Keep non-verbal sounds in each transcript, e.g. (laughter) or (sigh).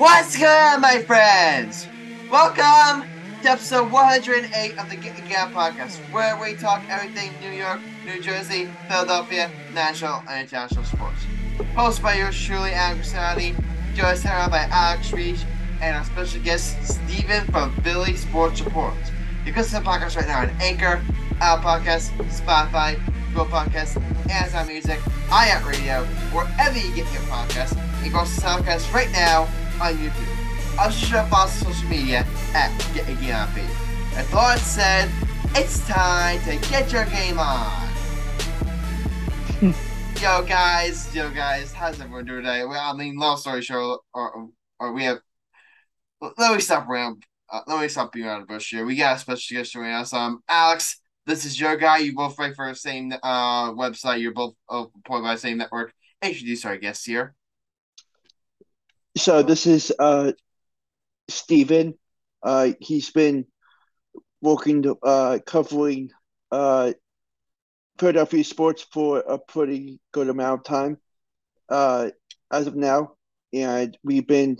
What's on, my friends? Welcome to episode 108 of the Get the Gap podcast, where we talk everything New York, New Jersey, Philadelphia, national and international sports. Hosted by yours truly, Alex Sanati, joined Sarah by Alex Reich, and our special guest, Stephen from Philly Sports Report. You can listen to the podcast right now on Anchor, Apple Podcasts, Spotify, Google Podcasts, Amazon Music, iHeartRadio, wherever you get your podcasts. You can also podcast right now on YouTube. Also, show up on social media at Get a Game On Page. With all said, it's time to get your game on. (laughs) yo, guys, yo, guys, how's everyone doing today? Well, I mean, long story short, or, or we have. Let me stop around. Uh, let me stop being around the bush here. We got a special guest joining us. Um, Alex, this is your guy. You both write for the same uh website. You're both uh, employed by the same network. Introduce our guests here. So this is uh Stephen. Uh he's been working uh covering uh Philadelphia sports for a pretty good amount of time uh as of now. And we've been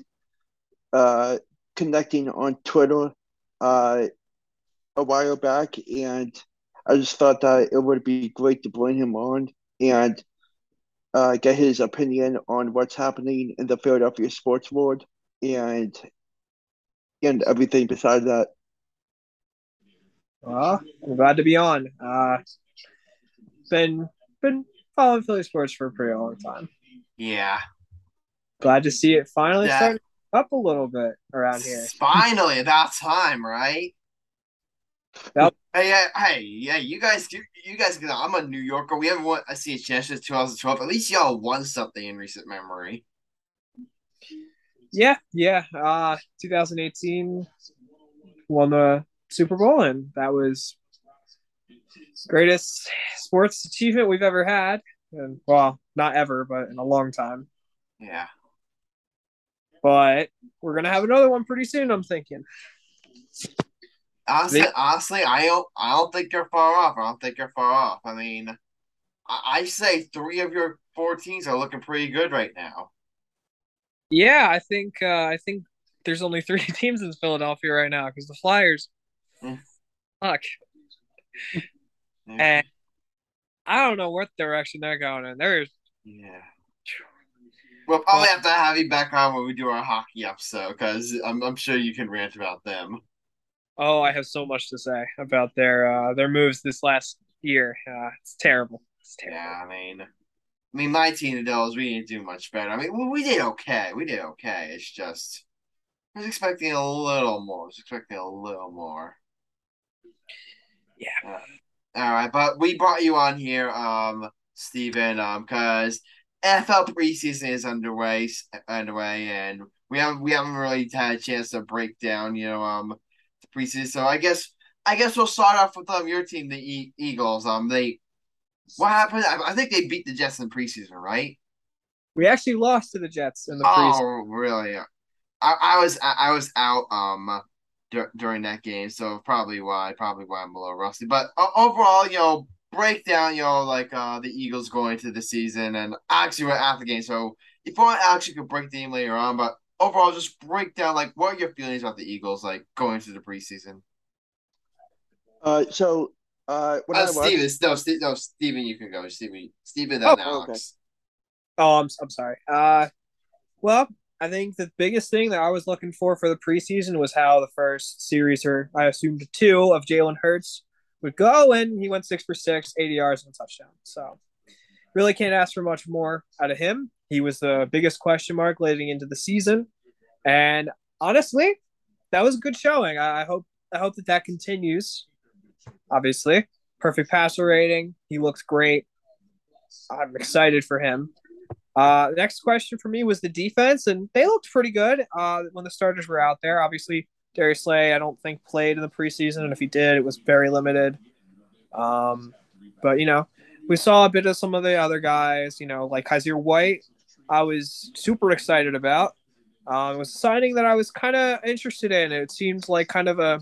uh connecting on Twitter uh a while back and I just thought that it would be great to bring him on and uh, get his opinion on what's happening in the Philadelphia sports world and and everything besides that. Well, I'm glad to be on. Uh, been been following Philly sports for a pretty long time. Yeah. Glad to see it finally Yeah. starting up a little bit around here. Finally, about time, right? Yep. Hey, yeah, hey, yeah, you guys, you, you guys, I'm a New Yorker. We haven't won a CHS since 2012. At least y'all won something in recent memory. Yeah, yeah. Uh, 2018 won the Super Bowl, and that was greatest sports achievement we've ever had. And well, not ever, but in a long time. Yeah. But we're gonna have another one pretty soon. I'm thinking. Honestly, They- honestly, I don't, I don't think you're far off. I don't think you're far off. I mean, I, I say three of your four teams are looking pretty good right now. Yeah, I think uh, I think there's only three (laughs) teams in Philadelphia right now because the Flyers, Mm. fuck, and I don't know what direction they're going in. There's Yeah. (sighs) We'll probably have to have you back on when we do our hockey episode because I'm, I'm sure you can rant about them. Oh, I have so much to say about their uh, their moves this last year. Uh, it's terrible. It's terrible. Yeah, I mean, I mean, my team, the Devils, we didn't do much better. I mean, we, we did okay. We did okay. It's just I was expecting a little more. I was expecting a little more. Yeah. Uh, all right, but we brought you on here, um, Stephen, um, because NFL preseason is underway, underway, and we haven't we haven't really had a chance to break down, you know, um, preseason. So I guess I guess we'll start off with um your team, the e- Eagles. Um, they what happened? I, I think they beat the Jets in preseason, right? We actually lost to the Jets in the preseason. Oh, really? I, I was I, I was out um dur- during that game, so probably why probably why I'm a little rusty. But o- overall, you know, break down, you know, like uh the Eagles going into the season, and actually we're at the game, so if want, Alex, could break the game later on. But overall, just break down like what are your feelings about the Eagles like going into the preseason. Uh so uh when Uh, I watched, Stephen, no, Ste- no, Stephen, you can go. Stephen, Stephen, then Oh, okay. Alex. Oh, I'm I'm sorry. Uh, well, I think the biggest thing that I was looking for for the preseason was how the first series, or I assumed two, of Jalen Hurts would go, and he went six for six, 80 yards and a touchdown. So, really can't ask for much more out of him. He was the biggest question mark leading into the season, and honestly, that was a good showing. I, I hope I hope that that continues. Obviously, perfect passer rating. He looks great. I'm excited for him. Uh, next question for me was the defense, and they looked pretty good uh, when the starters were out there. Obviously, Darius Slay, I don't think played in the preseason, and if he did, it was very limited. Um, but you know, we saw a bit of some of the other guys. You know, like Kyzir White, I was super excited about. Um, it was a signing that I was kind of interested in. It seemed like kind of a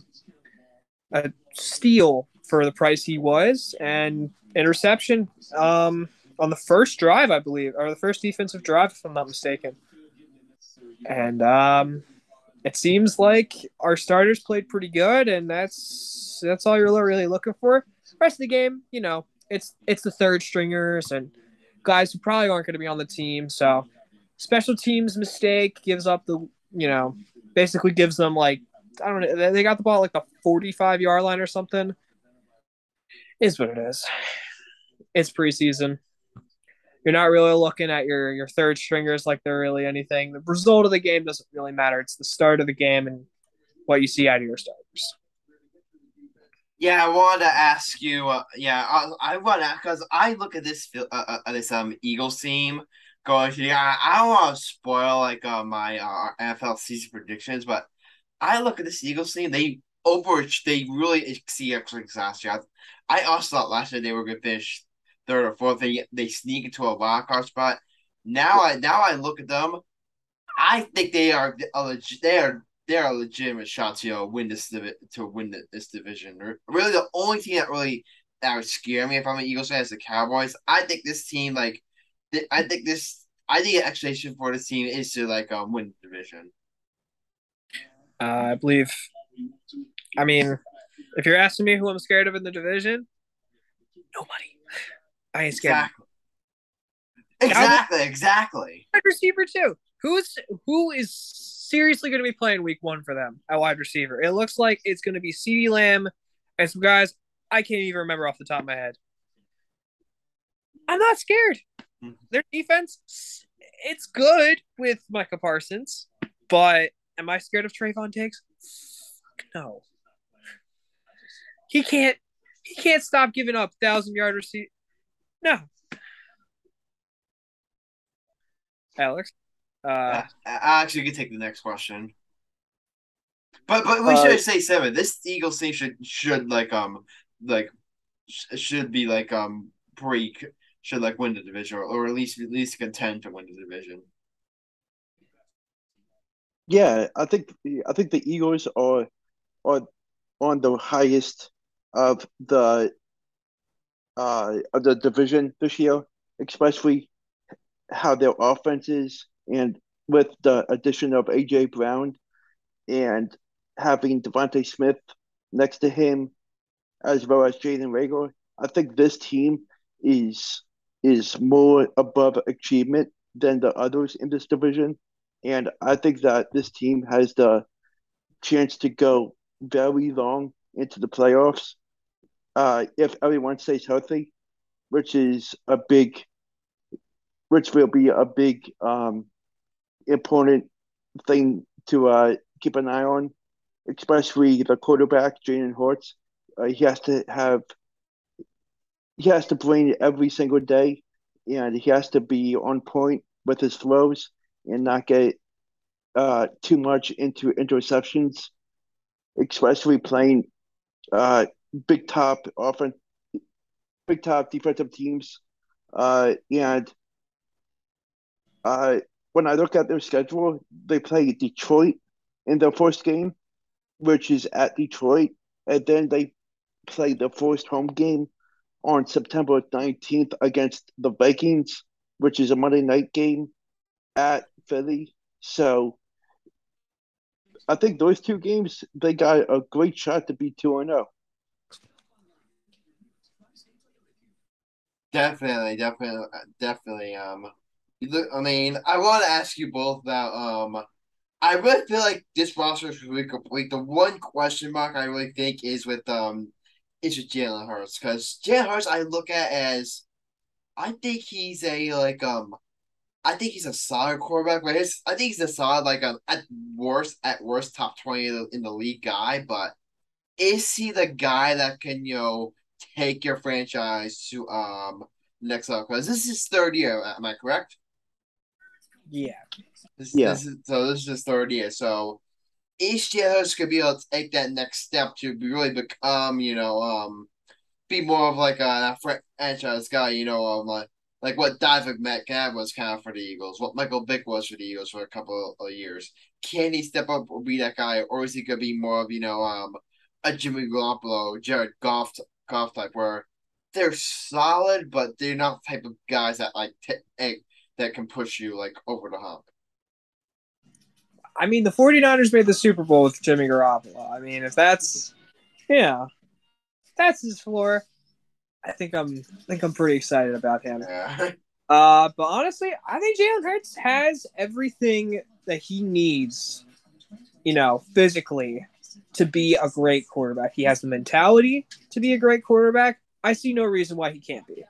a steal for the price he was, and interception. Um, on the first drive, I believe, or the first defensive drive, if I'm not mistaken. And um, it seems like our starters played pretty good, and that's that's all you're really looking for. Rest of the game, you know, it's it's the third stringers and guys who probably aren't going to be on the team. So special teams mistake gives up the you know basically gives them like I don't know they got the ball like the 45 yard line or something. Is what it is. It's preseason. You're not really looking at your your third stringers like they're really anything. The result of the game doesn't really matter. It's the start of the game and what you see out of your starters. Yeah, I wanted to ask you. Uh, yeah, I, I want to because I look at this uh, uh, this um Eagles team going. Yeah, I don't want to spoil like uh, my uh, NFL season predictions, but I look at this Eagles team. They over they really exceed expectations last I also thought last year they were going to finish third or fourth. They they sneak into a wild card spot. Now I now I look at them. I think they are a legit. They are they're a legitimate shot to win this to win this division. Really, the only team that really that would scare me if I'm an Eagles fan is the Cowboys. I think this team like, I think this I think the expectation for this team is to like um win the division. Uh, I believe. I mean, if you're asking me who I'm scared of in the division, nobody. I ain't scared. Exactly. Exactly. Exactly. Wide receiver too. Who's who is seriously going to be playing week one for them at wide receiver. It looks like it's going to be CeeDee Lamb and some guys I can't even remember off the top of my head. I'm not scared. Mm-hmm. Their defense, it's good with Micah Parsons, but am I scared of Trevon Diggs? No. He can't. He can't stop giving up thousand yard receipt. No. Alex. Uh, actually, you can take the next question. But but we uh, should say seven. This Eagles thing should should like um like should be like um break should like win the division or, or at least at least contend to win the division. Yeah, I think I think the Eagles are are on the highest of the uh of the division this year, especially how their offense is and with the addition of AJ Brown and having DeVonta Smith next to him, as well as Jalen Reagor, I think this team is is more above achievement than the others in this division. And I think that this team has the chance to go very long into the playoffs uh, if everyone stays healthy, which is a big, which will be a big um, important thing to uh, keep an eye on, especially the quarterback, Jalen Hurts. Uh, he has to have he has to bring every single day, and he has to be on point with his throws and not get uh, too much into interceptions, especially playing uh, big top often big top defensive teams. Uh, and uh, when I look at their schedule, they play Detroit in their first game, which is at Detroit, and then they play the first home game on September 19th against the Vikings, which is a Monday night game at Philly. So I think those two games, they got a great shot to be 2 0. Definitely, definitely, definitely. Um, I mean, I want to ask you both about. Um, I really feel like this roster is really complete. The one question mark I really think is with um, is with Jalen Hurts because Jalen Hurts I look at as, I think he's a like um, I think he's a solid quarterback, but his I think he's a solid like um at worst at worst top twenty in the, in the league guy, but is he the guy that can you know take your franchise to um next level? Because this is his third year, am I correct? Yeah. This, yeah. This is, so this is his third year. So each year could be able to take that next step to be really become, you know, um, be more of like a, a franchise guy, you know, um, like, like what David Metcalf was kind of for the Eagles, what Michael Vick was for the Eagles for a couple of years. Can he step up or be that guy, or is he gonna be more of you know um a Jimmy Garoppolo, Jared Goff Goff type where they're solid, but they're not the type of guys that like t- that can push you like over the hump. I mean, the 49ers made the Super Bowl with Jimmy Garoppolo. I mean, if that's yeah, that's his floor. I think I'm I think I'm pretty excited about him. Yeah. Uh, but honestly, I think Jalen Hurts has everything that he needs, you know, physically to be a great quarterback. He has the mentality to be a great quarterback. I see no reason why he can't be.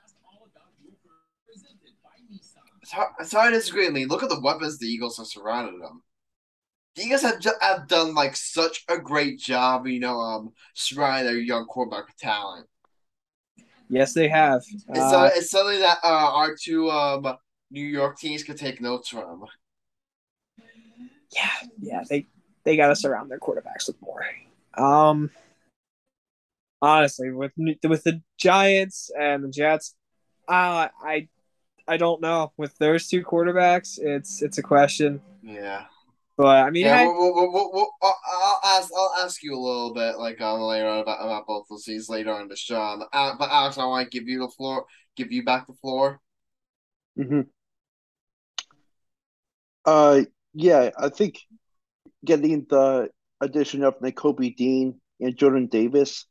It's hard to disagree with me. Look at the weapons the Eagles have surrounded them. The Eagles have, have done like such a great job, you know, um, surrounding their young quarterback talent. Yes, they have. It's, uh, it's something that uh, our two um, New York teams could take notes from. yeah, yeah, they they got to surround their quarterbacks with more. Um, honestly, with with the Giants and the Jets, uh, I I don't know. With those two quarterbacks, it's it's a question. Yeah. But I mean, Yeah, I- we'll, we'll, we'll, we'll, I'll, I'll ask. I'll ask you a little bit, like um, later on about, about both of these later on the show. Um, Uh, but Alex, I want to give you the floor. Give you back the floor. hmm Uh, yeah, I think getting the addition of Nakobe Dean and Jordan Davis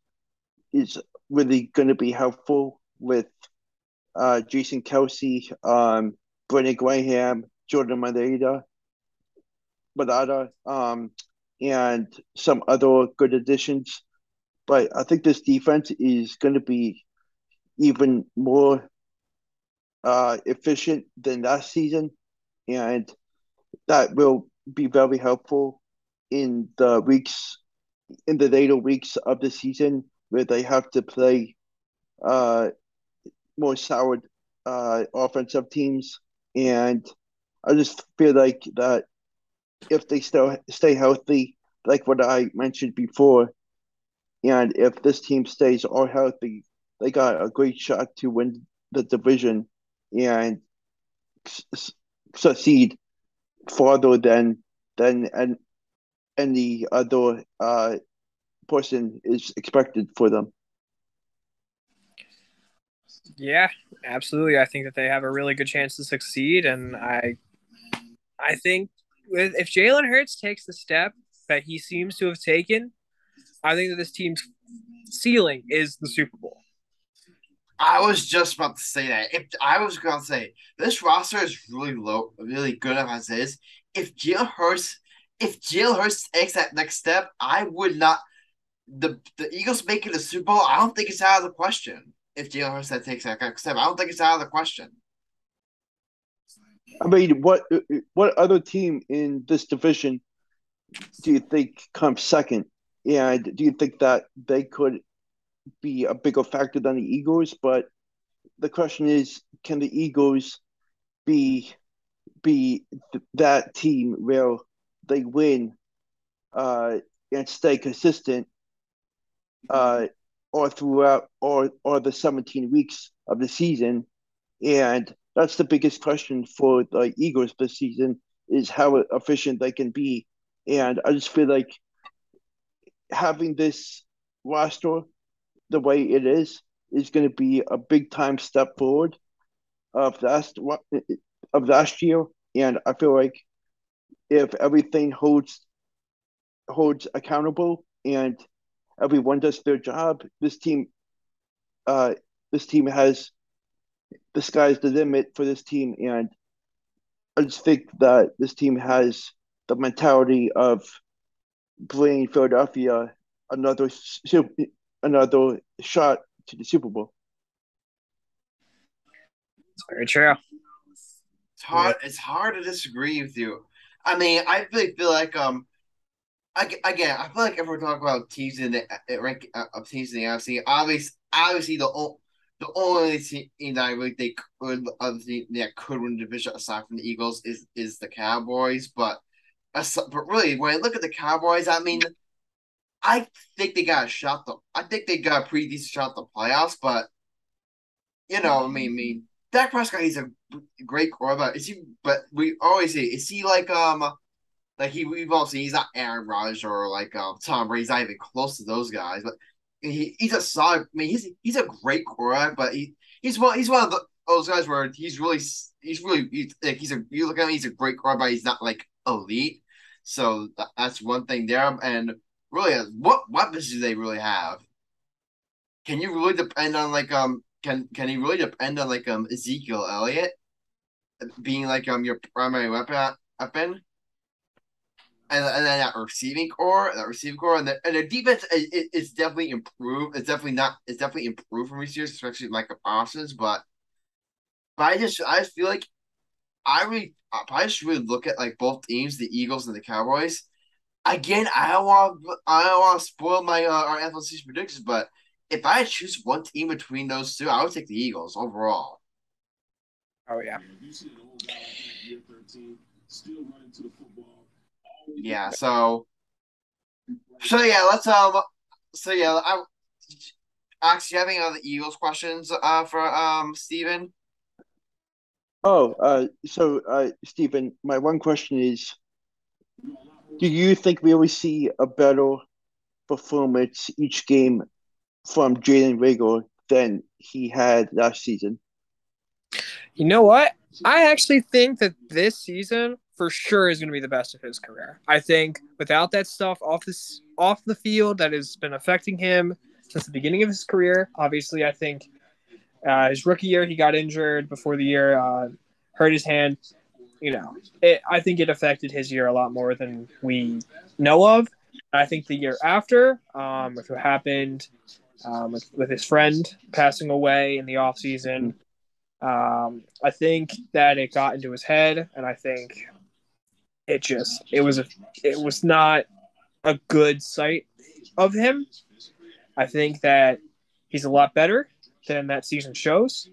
is really going to be helpful with uh, Jason Kelce, um, Brandon Graham, Jordan Mailata, Mailata, um, and some other good additions. But I think this defense is going to be even more uh, efficient than last season, and that will be very helpful in the weeks in the later weeks of the season where they have to play uh, more solid uh, offensive teams. And I just feel like that if they still stay healthy, like what I mentioned before, and if this team stays all healthy, they got a great shot to win the division and succeed farther than than and any other uh, person is expected for them. Yeah, absolutely. I think that they have a really good chance to succeed, and I, I think if Jalen Hurts takes the step that he seems to have taken, I think that this team's ceiling is the Super Bowl. I was just about to say that. If I was going to say this roster is really low, really good as is. If Jalen Hurts, if Jalen Hurts takes that next step, I would not. The the Eagles making the Super Bowl, I don't think it's out of the question. If Jalen Hurts that takes that step, I don't think it's out of the question. I mean, what what other team in this division do you think comes second? And do you think that they could be a bigger factor than the Eagles? But the question is, can the Eagles be be th- that team where they win uh, and stay consistent uh, or throughout or or the 17 weeks of the season? And that's the biggest question for the Eagles this season is how efficient they can be. And I just feel like having this roster the way it is is going to be a big time step forward of last of last year. And I feel like if everything holds holds accountable and everyone does their job, this team uh this team has the sky's the limit for this team and I just think that this team has the mentality of bringing Philadelphia another another shot to the Super Bowl. It's very true. It's hard. It's hard to disagree with you. I mean, I really feel like um, Again, I feel like if we're talking about teams in the uh, rank uh, of teams in the NFC, obviously, obviously the o- the only team that I really think could other team that could win the division aside from the Eagles is is the Cowboys. But but really, when I look at the Cowboys, I mean, I think they got a shot. The I think they got a pretty decent shot at the playoffs. But you know, I mean, I mean, Dak Prescott, he's a great quarterback. Is he? But we always say, is he like um, like he we've all seen he's not Aaron Rodgers or like um Tom Brady. He's not even close to those guys. But he, he's a solid. I mean, he's he's a great quarterback, but he he's one he's one of the, those guys where he's really he's really he's, like he's a you look at him, he's a great quarterback. He's not like elite. So that's one thing there. And really, what weapons do they really have? Can you really depend on like um can can he really depend on like um Ezekiel Elliott being like um your primary weapon weapon? And, and then that receiving core, that receiving core, and the, and the defense is, is definitely improved. It's definitely not. It's definitely improved from receivers, especially like Parsons. But, but I just I feel like I really I probably should really look at like both teams, the Eagles and the Cowboys. Again, I don't want I don't want to spoil my uh, our NFL season predictions, but if I choose one team between those two, I would take the Eagles overall. Oh yeah. Yeah. So. So yeah, let's um. So yeah, I. Actually, you have any other Eagles questions uh for um Stephen? Oh, uh, so uh, Stephen, my one question is: Do you think we will see a better performance each game from Jalen Reagor than he had last season? You know what? I actually think that this season for sure is going to be the best of his career. I think without that stuff off this off the field that has been affecting him since the beginning of his career, obviously, I think uh, his rookie year he got injured before the year, uh, hurt his hand. You know, it, I think it affected his year a lot more than we know of. I think the year after, um, with what happened um, with, with his friend passing away in the off season, um, I think that it got into his head, and I think it just it was a it was not a good sight of him. I think that he's a lot better than that season shows.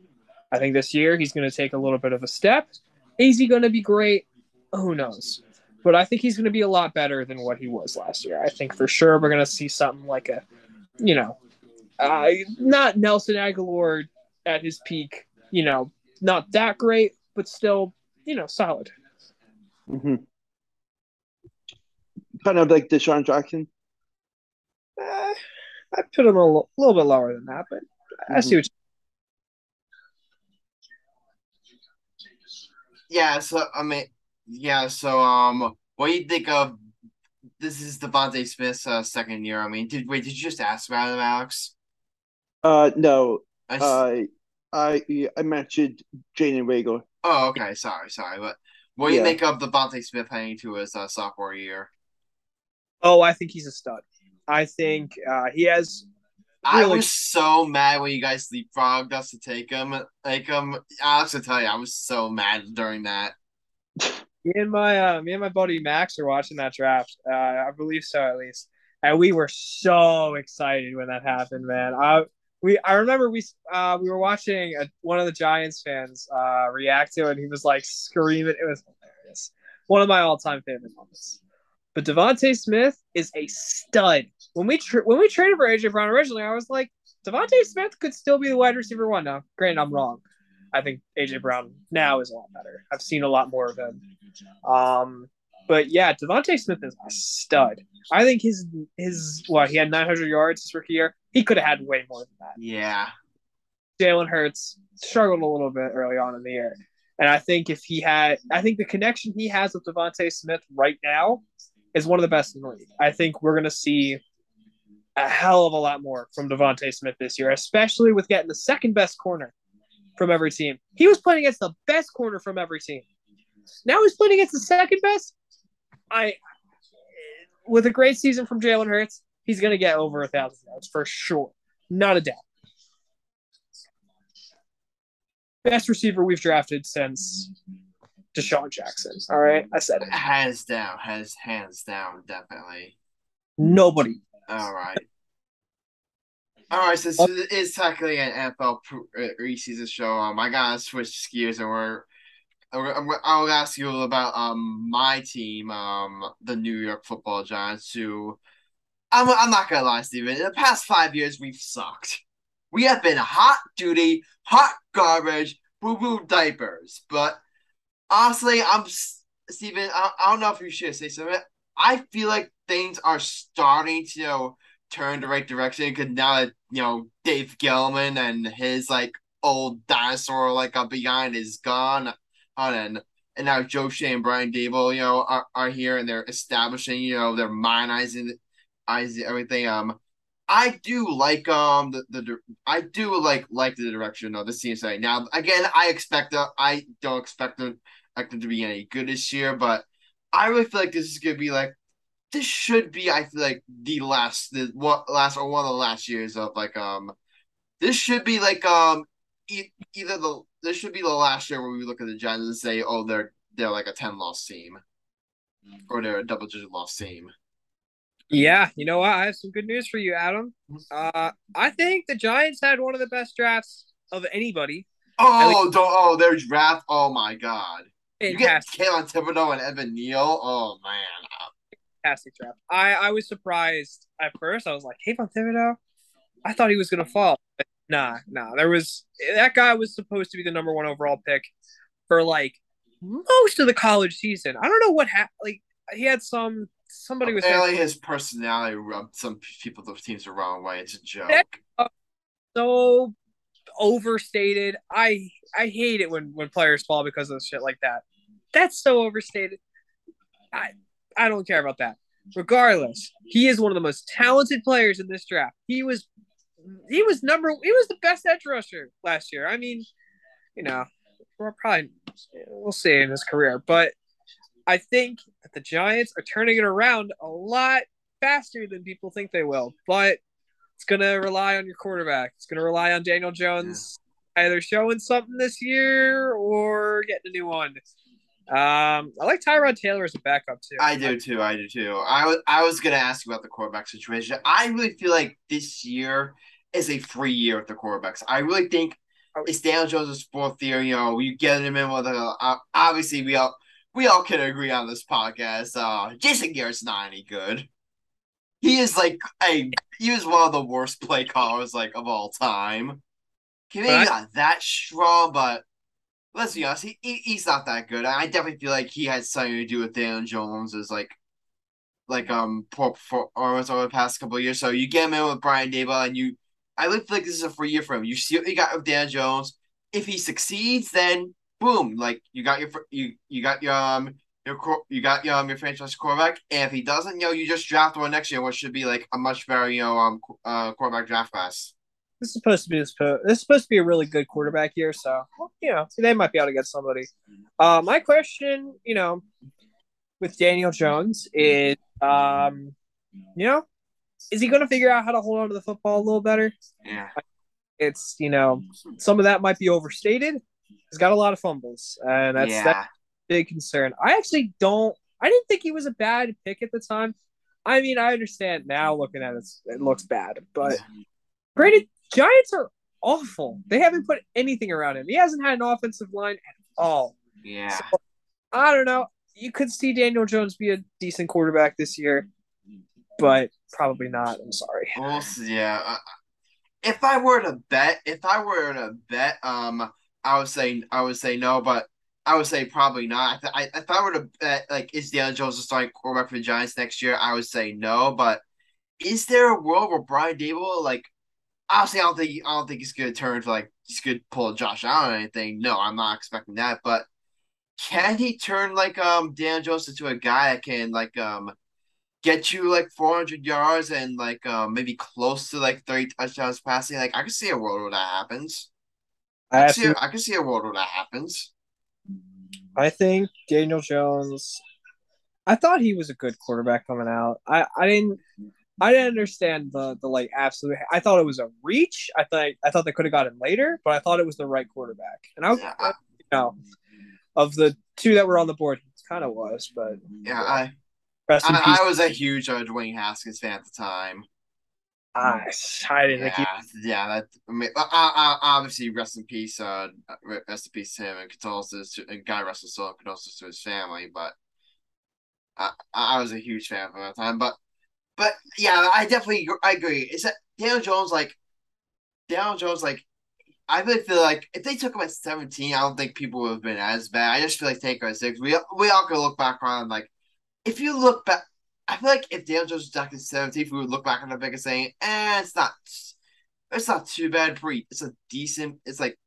I think this year he's going to take a little bit of a step. Is he going to be great? Who knows? But I think he's going to be a lot better than what he was last year. I think for sure we're going to see something like a, you know, uh, not Nelson Agholor at his peak, you know, not that great, but still, you know, solid. Mm-hmm. Kind of like DeSean Jackson. Uh, I put him a l- little bit lower than that, but I see what. You Yeah. So I mean, yeah. So um, what do you think of? This is DeVonta Smith's uh, second year. I mean, did wait? Did you just ask about him, Alex? Uh, no. I s- Uh, I I mentioned Jalen Reagor. oh, okay. Sorry, sorry. But what do you Yeah. make of DeVonta Smith heading to his uh, sophomore year? Oh, I think he's a stud. I think uh, he has. I was so mad when you guys leapfrogged us to take him. Like um, Alex will tell you, I was so mad during that. Me and my uh, me and my buddy Max are watching that draft. Uh, I believe so, at least, and we were so excited when that happened, man. I we I remember we uh, we were watching a, one of the Giants fans uh, react to it, and he was like screaming. It was hilarious. One of my all time favorite moments. But DeVonta Smith is a stud. When we tra- when we traded for AJ Brown originally, I was like, DeVonta Smith could still be the wide receiver one. Now, granted, I'm wrong. I think AJ Brown now is a lot better. I've seen a lot more of him. Um, but yeah, DeVonta Smith is a stud. I think his his what he had 900 yards his rookie year. He could have had way more than that. Yeah, Jalen Hurts struggled a little bit early on in the year, and I think if he had, I think the connection he has with DeVonta Smith right now is one of the best in the league. I think we're gonna see a hell of a lot more from DeVonta Smith this year, especially with getting the second best corner from every team. He was playing against the best corner from every team. Now he's playing against the second best. I, with a great season from Jalen Hurts, he's going to get over a thousand yards for sure, not a doubt. Best receiver we've drafted since DeSean Jackson. All right, I said it. hands down, has hands down, definitely. Nobody. All right. All right, so this is technically an NFL uh, preseason show. Um, I gotta switch gears, and we're, we're- I'll ask you about um my team, um the New York Football Giants. Who, I'm I'm not gonna lie, Stephen. In the past five years, we've sucked. We have been hot duty, hot garbage, boo boo diapers. But honestly, I'm s- Stephen. I, I don't know if you should say something. I feel like things are starting to you know, turn the right direction because now that you know Dave Gettleman and his like old dinosaur like uh, behind is gone, on and and now Joe Schoen and Brian Daboll, you know, are, are here and they're establishing, you know, they're modernizing everything. Um, I do like um the, the I do like like the direction of the team right now. Again, I expect the, I don't expect them, expect them to be any good this year, but I really feel like this is gonna be like this should be I feel like the last the what last or one of the last years of like um this should be like um e- either the this should be the last year where we look at the Giants and say oh they're they're like a ten loss team or they're a double digit loss team. Yeah, you know what? I have some good news for you, Adam. Uh, I think the Giants had one of the best drafts of anybody. Oh, don't, oh, their draft. Oh my god. Fantastic. You get Kayvon Thibodeaux and Evan Neal. Oh man. Fantastic draft. I, I was surprised at first. I was like, Kayvon Thibodeaux? I thought he was gonna fall. But nah, nah. There was that guy was supposed to be the number one overall pick for like most of the college season. I don't know what happened. Like he had some somebody was apparently his personality rubbed some people the teams the wrong way. It's a joke. so overstated. I I hate it when when players fall because of shit like that. That's so overstated. I I don't care about that. Regardless, he is one of the most talented players in this draft. He was he was number he was the best edge rusher last year. I mean, you know, we're probably we'll see in his career, but I think that the Giants are turning it around a lot faster than people think they will. But it's going to rely on your quarterback. It's going to rely on Daniel Jones yeah. either showing something this year or getting a new one. Um, I like Tyrod Taylor as a backup too. I do too. I do too. I was I was gonna ask about the quarterback situation. I really feel like this year is a free year with the quarterbacks. I really think oh. it's Daniel Jones' fourth year. You know, you get him in with a uh, obviously we all we all can agree on this podcast. Uh, Jason Garrett's not any good. He is like a he was one of the worst play callers like of all time. Can he maybe not that strong, but let's be honest, he, he, he's not that good. I definitely feel like he had something to do with Dan Jones's like like um poor performance over the past couple years. So you get him in with Brian Daboll, and you I look like this is a free year for him. You see what you got with Dan Jones. If he succeeds, then boom, like you got your you you got your um your you got your um your franchise quarterback, and if he doesn't, you know, you just draft one next year, which should be like a much better you know um uh quarterback draft class. This is supposed to be this, this is supposed to be a really good quarterback year, so you know they might be able to get somebody. Uh, my question, you know, with Daniel Jones is, um, you know, is he going to figure out how to hold on to the football a little better? Yeah. It's you know some of that might be overstated, He's got a lot of fumbles, and that's yeah. that big concern. I actually don't. I didn't think he was a bad pick at the time. I mean, I understand now looking at it, it looks bad, but granted, Giants are awful. They haven't put anything around him. He hasn't had an offensive line at all. Yeah. So, I don't know. You could see Daniel Jones be a decent quarterback this year, but probably not. I'm sorry. Well, yeah. If I were to bet, if I were to bet, um, I would say I would say no, but I would say probably not. I, if I were to bet, like, is Daniel Jones a starting quarterback for the Giants next year? I would say no. But is there a world where Brian Daboll, like, obviously, I don't think I don't think he's going to turn to like he's going to pull Josh Allen or anything. No, I'm not expecting that. But can he turn like um Daniel Jones into a guy that can like um get you like 400 yards and like um maybe close to like 30 touchdowns passing? Like, I can see a world where that happens. I, I, see, I can see a world where that happens. I think Daniel Jones. I thought he was a good quarterback coming out. I, I didn't I didn't understand the the like absolute. I thought it was a reach. I thought I thought they could have got him later, but I thought it was the right quarterback. And I. I you know, of the two that were on the board, it kind of was. But yeah, I I, I, was a huge uh, Dwayne Haskins fan at the time. I, I didn't yeah, yeah, that I mean, uh, uh, obviously, rest in peace, uh, rest in peace to him, and condolences and rest his soul, condolences to his family. But I, I was a huge fan for that time. But, but yeah, I definitely I agree. Is that Daniel Jones like Daniel Jones like I really feel like if they took him at seventeen, I don't think people would have been as bad. I just feel like take him at six. We we all could look back on like if you look back I feel like if Daniel Jones was back in 17th, we would look back on the pick and saying, eh, it's not it's not too bad. Pretty it's a decent it's like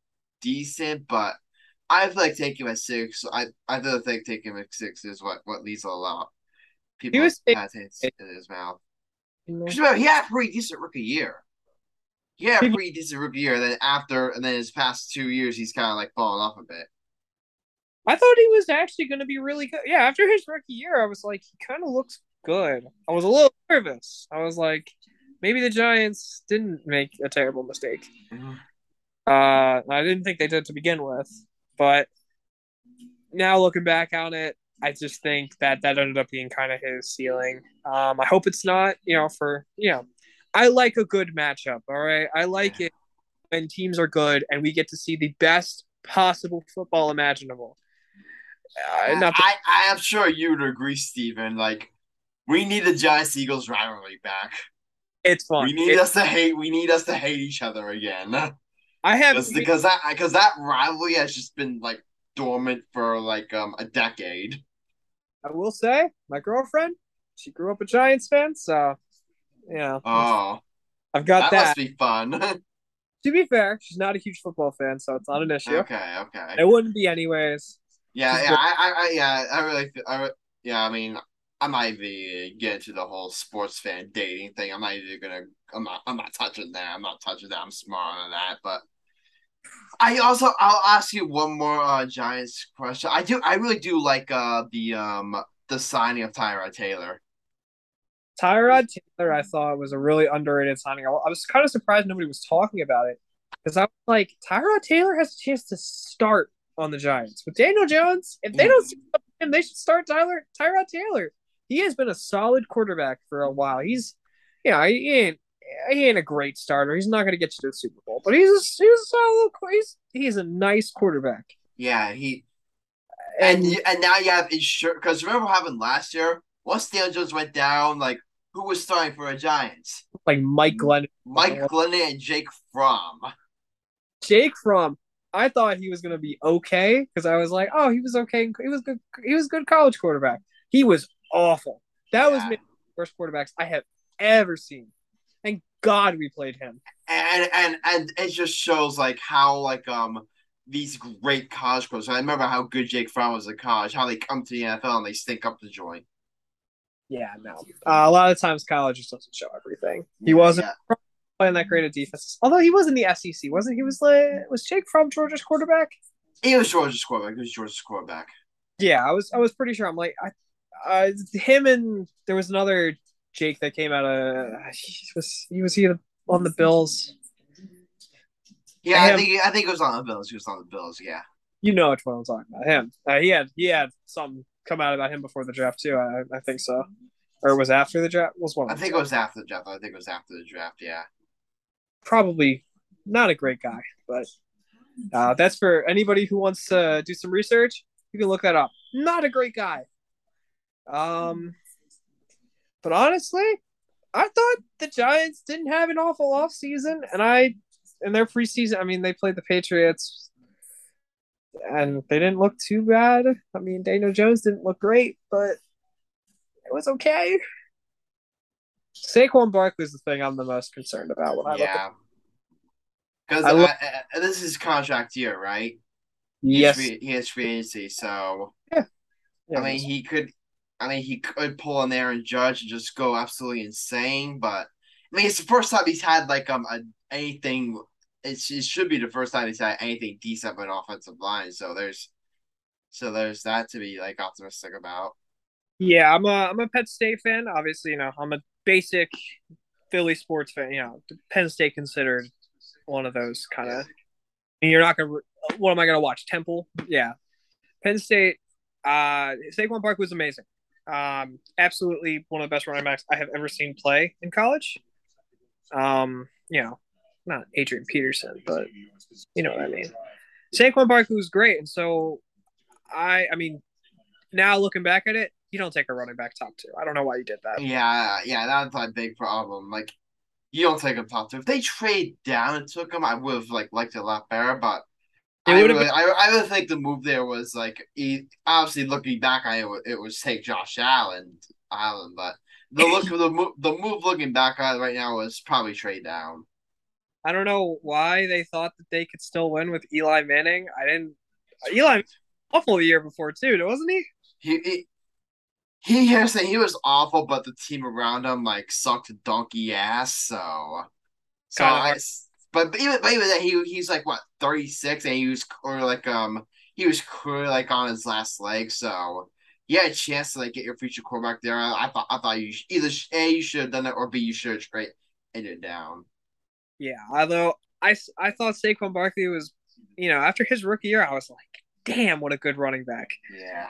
decent, but I feel like taking him at six. I I feel like taking him at six is what what leads a lot. People He was- hesitate in his mouth. 'Cause remember, he had a pretty decent rookie year. He had a pretty decent rookie year. And then after, and then his past two years, he's kind of like falling off a bit. I thought he was actually going to be really good. Yeah, after his rookie year, I was like, he kind of looks good. I was a little nervous. I was like, maybe the Giants didn't make a terrible mistake. Uh, I didn't think they did to begin with, but now looking back on it, I just think that that ended up being kind of his ceiling. Um, I hope it's not, you know, for you know, I like a good matchup. All right, I like it when teams are good and we get to see the best possible football imaginable. Uh, I, I am sure you would agree, Stephen. Like, we need the Giants Eagles rivalry back. it's fun. We need It- us to hate. We need us to hate each other again. I have Just because that because that rivalry has just been like dormant for like um a decade. I will say, my girlfriend, she grew up a Giants fan, so yeah, Oh, I've got that, that. must be fun. (laughs) To be fair, she's not a huge football fan, so it's not an issue. okay, okay. It wouldn't be anyways. Yeah, She's yeah, good. I, I, I, yeah, I really, I, yeah, I mean, I'm not even get into the whole sports fan dating thing. I'm not even gonna, I'm not, I'm not touching that. I'm not touching that. I'm smart on that. But I also, I'll ask you one more uh, Giants question. I do, I really do like uh the um the signing of Tyrod Taylor. Tyrod Taylor, I thought was a really underrated signing. I I was kind of surprised nobody was talking about it because I was like, Tyrod Taylor has a chance to start on the Giants with Daniel Jones. If they don't see him, they should start Tyler Tyrod Taylor. He has been a solid quarterback for a while. He's, yeah, he ain't he ain't a great starter. He's not going to get you to the Super Bowl, but he's a, he's a solid. He's he's a nice quarterback. Yeah, he and And and now you have insurance because remember what happened last year? Once the Jones went down, like who was starting for the Giants? like Mike Glennon, Mike Glennon and Jake Fromm. Jake Fromm I thought he was gonna be okay because I was like, oh, he was okay. He was good. He was good college quarterback. He was awful. That was Yeah. maybe the worst quarterbacks I have ever seen. Thank God we played him. and and and it just shows like how like um these great college pros. I remember how good Jake Fromm was in college. How they come to the NFL and they stink up the joint. Yeah, no. Uh, a lot of times college just doesn't show everything. He wasn't Yeah. playing that great of defense. Although he was in the SEC, wasn't he? Was like was Jake from Georgia's quarterback? He was Georgia's quarterback. He was Georgia's quarterback. Yeah, I was I was pretty sure. I'm like, I, uh, him and there was another Jake that came out of he was he was he on the Bills. Yeah, I think I think it was on the Bills. He was on the Bills. Yeah. You know which one I'm talking about. Him. Uh, he had he had something come out about him before the draft too. I, I think so, or it was after the draft. Was one? I think it was after the draft. I think it was after the draft. Yeah. probably not a great guy, but uh, that's for anybody who wants to do some research. You can look that up. Not a great guy. Um, but honestly, I thought the Giants didn't have an awful off season, and I in their preseason. I mean, they played the Patriots, and they didn't look too bad. I mean, Daniel Jones didn't look great, but it was okay. Saquon Barkley is the thing I'm the most concerned about when I look at Yeah. Because I uh, lo- uh, uh, this is contract year, right? Yes. He has free, he has free agency, so Yeah, I mean, he could. I mean, he could pull an Aaron Judge and just go absolutely insane. But I mean, it's the first time he's had like um a, anything. It's, it should be the first time he's had anything decent an offensive line. So there's, so there's that to be like optimistic about. yeah, I'm a I'm a Penn State fan. Obviously, you know, I'm a basic Philly sports fan. You know, Penn State considered one of those kind of. You're not gonna. What am I gonna watch? Temple. Yeah, Penn State. Uh, Saquon Park was amazing. Um, absolutely one of the best running backs I have ever seen play in college. Um, you know, not Adrian Peterson, but you know what I mean. Saquon Barkley was great, and so I, I mean, now looking back at it, you don't take a running back top two. I don't know why you did that. Yeah, yeah, that's a big problem. Like, you don't take him top two. If they trade down and took him, I would have like liked it a lot better. But I really, I, I really think the move there was like, he, obviously looking back on it, it was- take Josh Allen, Allen. But the look of the move, the move looking back on right now was probably trade down. I don't know why they thought that they could still win with Eli Manning. I didn't. Eli awful the year before too, wasn't he? He he he, he, he was awful, but the team around him like sucked donkey ass. So, so I, but, but even but even then, he he's like what thirty six, and he was or like um he was clearly like on his last leg. So he had a chance to like get your future quarterback there. I, thought I thought you either a you should have done it or b you should have straight ended down. Yeah, although I I thought Saquon Barkley was you know after his rookie year I was like damn what a good running back. Yeah.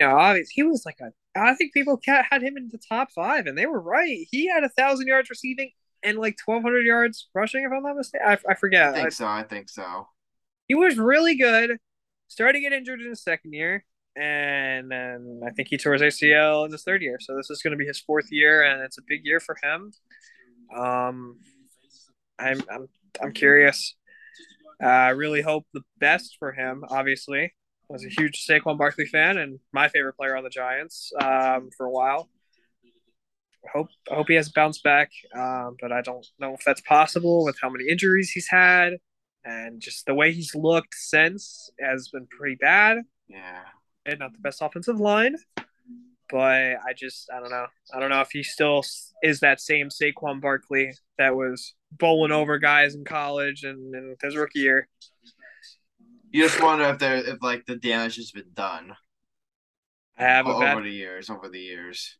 You know, obviously he was like a. I think people had him in the top five, and they were right. He had a thousand yards receiving and like twelve hundred yards rushing, if I'm not mistaken. I, I forget. I think I, so. I think so. He was really good. Started to get injured in his second year, and then I think he tore his ACL in his third year. So this is going to be his fourth year, and it's a big year for him. Um, I'm I'm I'm curious. Uh, I really hope the best for him. Obviously, I was a huge Saquon Barkley fan and my favorite player on the Giants um, for a while. Hope I hope he has bounced back, um, but I don't know if that's possible with how many injuries he's had and just the way he's looked since has been pretty bad. Yeah, and not the best offensive line, but I just I don't know. I don't know if he still is that same Saquon Barkley that was bowling over guys in college and, and his rookie year. You just wonder if there if like the damage has been done. I have over bad... the years. Over the years,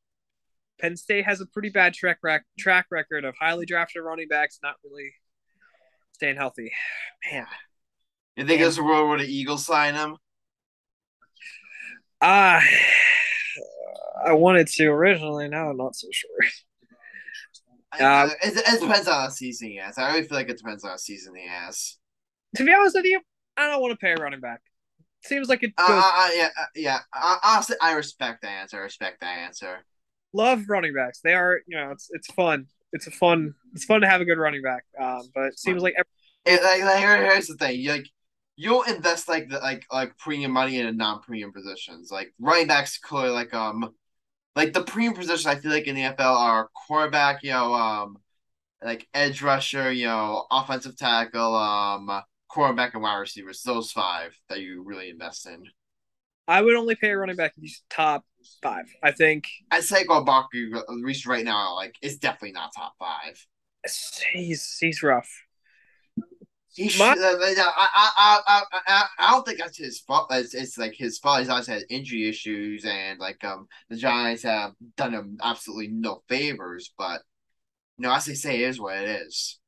Penn State has a pretty bad track rec- track record of highly drafted running backs not really staying healthy. Man, you think there's a world where the Eagles sign him? Ah, uh, I wanted to originally. Now I'm not so sure. Um, it, it, depends on the season he has. I really feel like it depends on the season he has. To be honest with you, I don't want to pay a running back. Seems like it uh, goes. Uh, uh, yeah, uh, yeah. honestly, I respect that answer. I respect that answer. Love running backs. They are, you know, it's it's fun. It's a fun. It's fun to have a good running back. Um, but it seems like. Every- it, like, like here, here's the thing. You like you'll invest like the like like premium money in non-premium positions. Like running backs clearly like um like the premium positions I feel like in the NFL are quarterback, you know, um like edge rusher, you know, offensive tackle, um quarterback and wide receivers. Those five that you really invest in. I would only pay a running back if he's top five. I think. I'd say Barkley, at least right now, like it's definitely not top five. He's he's rough. He should, My, I, I, I, I, I don't think that's his fault. It's, it's like his fault. He's always had injury issues, and like um, the Giants have done him absolutely no favors. But you know, as they say, it is what it is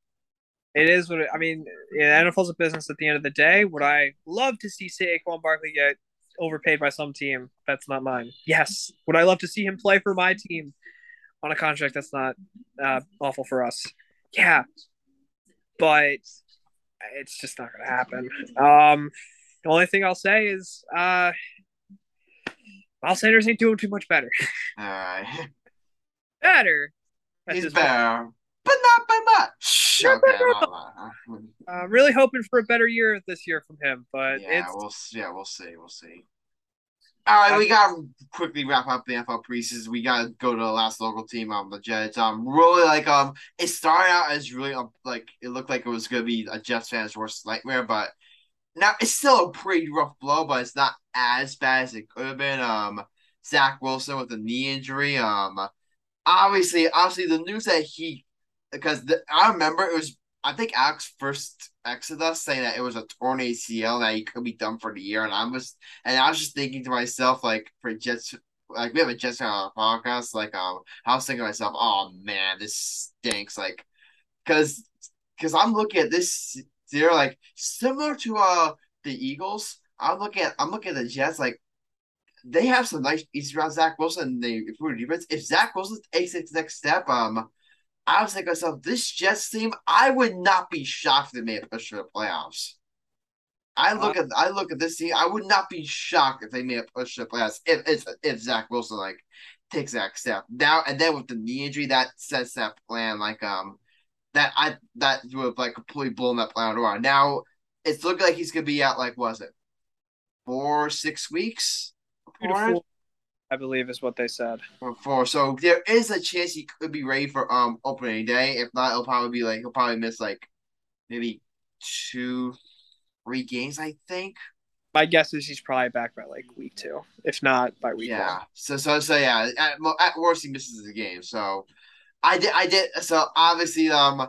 it is what it, I mean. Yeah, NFL's a business at the end of the day. Would I love to see Saquon Barkley get overpaid by some team that's not mine? Yes. Would I love to see him play for my team on a contract that's not uh, awful for us? Yeah. But it's just not going to happen. Um, the only thing I'll say is uh, Miles Sanders ain't doing too much better. (laughs) All right. better. That's He's better, but not by much. Okay, uh, really hoping for a better year this year from him, but yeah, it's... we'll yeah, we'll see, we'll see. All right, we got to quickly wrap up the NFL preseason. We got to go to the last local team, um, the Jets. Um, really like um, it started out as really um, like it looked like it was gonna be a Jets fan's worst nightmare, but now it's still a pretty rough blow, but it's not as bad as it could have been. Um, Zach Wilson with a knee injury. Um, obviously, obviously the news that he because the, I remember it was I think Alex first Exodus saying that it was a torn ACL that he could be done for the year, and I was and I was just thinking to myself like for Jets like we have a Jets on our podcast like um I was thinking to myself oh man this stinks like because because I'm looking at this they're like similar to uh the Eagles I'm looking at I'm looking at the Jets like they have some nice easy around Zach Wilson. They improve defense. If Zach Wilson takes his next step, um, I was thinking myself, this Jets team, I would not be shocked if they made a push for the playoffs. I look uh, at I look at this team. I would not be shocked if they made a push to the playoffs if if, if Zach Wilson like takes that step now and then with the knee injury that sets that plan like um that I that would have like completely blown that plan around. Now it's looking like he's gonna be out like was it four six weeks. I believe is what they said. For so there is a chance he could be ready for um opening day. If not, it'll probably be like he'll probably miss like maybe two, three games. I think. my guess is he's probably back by like week two, if not by week yeah. one. So so so yeah. At, at worst, he misses the game. So I did I did. So obviously, um,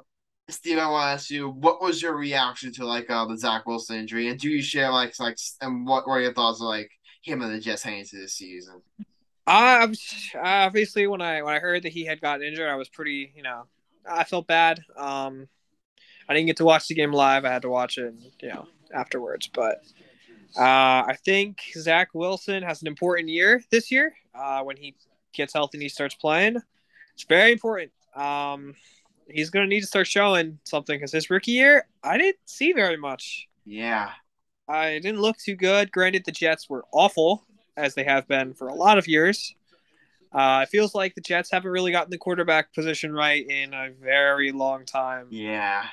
Steve, I want to ask you, what was your reaction to like uh, the Zach Wilson injury, and do you share like like and what were your thoughts of like him and the Jets heading into this season? I obviously when I when I heard that he had gotten injured, I was pretty you know I felt bad. Um, I didn't get to watch the game live. I had to watch it, you know, afterwards. But uh, I think Zach Wilson has an important year this year. Uh, when he gets healthy and he starts playing, it's very important. Um, he's going to need to start showing something because his rookie year, I didn't see very much. Yeah. I didn't look too good. Granted, the Jets were awful as they have been for a lot of years. Uh, it feels like the Jets haven't really gotten the quarterback position right in a very long time. Yeah.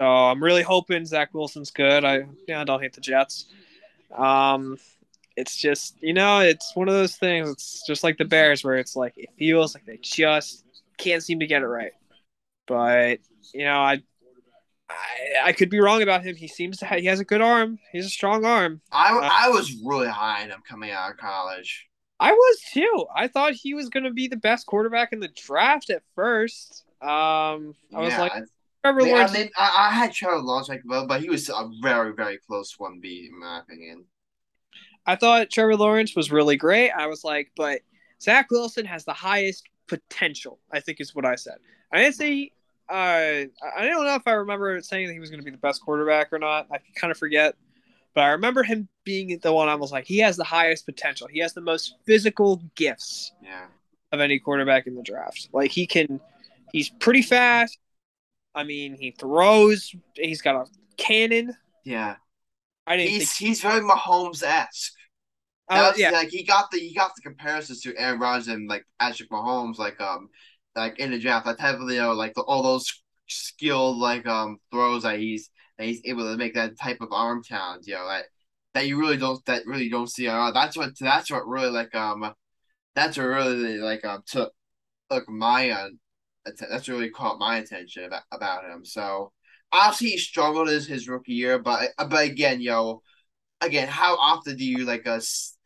So I'm really hoping Zach Wilson's good. I yeah, I don't hate the Jets. Um, it's just you know, it's one of those things. It's just like the Bears, where it's like it feels like they just can't seem to get it right. But you know, I I, I could be wrong about him. He seems to have, he has a good arm. He's a strong arm. I, Uh, I was really high on him coming out of college. I was too. I thought he was going to be the best quarterback in the draft at first. Um, I was yeah, like, Trevor I, Lawrence. mean, I, I had Trevor Lawrence like well, but he was a very very close one B in my opinion. I thought Trevor Lawrence was really great. I was like, but Zach Wilson has the highest potential. I think is what I said. I didn't say. Uh, I don't know if I remember saying that he was going to be the best quarterback or not. I kind of forget, but I remember him being the one. I was like, he has the highest potential. He has the most physical gifts Yeah. of any quarterback in the draft. Like he can, he's pretty fast. I mean, he throws. He's got a cannon. Yeah. I didn't He's think. he's very Mahomes esque. Uh, yeah, like he got the he got the comparisons to Aaron Rodgers and like Patrick Mahomes, like um like in the draft, like heavily you know, like the, all those skilled like um throws that he's that he's able to make that type of arm talent, you know, that that you really don't that really don't see around. That's what that's what really like um that's what really like um took took my uh, that's really caught my attention about, about him. So obviously he struggled his, his rookie year, but but again, yo, again, how often do you like us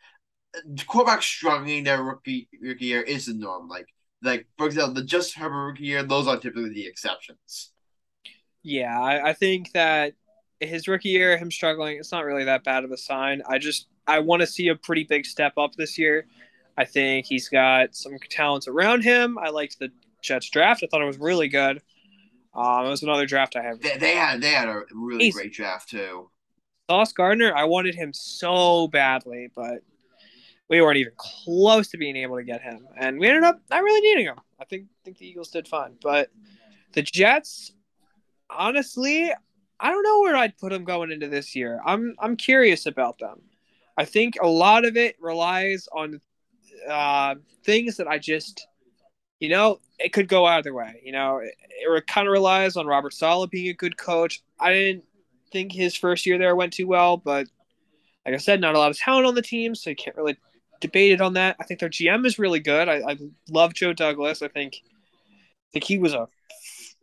quarterback struggling their rookie rookie year is the norm. Like like for example, the Justin Herbert rookie year, those are typically the exceptions. yeah. I, I think that his rookie year, him struggling, it's not really that bad of a sign. I just I want to see a pretty big step up this year. I think he's got some talents around him. I liked the Jets draft. I thought it was really good. Um, it was another draft I have. They, they had they had a really He's- great draft too. Sauce Gardner, I wanted him so badly, but we weren't even close to being able to get him, and we ended up not really needing him. I think think the Eagles did fine, but the Jets, honestly, I don't know where I'd put them going into this year. I'm I'm curious about them. I think a lot of it relies on uh, things that I just, you know, it could go either way. You know, it, it kind of relies on Robert Saleh being a good coach. I didn't think his first year there went too well, but like I said, not a lot of talent on the team, so you can't really debate it on that. I think their GM is really good. I, I love Joe Douglas. I think I think he was a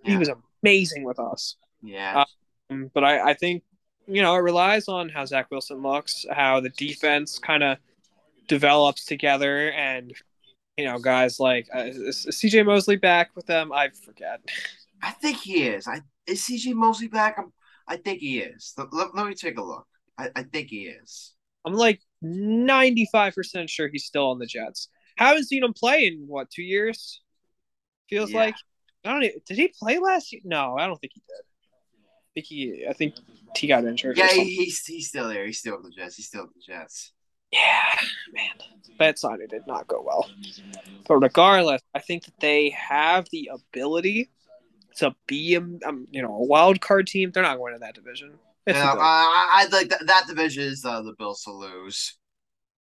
he was amazing with us. Yeah. Um, but I, I think you know it relies on how Zach Wilson looks, how the defense kind of develops together, and you know guys like uh, is, is CJ Mosley back with them. I forget. I think he is. I is CJ Mosley back? I'm, I think he is. Let, let, let me take a look. I, I think he is. I'm like 95% sure he's still on the Jets. Haven't seen him play in what, two years? Feels Yeah. like. I don't even, did he play last year? No, I don't think he did. I think he, I think he got injured. Yeah, he's he's still there. He's still with the Jets. He's still with the Jets. Yeah, man. That signing did not go well. But regardless, I think that they have the ability to be a, um, you know, a wild card team. They're not going to that division. You know, I, I like that, that division is uh, the Bills to lose.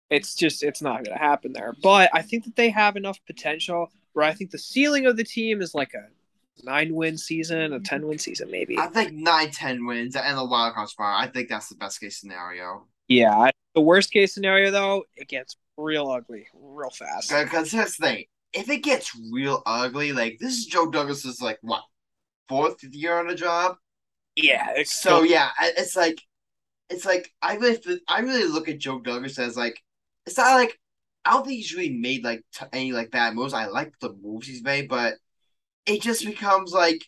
it's just it's not going to happen there. But I think that they have enough potential where I think the ceiling of the team is like a nine win season, a ten win season, maybe. I think nine, ten wins and the wild card spot. I think that's the best case scenario. Yeah. I- The worst case scenario, though, it gets real ugly real fast. Because here's the thing: if it gets real ugly, like this is Joe Douglas's like what fourth year on the job. Yeah. It's So yeah, it's like it's like I really I really look at Joe Douglas as like it's not like I don't think he's really made like t- any like bad moves. I like the moves he's made, but it just becomes like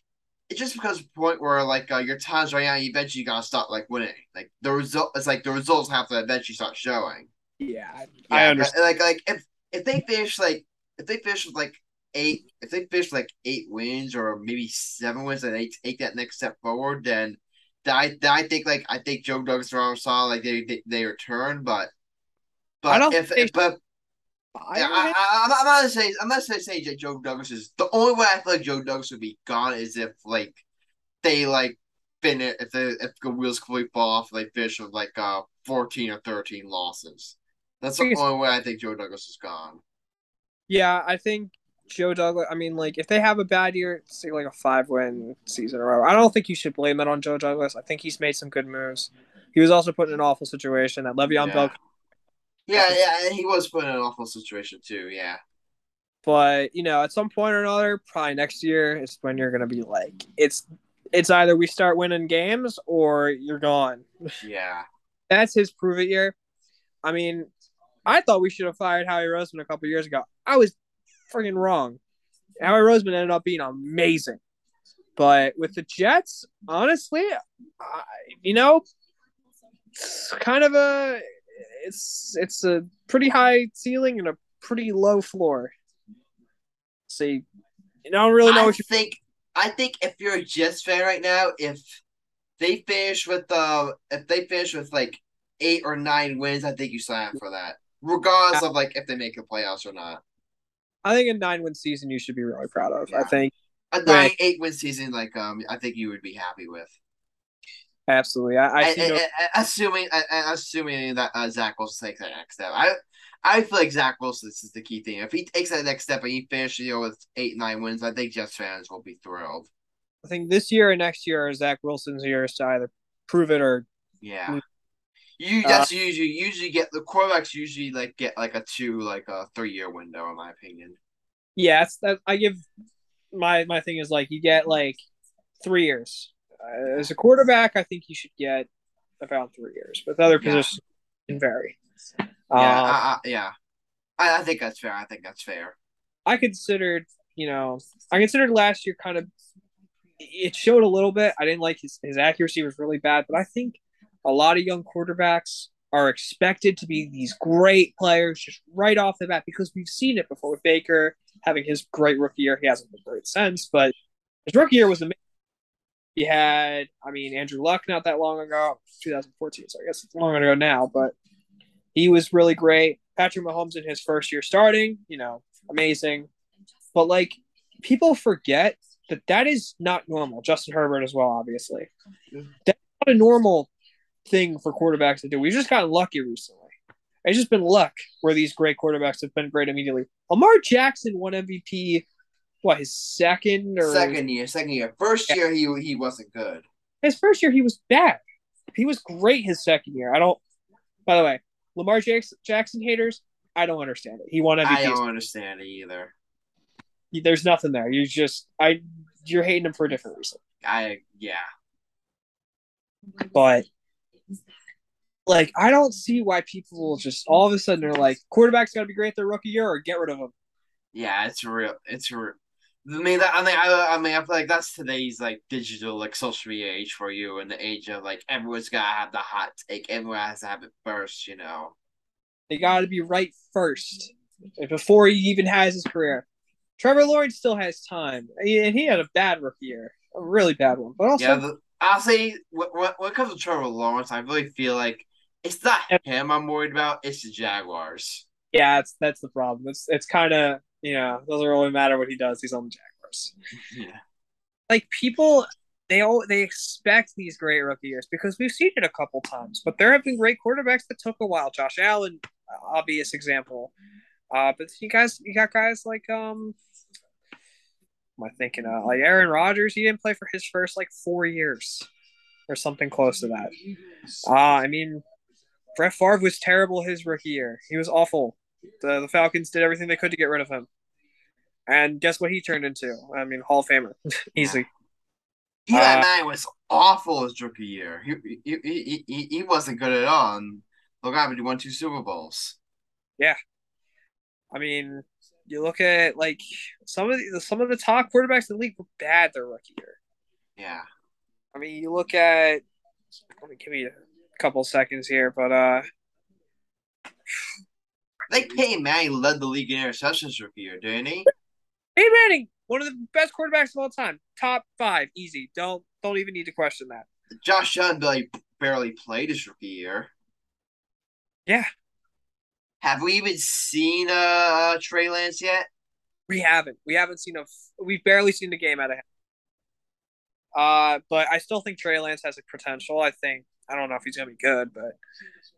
it just becomes a point where like uh, your time's running out. You eventually gotta start like winning. Like the result, it's like the results have to eventually start showing. Yeah, Yeah, I understand. Like like if if they finish like if they finish with like eight if they finish like eight wins or maybe seven wins and they take that next step forward, then I I think like I think Joe Douglas and Saleh like they, they they return, but but I don't if but yeah, I, I, I'm not- I'm not saying I'm not saying that Joe Douglas is the only way I feel like Joe Douglas would be gone is if like they like finish if the if the wheels completely fall off they finish with like uh fourteen or thirteen losses. That's the only way I think Joe Douglas is gone. yeah, I think Joe Douglas. I mean, like if they have a bad year, say like a five win season in a row, I don't think you should blame it on Joe Douglas. I think he's made some good moves. He was also put in an awful situation that Le'Veon Yeah. Bell Yeah, yeah, he was put in an awful situation too. Yeah, But you know, at some point or another, probably next year is when you're gonna be like, it's it's either we start winning games or you're gone. (laughs) yeah, That's his prove it year. I mean, I thought we should have fired Howie Roseman a couple years ago. I was freaking wrong. Howie Roseman ended up being amazing. But with the Jets, honestly, I, you know, it's kind of a it's it's a pretty high ceiling and a pretty low floor. See, you don't really know I what you think I think if you're a Jets fan right now, if they finish with uh if they finish with like eight or nine wins, I think you sign up for that, regardless of like if they make the playoffs or not. I think a nine win season you should be really proud of. I think A nine Right. eight win season, like um, I think you would be happy with. absolutely. I, I see no, and assuming assuming that uh, Zach Wilson takes that next step, I I feel like Zach Wilson this is the key thing. If he takes that next step and he finishes you year with eight nine wins, I think Jets fans will be thrilled. I think this year and next year are Zach Wilson's years to either prove it or Yeah. You Uh, that's usually usually get the quarterbacks usually like get like a two like a three year window in my opinion. yeah. It's that I give my my thing is like you get like three years uh, as a quarterback. I think you should get about three years, but the other Yeah. positions can vary. Yeah, Um, I, I, yeah. I, I think that's fair. I think that's fair. I considered, you know, I considered last year kind of it showed a little bit. I didn't like his his accuracy was really bad, but I think a lot of young quarterbacks are expected to be these great players just right off the bat because we've seen it before with Baker having his great rookie year. He hasn't been great since, but his rookie year was amazing. He had, I mean, Andrew Luck not that long ago, 2014, so I guess it's long ago now, but he was really great. Patrick Mahomes in his first year starting, you know, amazing. But like people forget that that is not normal. Justin Herbert as well, obviously. That's not a normal thing for quarterbacks to do. We've just gotten lucky recently. It's just been luck where these great quarterbacks have been great immediately. Lamar Jackson won MVP. What his second or Second year, second year. First year he he wasn't good. his first year he was bad. He was great his second year. I don't. By the way, Lamar Jackson, Jackson haters, I don't understand it. He won MVP. I don't understand it either. There's nothing there. You just I you're hating him for a different reason. I yeah. But like I don't see why people will just all of a sudden they're like quarterback's got to be great their rookie year or get rid of him. Yeah, it's real. It's real. I mean, that, I mean, I, I mean, I feel like that's today's like digital, like social media age for you, and the age of like everyone's gotta have the hot take, everyone has to have it first, you know. They got to be right first eh, before he even has his career. Trevor Lawrence still has time, and he had a bad rookie year, a really bad one. But also, Yeah, the, I'll say when, when it comes to Trevor Lawrence, I really feel like it's not him I'm worried about; it's the Jaguars. yeah, it's that's the problem. It's it's kind of you know doesn't really matter what he does. He's on the Jaguars. (laughs) Yeah, like people they all they expect these great rookie years because we've seen it a couple times. But there have been great quarterbacks that took a while. Josh Allen, obvious example. Uh, but you guys, you got guys like um, am I thinking? Uh, like Aaron Rodgers, he didn't play for his first like four years or something close to that. Uh, I mean, Brett Favre was terrible his rookie year. He was awful. The the Falcons did everything they could to get rid of him. And guess what he turned into? I mean, Hall of Famer. (laughs) Easily. Eli Uh, Manning was awful his rookie year. He he, he, he, he wasn't good at all. And look at him, he won two Super Bowls. Yeah. I mean, you look at like some of the some of the top quarterbacks in the league were bad their rookie year. Yeah. I mean, you look at. Let me give me a couple seconds here, but uh, I think Peyton Manning led the league in interceptions rookie year, didn't he? Hey Manning, one of the best quarterbacks of all time, top five, easy. Don't don't even need to question that. Josh Allen barely, barely played his rookie year. Yeah. Have we even seen uh Trey Lance yet? We haven't. We haven't seen a. We've barely seen the game out of him. Uh, but I still think Trey Lance has a potential. I think I don't know if he's gonna be good, but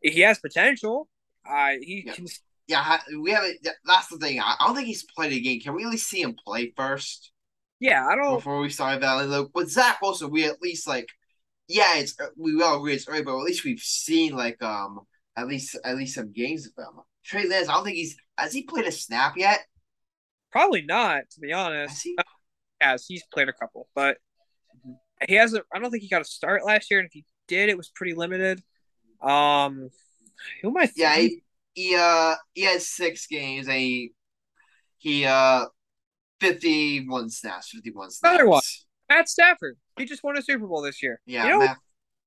he has potential. Uh, he Yeah. can. Yeah, we haven't. That's the thing. I I don't think he's played a game. Can we at least see him play first Yeah, I don't. before we start that? Like, with Zach Wilson, we at least like, yeah, it's we all agree it's early, but at least we've seen like um at least at least some games of him. Trey Lance, I don't think he's has he played a snap yet? Probably not, to be Has honest. he? Has he's played a couple, but he hasn't. I don't think he got a start last year, and if he did, it was pretty limited. Um, who am I? Yeah, he, he uh he had six games and he he uh fifty one snaps, fifty one snaps. Another one. Matt Stafford. He just won a Super Bowl this year. Yeah, you know, Matt-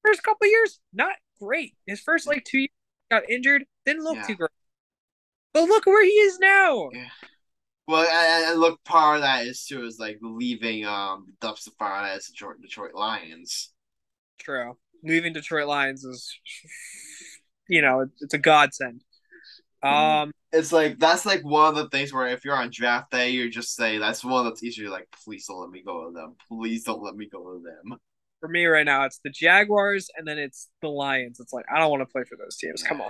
first couple years, not great. His first like two years got injured, didn't look Yeah. too great. But look where he is now. Yeah. Well, I, and look, part of that is too is like leaving um fire as Detroit, Detroit Lions. True. Leaving Detroit Lions is, you know, it's a godsend. Um, It's like that's like one of the things where if you're on draft day, you just say that's one of the teams you're like, please don't let me go to them. Please don't let me go to them. for me right now, it's the Jaguars and then it's the Lions. It's like I don't want to play for those teams. Come on.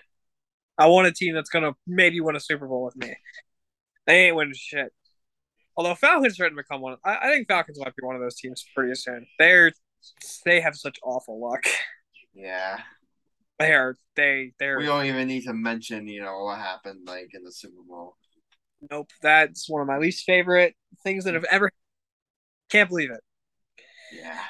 I want a team that's gonna maybe win a Super Bowl with me. They ain't winning shit. Although Falcons threaten to become one, I, I think Falcons might be one of those teams pretty soon. They're they have such awful luck. Yeah. They are they they're We don't even need to mention, you know, what happened like in the Super Bowl. nope. That's one of my least favorite things that have ever. Can't believe it. Yeah.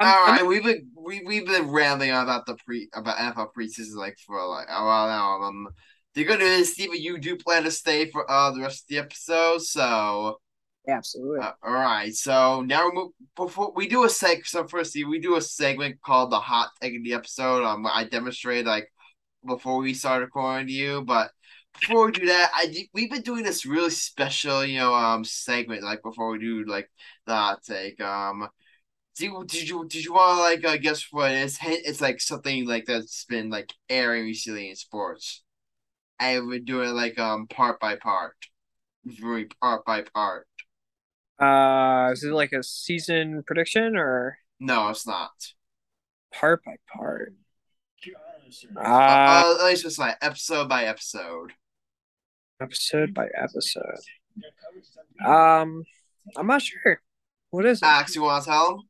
I'm- All I'm- we've been we we've been rambling about the pre about NFL preseason like for like a while now. Um, the good news is, Steven, you do plan to stay for uh the rest of the episode. So, Absolutely. uh, all right. So now we move, before we do a seg. So first, we do a segment called the hot take of the episode. Um, I demonstrated like before we started recording to you, but before we do that, I we've been doing this really special, you know, um segment like before we do like the hot take. Um. Do you, did you did you want to like uh, guess what it is? It's like something like that's been like airing recently in sports, and we're doing it like um part by part, very part by part. Uh, is it like a season prediction or No, it's not. part by part? Uh, Uh, uh, it's just like episode by episode. episode by episode. Um, I'm not sure. What is it? Alex, you want to tell them?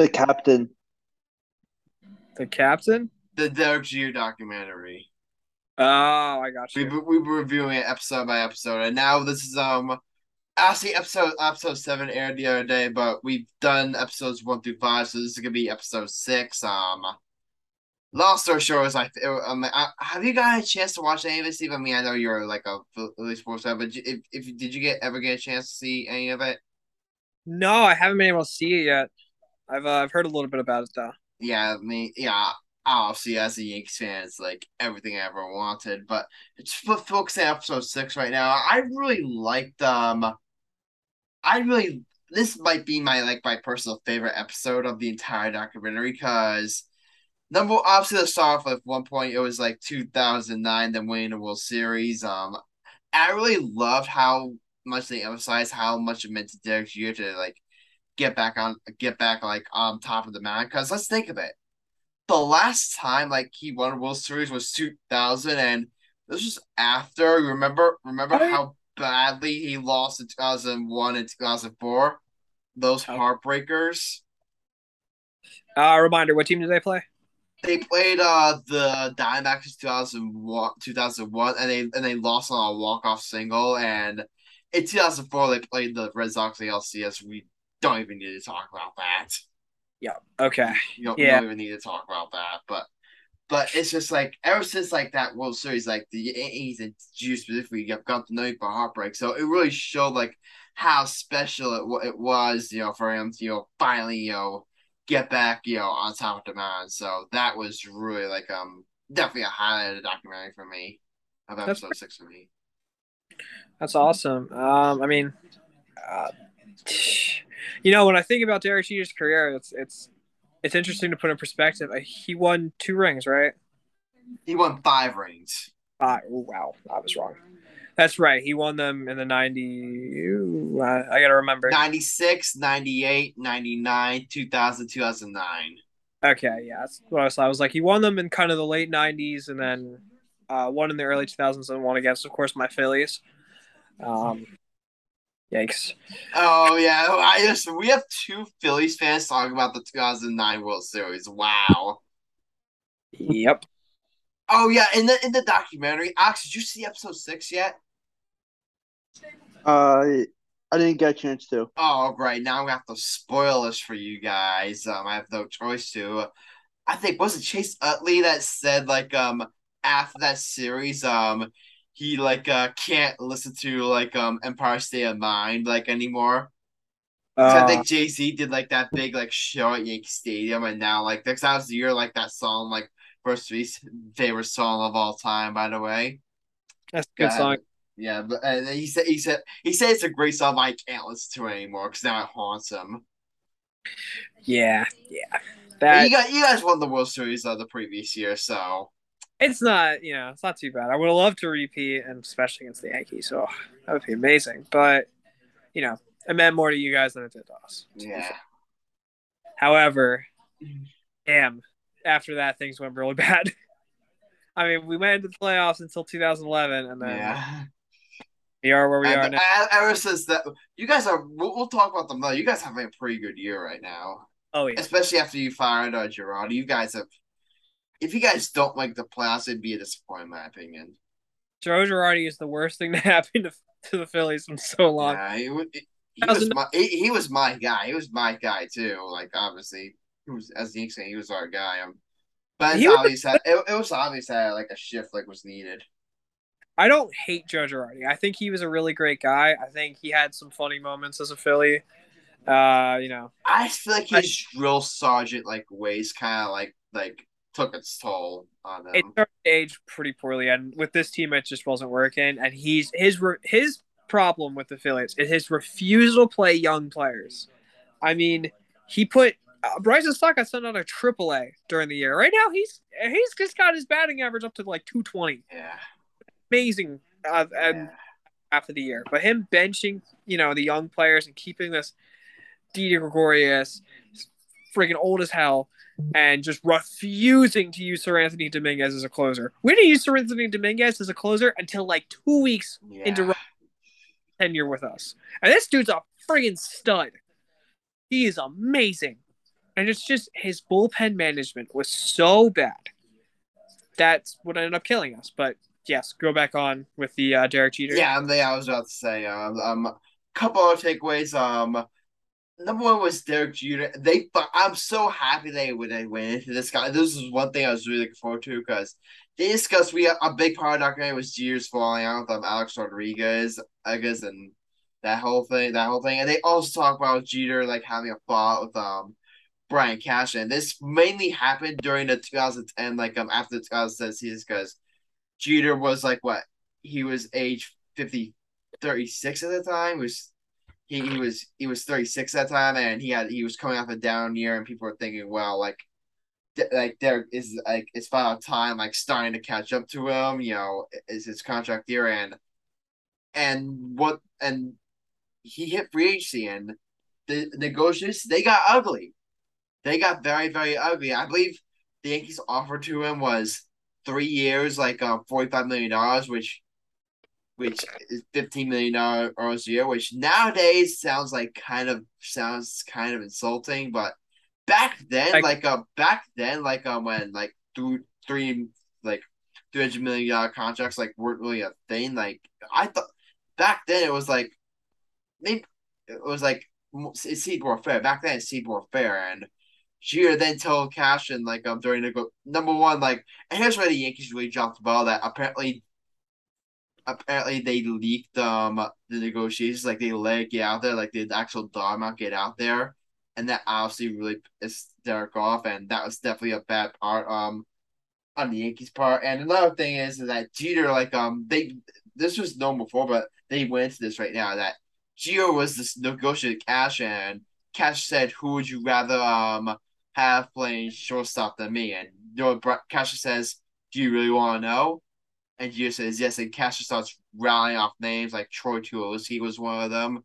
The captain. the captain? The Derek Jeter documentary. Oh, I got We you. we were reviewing it episode by episode, and now this is um actually episode episode seven aired the other day, but we've done episodes one through five, so this is gonna be episode six. Um, long story short is like, um, I, have you got a chance to watch any of it, Steve? I mean, I know you're like a Philly sports fan, but if if did you get ever get a chance to see any of it? No, I haven't been able to see it yet. I've uh, I've heard a little bit about it though. Yeah, I mean, yeah. Obviously, as a Yankees fan, it's like everything I ever wanted. But it's focusing on episode six right now. I really liked um. I really this might be my like my personal favorite episode of the entire documentary because number obviously let's start off with one point. It was like two thousand nine, then winning the World Series. Um, I really loved how much they emphasized how much it meant to Derek Jeter to like get back on get back like on top of the mountain. Because let's think of it the last time like he won a World Series was 2000 and this was after remember remember yeah. how badly he lost in 2001 and 2004 those Oh. heartbreakers Uh, reminder: What team did they play? they played uh the Diamondbacks in 2001 2001 and they and they lost on a walk-off single and in 2004 they played the Red Sox in the LCS we don't even need to talk about that. Yeah. Okay. You don't, Yeah. you don't even need to talk about that. But but it's just like ever since like that World Series, like the Yankees and you specifically have got to know you for heartbreak. So it really showed like how special it, it was, you know, for him to you know finally you know get back you know on top of the mound. So that was really like um definitely a highlight of the documentary for me of That's episode six for me. That's awesome. Um, I mean, uh, you know, when I think about Derek Jeter's career, it's it's it's interesting to put in perspective. Uh, He won two rings, right? He won five rings. Uh, oh, wow, I was wrong. That's right. He won them in the 90. ooh, I, I got to remember. 96, 98, 99, 2000, 2009. Okay, yeah. That's what I was, I was like, he won them in kind of the late 90s and then uh, one in the early 2000s and one against, of course, my Phillies. Um, yikes. Oh yeah, I just we have two Phillies fans talking about the 2009 World Series. Wow. Yep. Oh yeah, in the in the documentary, Alex, did you see episode six yet? Uh, I didn't get a chance to. Oh right, now I'm gonna have to spoil this for you guys. Um, I have no choice to. I think was it Chase Utley that said like um after that series um he like uh can't listen to like um Empire State of Mind like anymore. 'Cause I Uh, think Jay Z did like that big like show at Yankee Stadium, and now like next that was the year like that song like first three favorite song of all time. By the way, that's a good God. song. yeah, but and he said he said he said it's a great song, but I can't listen to it anymore because now it haunts him. Yeah, yeah. That you got you guys won the World Series of the previous year, so it's not, you know, it's not too bad. I would have loved to repeat, and especially against the Yankees. So that would be amazing. But you know, it meant more to you guys than it did to us. yeah. However, damn, after that things went really (laughs) bad. I mean, we went into the playoffs until 2011, and then Yeah, we are where we are now. uh, ever since that, you guys are. We'll, we'll talk about them though. You guys have a pretty good year right now. Oh yeah, especially after you fired uh, Girardi. You guys have, if you guys don't like the playoffs, it'd be a disappointment, in my opinion. Joe Girardi is the worst thing (laughs) to happen to, to the Phillies in so long. Yeah, he, he was my he, he was my guy. He was my guy too. Like obviously, he was as the Yankees saying, he was our guy. Um, but it's obvious that it, it was obvious that like a shift like was needed. I don't hate Joe Girardi. I think he was a really great guy. I think he had some funny moments as a Philly. Uh, you know, I feel like his drill sergeant like ways kind of like like took its toll on it him. started to age pretty poorly, and with this team, it just wasn't working. And he's his his problem with the Phillies is his refusal to play young players. I mean, he put uh, Bryson got sent out a triple A during the year. Right now, he's he's just got his batting average up to like two twenty. Yeah, Amazing, uh, and yeah. of the year. But him benching, you know, the young players and keeping this Didi Gregorius, freaking old as hell, and just refusing to use Seranthony Dominguez as a closer. We didn't use Seranthony Dominguez as a closer until like two weeks yeah. into tenure with us. And this dude's a friggin' stud. He is amazing. And it's just his bullpen management was so bad. That's what ended up killing us. But yes, go back on with the uh, Derek Jeter. Yeah, um, yeah, I was about to say um, um couple of takeaways. Um, number one was Derek Jeter. They, I'm so happy they would they went into this guy. This is one thing I was really looking forward to because they discussed we a big part of the documentary was Jeter's falling out with um, Alex Rodriguez, I guess, and that whole thing, that whole thing, and they also talk about Jeter like having a fallout with um. Brian Cash, and this mainly happened during the 2010, like um after the 2010 season, because Jeter was like what he was age 50, 36 at the time. Was he, he was he was 36 at the time and he had he was coming off a down year and people were thinking, well, like like there is like it's about time like starting to catch up to him, you know, is his contract year and and what and he hit free agency and the negotiations they got ugly. They got very, very ugly. I believe the Yankees offer to him was three years, like um, forty five million dollars, which which is fifteen million dollars a year, which nowadays sounds like kind of sounds kind of insulting, but back then, Like- like uh back then, like um when like three three like three hundred million dollar contracts like weren't really a thing. Like I thought back then it was like maybe it was like it's Seaboard Fair. Back then, it's Seaboard Fair, and Jeter then told Cash and like um during the number one like and here's where the Yankees really dropped the ball that apparently apparently they leaked um the negotiations like they let it get out there like the actual dollar get out there and that obviously really pissed Derek off and that was definitely a bad part um on the Yankees part. And another thing is, that Jeter like um they this was known before but they went into this right now that Jeter was this negotiated cash and Cash said who would you rather um have playing shortstop than me? And you know Cash says do you really want to know and Jeter says yes, and Cashman starts rallying off names like Troy Tulowitzki was one of them,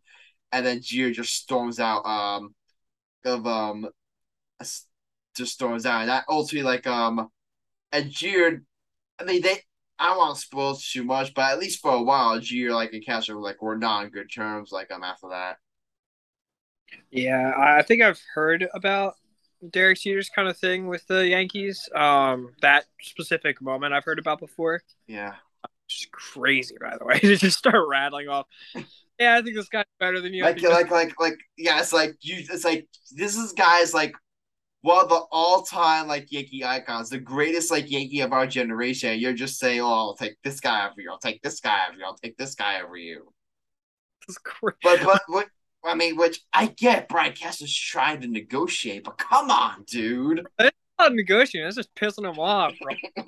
and then Jeter just storms out um of um just storms out, and that ultimately like um and Jeter, I mean they I don't want to spoil too much, but at least for a while, Jeter like and Cashman like were not on good terms like um after that. Yeah, I think I've heard about Derek Jeter's kind of thing with the Yankees. Um, that specific moment I've heard about before. Yeah, just crazy. By the way, (laughs) to just start rattling off. Yeah, I think this guy's better than you. Like, (laughs) like, like, like, yeah. It's like you. It's like this is guys like one of the all-time like Yankee icons, the greatest like Yankee of our generation. You're just saying, "Oh, I'll take this guy over you. I'll take this guy over you. I'll take this guy over you." That's crazy. But but what I mean, which I get Brian Cashman's trying to negotiate, but come on, dude. It's not negotiating. That's just pissing him off, bro. (laughs)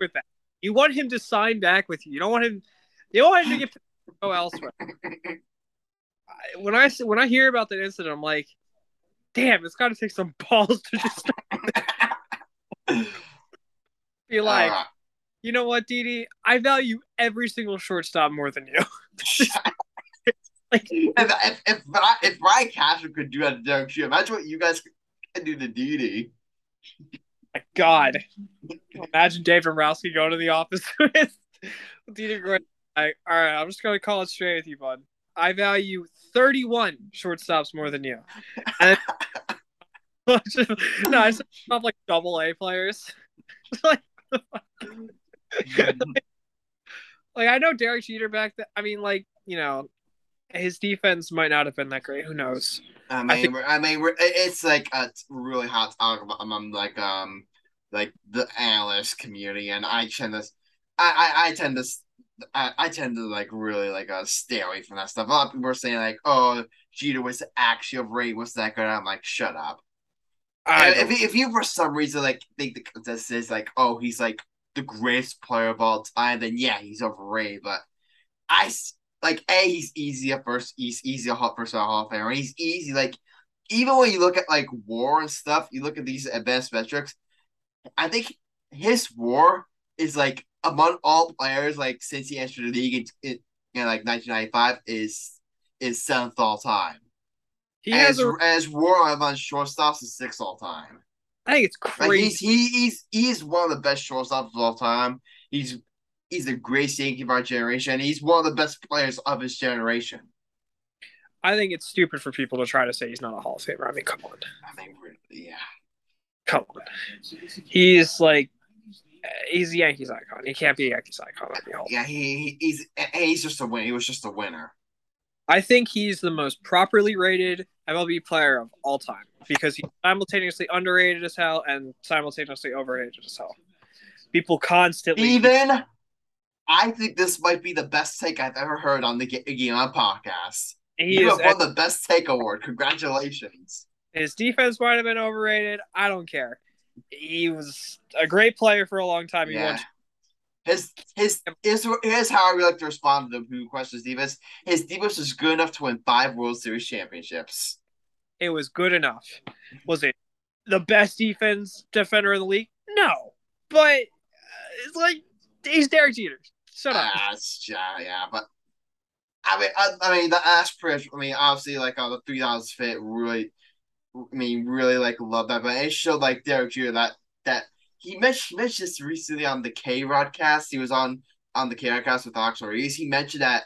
with that. You want him to sign back with you. You don't want him you don't want him to get go elsewhere. when I when I hear about that incident, I'm like, damn, it's gotta take some (laughs) balls to just (laughs) be like, uh, you know what, Didi? I value every single shortstop more than you. Like if if if, if Brian Cashman could do that to Derek Jeter, imagine what you guys can do to Didi. My God, imagine Dave Dombrowski going to the office (laughs) with Didi Gordon. Like, all right, I'm just gonna call it straight with you, bud. I value 31 shortstops more than you. And (laughs) no, I have like double A players. (laughs) like, mm-hmm. like I know Derek Jeter back then. I mean, like you know, his defense might not have been that great. Who knows? I mean, I, think... I mean, it's like a really hot topic among like um like the analyst community, and I tend to, I I, I tend to. I, I tend to like really like uh stay away from that stuff. A lot of people are saying like, "Oh, Jeter was actually Ray was that good." I'm like, "Shut up." if if you for some reason like think that this is like, "Oh, he's like the greatest player of all time," then yeah, he's overrated. But I like a he's easy at first. He's easy a hot first Hall of Famer. He's easy. Like even when you look at like WAR and stuff, you look at these advanced metrics. I think his WAR is like among all players like since he entered the league in, in, in like 1995 is is seventh all time. He and has his, a, his WAR among shortstops is sixth all time. I think it's crazy. Like he's he, he's he's one of the best shortstops of all time. He's he's the greatest Yankee of our generation. He's one of the best players of his generation. I think it's stupid for people to try to say he's not a Hall of Famer. I mean, come on. I mean, yeah. Come on. He's like, he's a Yankees icon. He can't be a Yankees icon. Yeah, he, he's he's just a win. He was just a winner. I think he's the most properly rated MLB player of all time because he's simultaneously underrated as hell and simultaneously overrated as hell. People constantly even I think this might be the best take I've ever heard on the Game On podcast. He you have won the best take award. Congratulations. His defense might have been overrated. I don't care. He was a great player for a long time. He yeah. won. His his is here's how I would like to respond to them who questions defense. His defense was good enough to win five World Series championships. It was good enough. Was it the best defense defender in the league? No, but uh, it's like he's Derek Jeter. Shut up. Uh, yeah, yeah, but I mean, I, I mean, the aspiration. I mean, obviously, like uh, the three dollars fit really. I mean, really like love that, but it showed like Derek Jeter that that he mentioned, mentioned this recently on the K Rodcast. He was on on the K Rodcast with Alex Ruiz. He mentioned that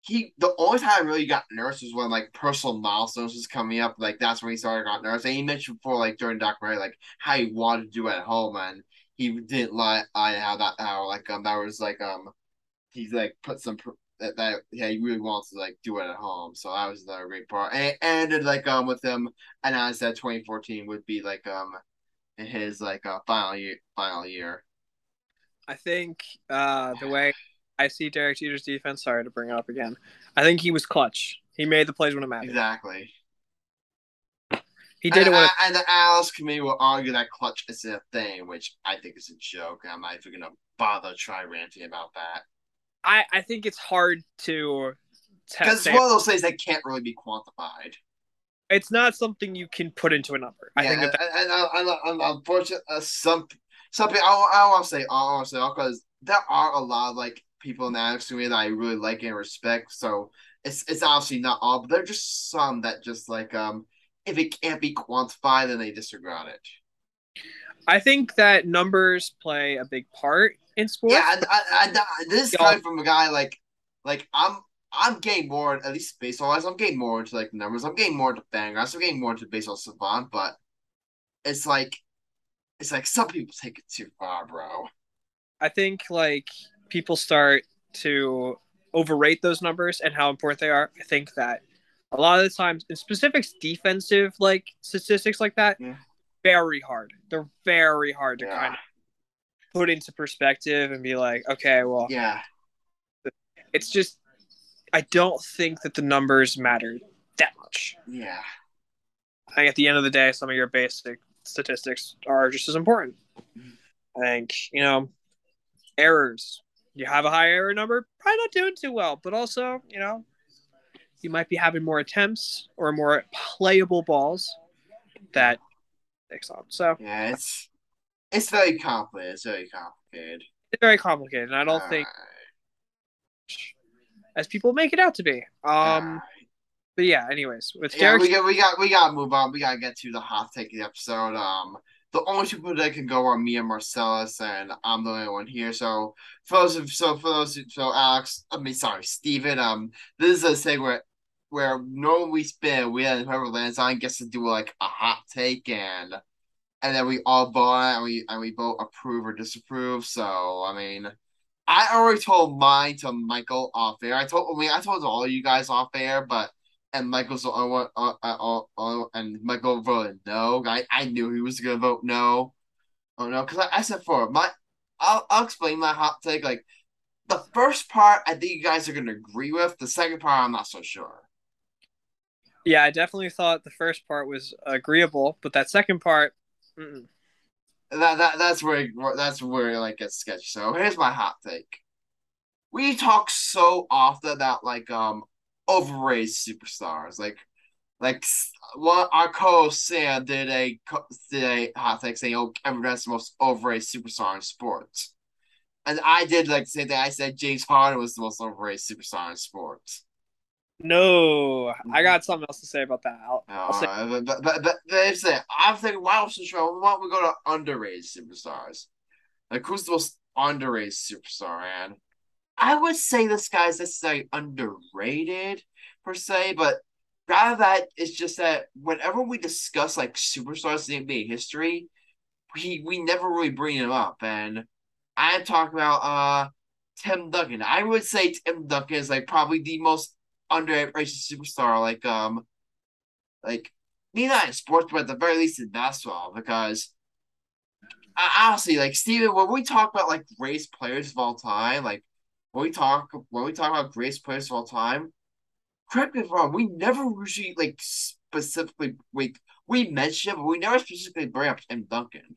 he the only time I really got nervous was when like personal milestones was coming up. Like that's when he started got nervous. And he mentioned before, like during documentary, like how he wanted to do at home, and he didn't lie. I how that how like um that was like um he's like put some that, that yeah he really wants to like do it at home. So that was another great part. And ended like um with him announced that 2014 would be like um in his like uh, final year final year. I think uh, the way I see Derek Jeter's defense. Sorry to bring it up again. I think he was clutch. He made the plays when it mattered. Exactly. He did and, it it, and, Alice Committee will argue that clutch is a thing, which I think is a joke. I'm not even gonna bother try ranting about that I I think it's hard to because it's one of those things that can't really be quantified. It's not something you can put into a number. I yeah, think that, and, and, and, and, unfortunately, uh, some some people, I, I want to say, I want to say, because there are a lot of like people in the community that I really like and respect. So it's it's obviously not all, but there are just some that just like um if it can't be quantified, then they disregard it. I think that numbers play a big part in sports. Yeah, and, and, and this is coming from a guy like like I'm I'm getting more at least baseball wise. I'm getting more into like numbers. I'm getting more into bangers. I'm getting more into baseball savant, but it's like it's like some people take it too far, bro. I think like people start to overrate those numbers and how important they are. I think that a lot of the times in specifics defensive like statistics like that, Yeah. very hard. They're very hard to Yeah. kind of put into perspective and be like, okay, well, Yeah. it's just I don't think that the numbers matter that much. Yeah. I think at the end of the day, some of your basic statistics are just as important. Mm-hmm. I think, you know, errors. You have a high error number, probably not doing too well, but also, you know, you might be having more attempts or more playable balls that takes on. So Yeah, it's it's very complicated. It's very complicated. it's very complicated. And I don't think as people make it out to be. Um Alright. but yeah, anyways, with yeah, Derek we got we got we gotta move on. We gotta get to the hot take of the episode. Um, the only two people that can go are me and Marcellus, and I'm the only one here. So for those, so for those, so Alex, I mean, sorry, Steven, Um, this is a thing where normally we spin, we and whoever lands on gets to do like a hot take, and and then we all vote and we and we both approve or disapprove. So I mean. I already told mine to Michael off air. I told I mean I told all you guys off air, but and Michael's the only one, uh, uh, uh, and Michael voted no. I, I knew he was gonna vote no. Oh no, because I, I said for my, I'll I'll explain my hot take. Like the first part, I think you guys are gonna agree with. The second part, I'm not so sure. Yeah, I definitely thought the first part was agreeable, but that second part, mm-mm. That that that's where that's where it like gets sketchy. So here's my hot take. We talk so often about like um overrated superstars, like like what our co-host Sam did a did a hot take saying, "Oh, Durant's the most overrated superstar in sports," and I did like the same thing. I said James Harden was the most overrated superstar in sports. No, I got something else to say about that. I'll, I'll say, but but but, but they say I think thinking, why was the show? Why don't we go to underrated superstars? Like who's the most underrated superstar? And I would say this guy's necessarily underrated per se, but rather that it's just that whenever we discuss like superstars in NBA history, we we never really bring him up. And I'm talking about uh Tim Duncan. I would say Tim Duncan is like probably the most underrated superstar. Like um like maybe not in sports, but at the very least in basketball, because I, honestly, like Steven, when we talk about like greatest players of all time, like when we talk when we talk about greatest players of all time, correct me if I'm wrong, we never usually like specifically we we mention, but we never specifically bring up Tim Duncan.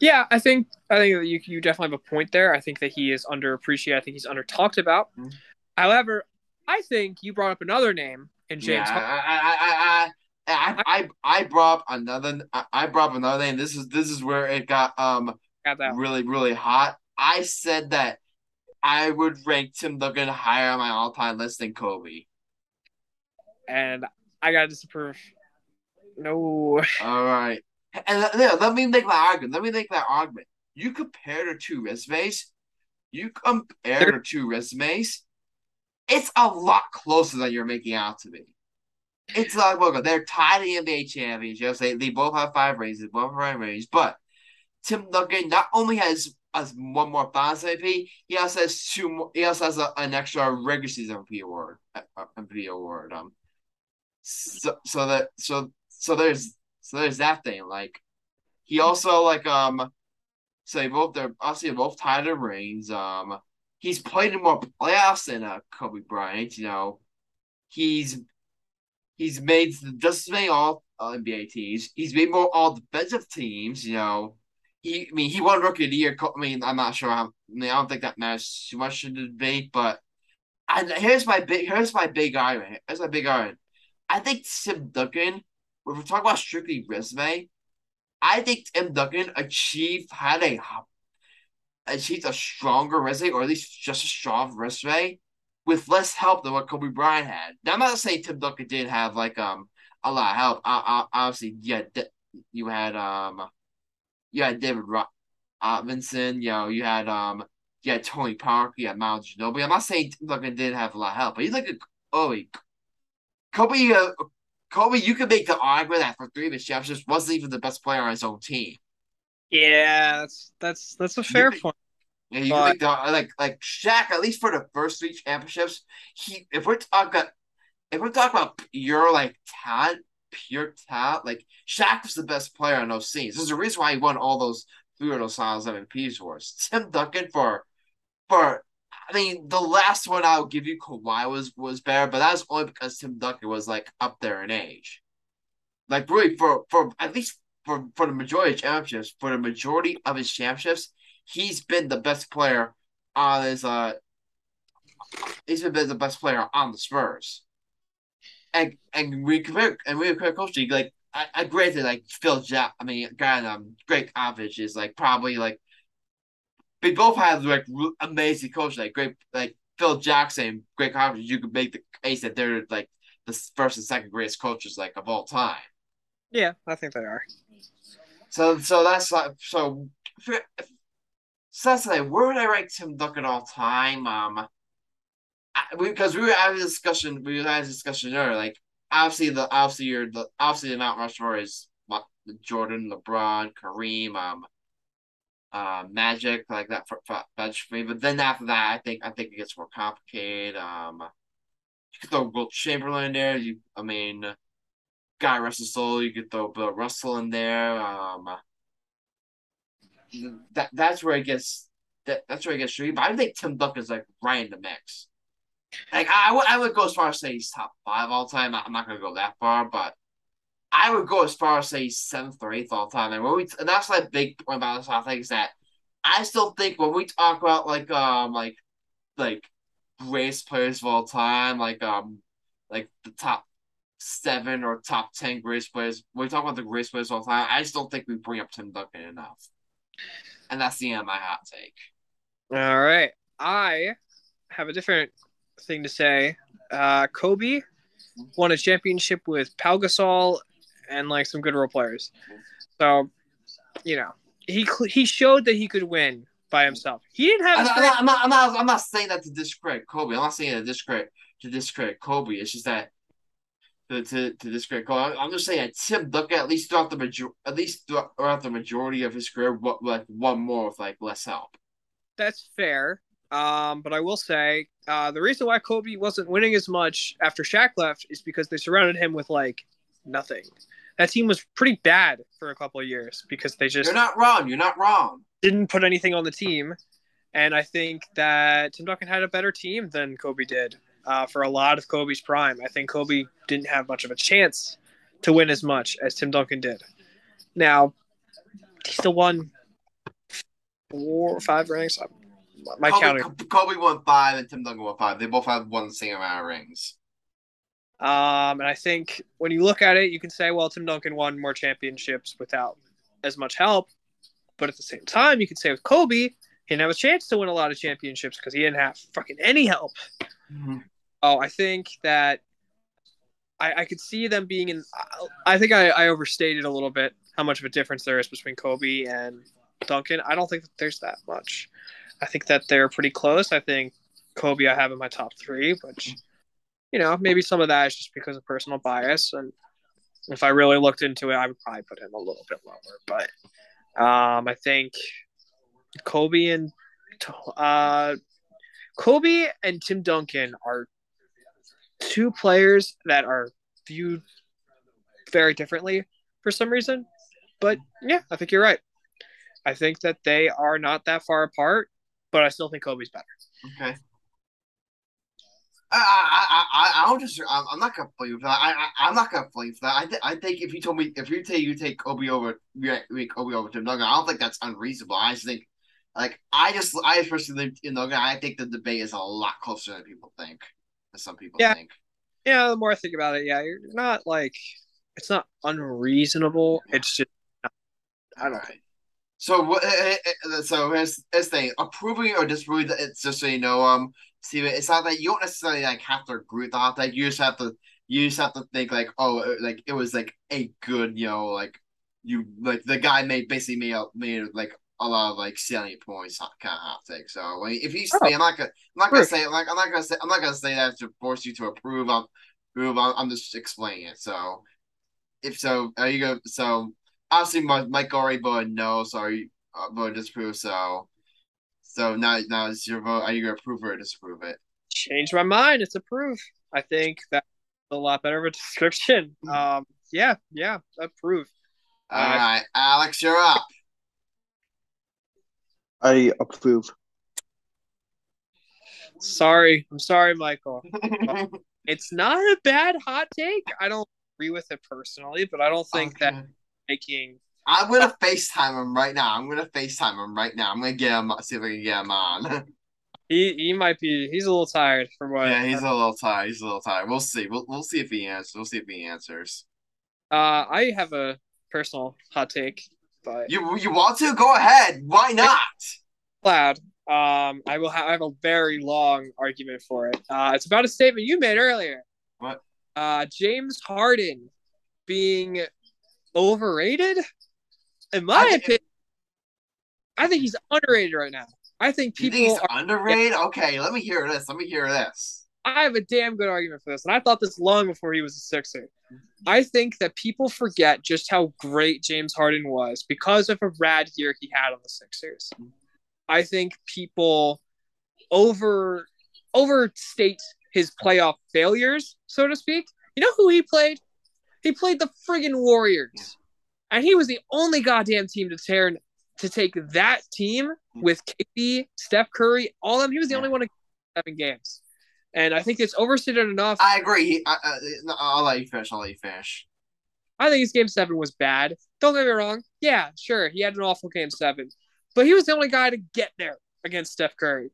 yeah, I think I think that you you definitely have a point there. I think that he is underappreciated. I think he's under talked about. Mhm. However, I think you brought up another name in James. yeah, I, I, I, I, I, I, I brought up another. I, brought up another name. This is this is where it got um Got that. really really hot. I said that I would rank Tim Duncan higher on my all time list than Kobe. and I got to disapprove. No, All right, and let, yeah, let me make my argument. Let me make that argument. You compare the two resumes. You compare the two resumes. It's a lot closer than you're making out to be. It's like look, they're tied in the NBA championships. They they both have five rings. They both have five rings. But Tim Duncan not only has has one more Finals MVP. He also has two more. He also has a, an extra regular season MVP award. Uh, MVP award. Um. So so that so so there's so there's that thing. Like he also like um. So they both they're obviously both tied in rings. Um. He's played in more playoffs than uh, Kobe Bryant. You know, he's he's made just as many all NBA teams. He's made more all defensive teams. You know, he, I mean, he won Rookie of the Year. I mean, I'm not sure how. I mean, I don't think that matters too much in the debate, but and here's my big, here's my big iron. Here's my big iron. I think Tim Duncan. If we're talking about strictly resume, I think Tim Duncan achieved had a achieved a stronger resume, or at least just a strong resume, with less help than what Kobe Bryant had. Now, I'm not saying Tim Duncan did have like um a lot of help. I, I, obviously, yeah, you had um you had David Robinson, you know, you had um you had Tony Parker, you had Miles Ginobili. I'm not saying Tim Duncan didn't have a lot of help, but you look at oh Kobe uh, Kobe, you could make the argument that for three of his championships wasn't even the best player on his own team. Yeah, that's that's that's a fair point. Yeah, you But- the like like Shaq, at least for the first three championships, he if we're talking if we're talking about pure like talent, pure talent, like Shaq was the best player on those teams. There's a reason why he won all those three of those finals MVPs for us. Tim Duncan for for I mean the last one I'll give you Kawhi was was better, but that was only because Tim Duncan was like up there in age. Like really for for at least for for the majority of championships, for the majority of his championships, he's been the best player on his uh he's been the best player on the Spurs. And and we compare and we compare coaching like I, I granted like Phil Jack I mean God um Gregg Popovich is like probably like they both have like amazing coaches like great like Phil Jackson Gregg Popovich you could make the case that they're like the first and second greatest coaches like of all time. Yeah, I think they are. So so that's like so. So that's like where would I rank Tim Duncan all time? Um, because we were having a discussion. We were having a discussion earlier. Like obviously the obviously you're the obviously the Mount Rushmore is Jordan, LeBron, Kareem, um, uh, Magic like that for, for bench me. But then after that, I think I think it gets more complicated. Um, you could throw Wilt Chamberlain there. You, I mean, Guy Russell Soul. You could throw Bill Russell in there. Um, that that's where it gets that that's where it gets tricky. But I think Tim Duncan's like right in the mix. Like I would I would go as far as say he's top five all time. I'm not gonna go that far, but I would go as far as say seventh or eighth all time. And when we and that's like big point about this whole thing is that I still think when we talk about like um like like greatest players of all time, like um like the top seven or top ten greatest players, when we talk about the greatest players all time, I just don't think we bring up Tim Duncan enough. And that's the end of my hot take. All right. I have a different thing to say. Uh, Kobe won a championship with Pau Gasol and like some good role players. So, you know, he he showed that he could win by himself. He didn't have. I'm not, I'm, not, I'm, not, I'm, not, I'm not saying that to discredit Kobe. I'm not saying that to discredit to discredit Kobe. It's just that to to, to discredit Kobe. I'm just saying that Tim Duncan at least throughout the major at least throughout the majority of his career, what like one more with like less help. That's fair. Um, but I will say uh, the reason why Kobe wasn't winning as much after Shaq left is because they surrounded him with like nothing. That team was pretty bad for a couple of years because they just You're not wrong. You're not wrong. didn't put anything on the team. And I think that Tim Duncan had a better team than Kobe did uh, for a lot of Kobe's prime. I think Kobe didn't have much of a chance to win as much as Tim Duncan did. Now, he still won four or five rings. My Kobe, counting. Kobe won five and Tim Duncan won five. They both had won the same amount of rings. Um, and I think when you look at it, you can say, well, Tim Duncan won more championships without as much help. But at the same time, you could say with Kobe, didn't have a chance to win a lot of championships because he didn't have fucking any help. Oh, I think that I, I could see them being in. I think I, I overstated a little bit how much of a difference there is between Kobe and Duncan. I don't think that there's that much. I think that they're pretty close. I think Kobe I have in my top three, which you know maybe some of that is just because of personal bias, and if I really looked into it, I would probably put him a little bit lower. But um, I think Kobe and uh, Kobe and Tim Duncan are two players that are viewed very differently for some reason. But yeah, I think you're right. I think that they are not that far apart, but I still think Kobe's better. Okay. I I I I don't just I'm, I'm not gonna blame for that. I, I I'm not gonna blame for that. I th- I think if you told me if you take you take Kobe over you take Kobe over Tim Duncan, I don't think that's unreasonable. I just think like I just I personally think you know I think the debate is a lot closer than people think. Than some people Yeah. think. Yeah, the more I think about it, yeah, you're not like it's not unreasonable. It's just I don't Alright. So what? eh, eh, eh, So here's here's thing: approving or disapproving. that It's just so you know, um, Steven, it's not that you don't necessarily like have to agree with the hot take. You just have to, you just have to think like, oh, uh, like it was like a good, you know, like you like the guy made basically made a, made like a lot of like salient points, kind of hot take. So like, if you say, Oh. I'm not gonna, I'm not gonna Proof. say like I'm not gonna say I'm not gonna say that to force you to approve. I'm, approve. I'm, I'm just explaining it. So if so, are you gonna so obviously Mike, Mike already voted no, so are you uh, voted disapprove? So, so now now is your vote. Are you gonna approve or disapprove it? change my mind. It's approved. I think that's a lot better of a (laughs) description. Um, yeah, yeah, approve. All Uh, right, Alex, you're up. I approve. Sorry, I'm sorry, Michael. (laughs) It's not a bad hot take. I don't agree with it personally, but I don't think that making I'm gonna FaceTime him right now. I'm gonna FaceTime him right now. I'm gonna get him. See if I can get him on. (laughs) he he might be he's a little tired from what yeah, he's a little tired. He's a little tired. We'll see. We'll we'll see if he answers. We'll see if he answers. uh I have a personal hot take, but You you want to go ahead? Why not? loud. Um, I will. Ha- I have a very long argument for it. Uh, it's about a statement you made earlier. What? Uh, James Harden being overrated. In my I think- opinion, I think he's underrated right now. I think You people. think he's are, underrated? Okay, let me hear this. Let me hear this. I have a damn good argument for this, and I thought this long before he was a Sixer. I think that people forget just how great James Harden was because of a rad year he had on the Sixers. I think people over overstate his playoff failures, so to speak. You know who he played? He played the friggin' Warriors, and he was the only goddamn team to tear to take that team with KD, Steph Curry, all of them. He was the only one to seven games, and I think it's overstated enough. I agree. I, I, I'll let you finish. I'll let you finish. I think his game seven was bad. Don't get me wrong. Yeah, sure, he had an awful game seven, but he was the only guy to get there against Steph Curry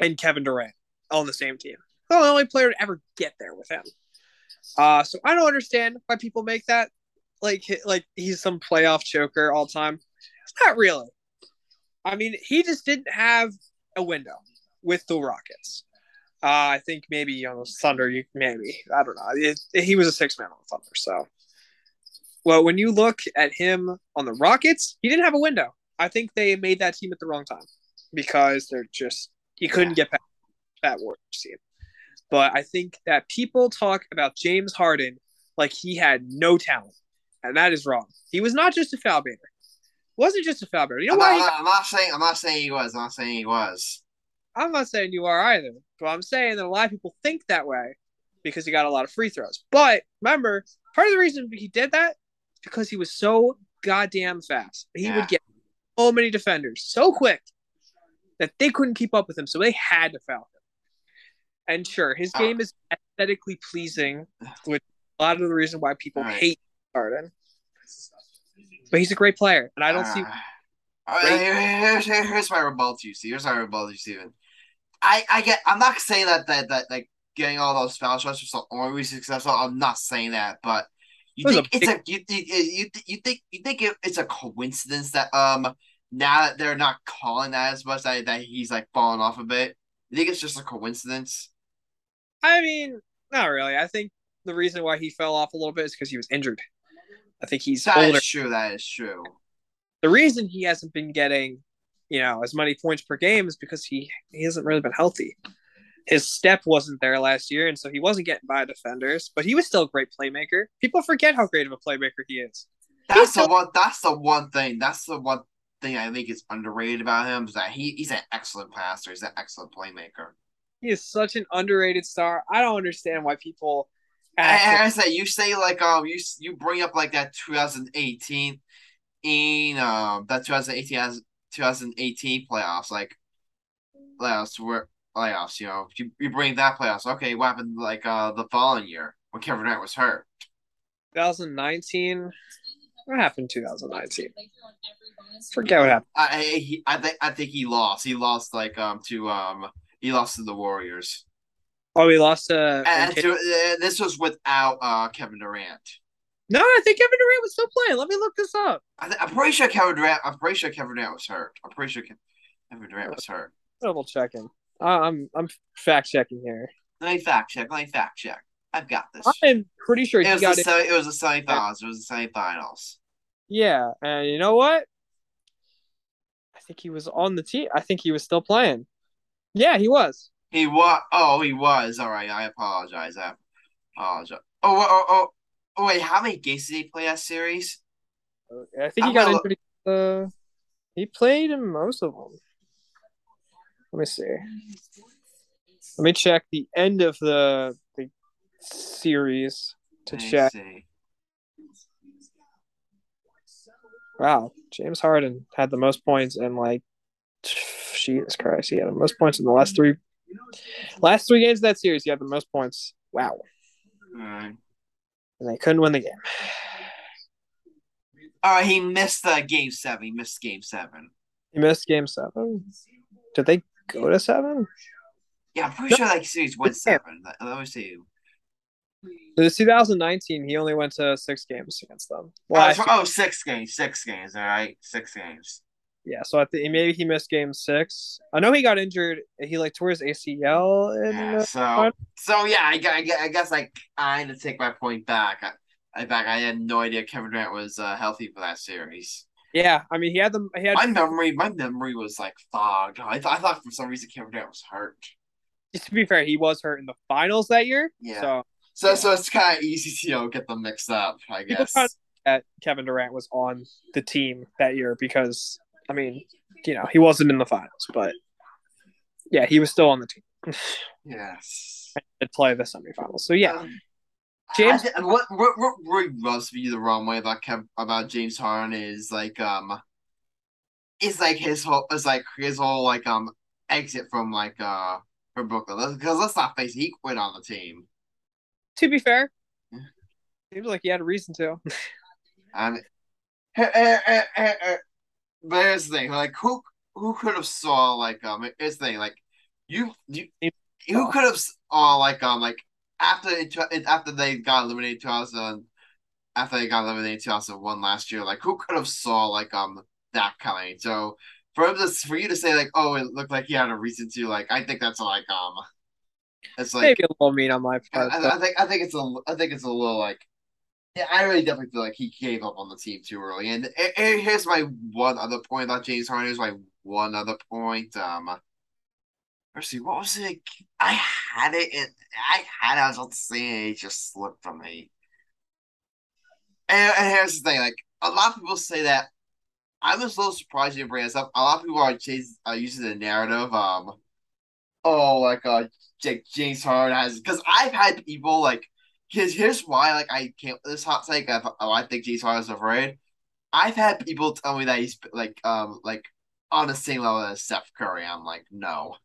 and Kevin Durant on the same team. The only player to ever get there with him. Uh, so I don't understand why people make that like like he's some playoff choker all time. It's not really. I mean, he just didn't have a window with the Rockets. Uh, I think maybe on the Thunder, you maybe I don't know. It, he was a six man on the Thunder, so well, when you look at him on the Rockets, he didn't have a window. I think they made that team at the wrong time because they're just he couldn't get past that Warriors team. But I think that people talk about James Harden like he had no talent, and that is wrong. He was not just a foul baiter. Wasn't just a foul baiter. You know I'm why? not, got- I'm not saying. I'm not saying he was. I'm not saying he was. I'm not saying you are either, but I'm saying that a lot of people think that way because he got a lot of free throws. But remember, part of the reason he did that is because he was so goddamn fast. He Yeah. would get so many defenders so quick that they couldn't keep up with him, so they had to foul him. And sure, his Oh. game is aesthetically pleasing, which is a lot of the reason why people right. hate Harden. But he's a great player, and I don't see. Uh, all right, here- here's, here's my rebuttal to you, Steve. Here's my rebuttal to you, Steven. I, I get. I'm not saying that that that like getting all those foul shots was the only successful. I'm not saying that, but you It think a it's a you you you, you think you think it, it's a coincidence that um now that they're not calling that as much that that he's like falling off a bit. You think it's just a coincidence? I mean, not really. I think the reason why he fell off a little bit is because he was injured. I think he's That is older. true. That is true. The reason he hasn't been getting, you know, as many points per game is because he he hasn't really been healthy. His step wasn't there last year, and so he wasn't getting by defenders. But he was still a great playmaker. People forget how great of a playmaker he is. That's still- the one. That's the one thing. That's the one. thing I think is underrated about him is that he he's an excellent passer. He's an excellent playmaker. He is such an underrated star. I don't understand why people. And act- I say you say like um you you bring up like that 2018 in um that 2018 as 2018 playoffs like playoffs were playoffs you know you, you bring that playoffs okay what happened like uh the following year when Kevin Durant was hurt 2019. What happened in 2019? Forget what happened. I I, he, I think I think he lost he lost like um to um he lost to the Warriors Oh, we lost to. and to, uh, this was without uh Kevin Durant no, I think Kevin Durant was still playing. Let me look this up. I th- I'm pretty sure Kevin Durant I'm pretty sure Kevin Durant was hurt I'm pretty sure Kevin Durant was hurt Double checking. Uh, I'm I'm fact checking here. let me fact check let me fact check I've got this I'm pretty sure It was, got the it. it was the semifinals. It was the semifinals. Yeah, and you know what? I think he was on the team. I think he was still playing. Yeah, he was. He was. Oh, he was. All right. I apologize. I apologize. Oh, oh, oh, oh, wait. How many games did he play that series? I think he I'm got injured. Uh, he played in most of them. Let me see. Let me check the end of the the series to Let check. see. Wow, James Harden had the most points in like Jesus Christ, he had the most points in the last three last three games of that series. He had the most points. Wow, All right. And they couldn't win the game. All right. He missed uh, game seven. He missed game seven. He missed game seven. Did they go to seven? Yeah, I'm pretty sure like series went seven. Let, me see. The 2019, he only went to six games against them. Oh, Last it's- oh, six games. Six games. All right. Six games. Yeah, so I think maybe he missed game six. I know he got injured. He like tore his ACL. In, Yeah, uh, so so yeah, I, I, I guess I kind of take my point back. I, I back I had no idea Kevin Durant was uh, healthy for that series. yeah, I mean he had the He had My memory, my memory was like fogged. I, th- I thought for some reason Kevin Durant was hurt. Just to be fair, he was hurt in the finals that year. Yeah. So So so it's kind of easy to you know get them mixed up. I guess. Kevin Durant was on the team that year because I mean, you know, he wasn't in the finals, but yeah, he was still on the team. Yes. (laughs) Did play the semifinals. So yeah, Um, James- I what what what really rubs me the wrong way about Kev, about James Harden is like um, is like his whole is like his whole like um exit from like uh from Brooklyn because let's not face it, he quit on the team. to be fair, seems like he had a reason to. And but here's the thing, like who who could have saw like um here's the thing, like you you who could have saw like um like after it, after they got eliminated two thousand after they got eliminated two thousand one last year, like who could have saw like um that coming? So for him to for you to say like oh it looked like he had a reason to like I think that's like um it's like Maybe a little mean on my part. I- I think I think it's a I think it's a little like yeah I really definitely feel like he gave up on the team too early. And, and- here's my one other point about James Harden. Here's my one other point. Um, see, what was it? I had it. I had it. I was about to say it. It just slipped from me. And, and here's the thing: like a lot of people say that. I'm just a little surprised you bring this up. A lot of people are, chasing, are using the narrative. Um, oh, like uh, James Harden has because I've had people like here's here's why like I can't this hot take of oh, I think James Harden's afraid. I've had people tell me that he's like um like on the same level as Steph Curry. I'm like no,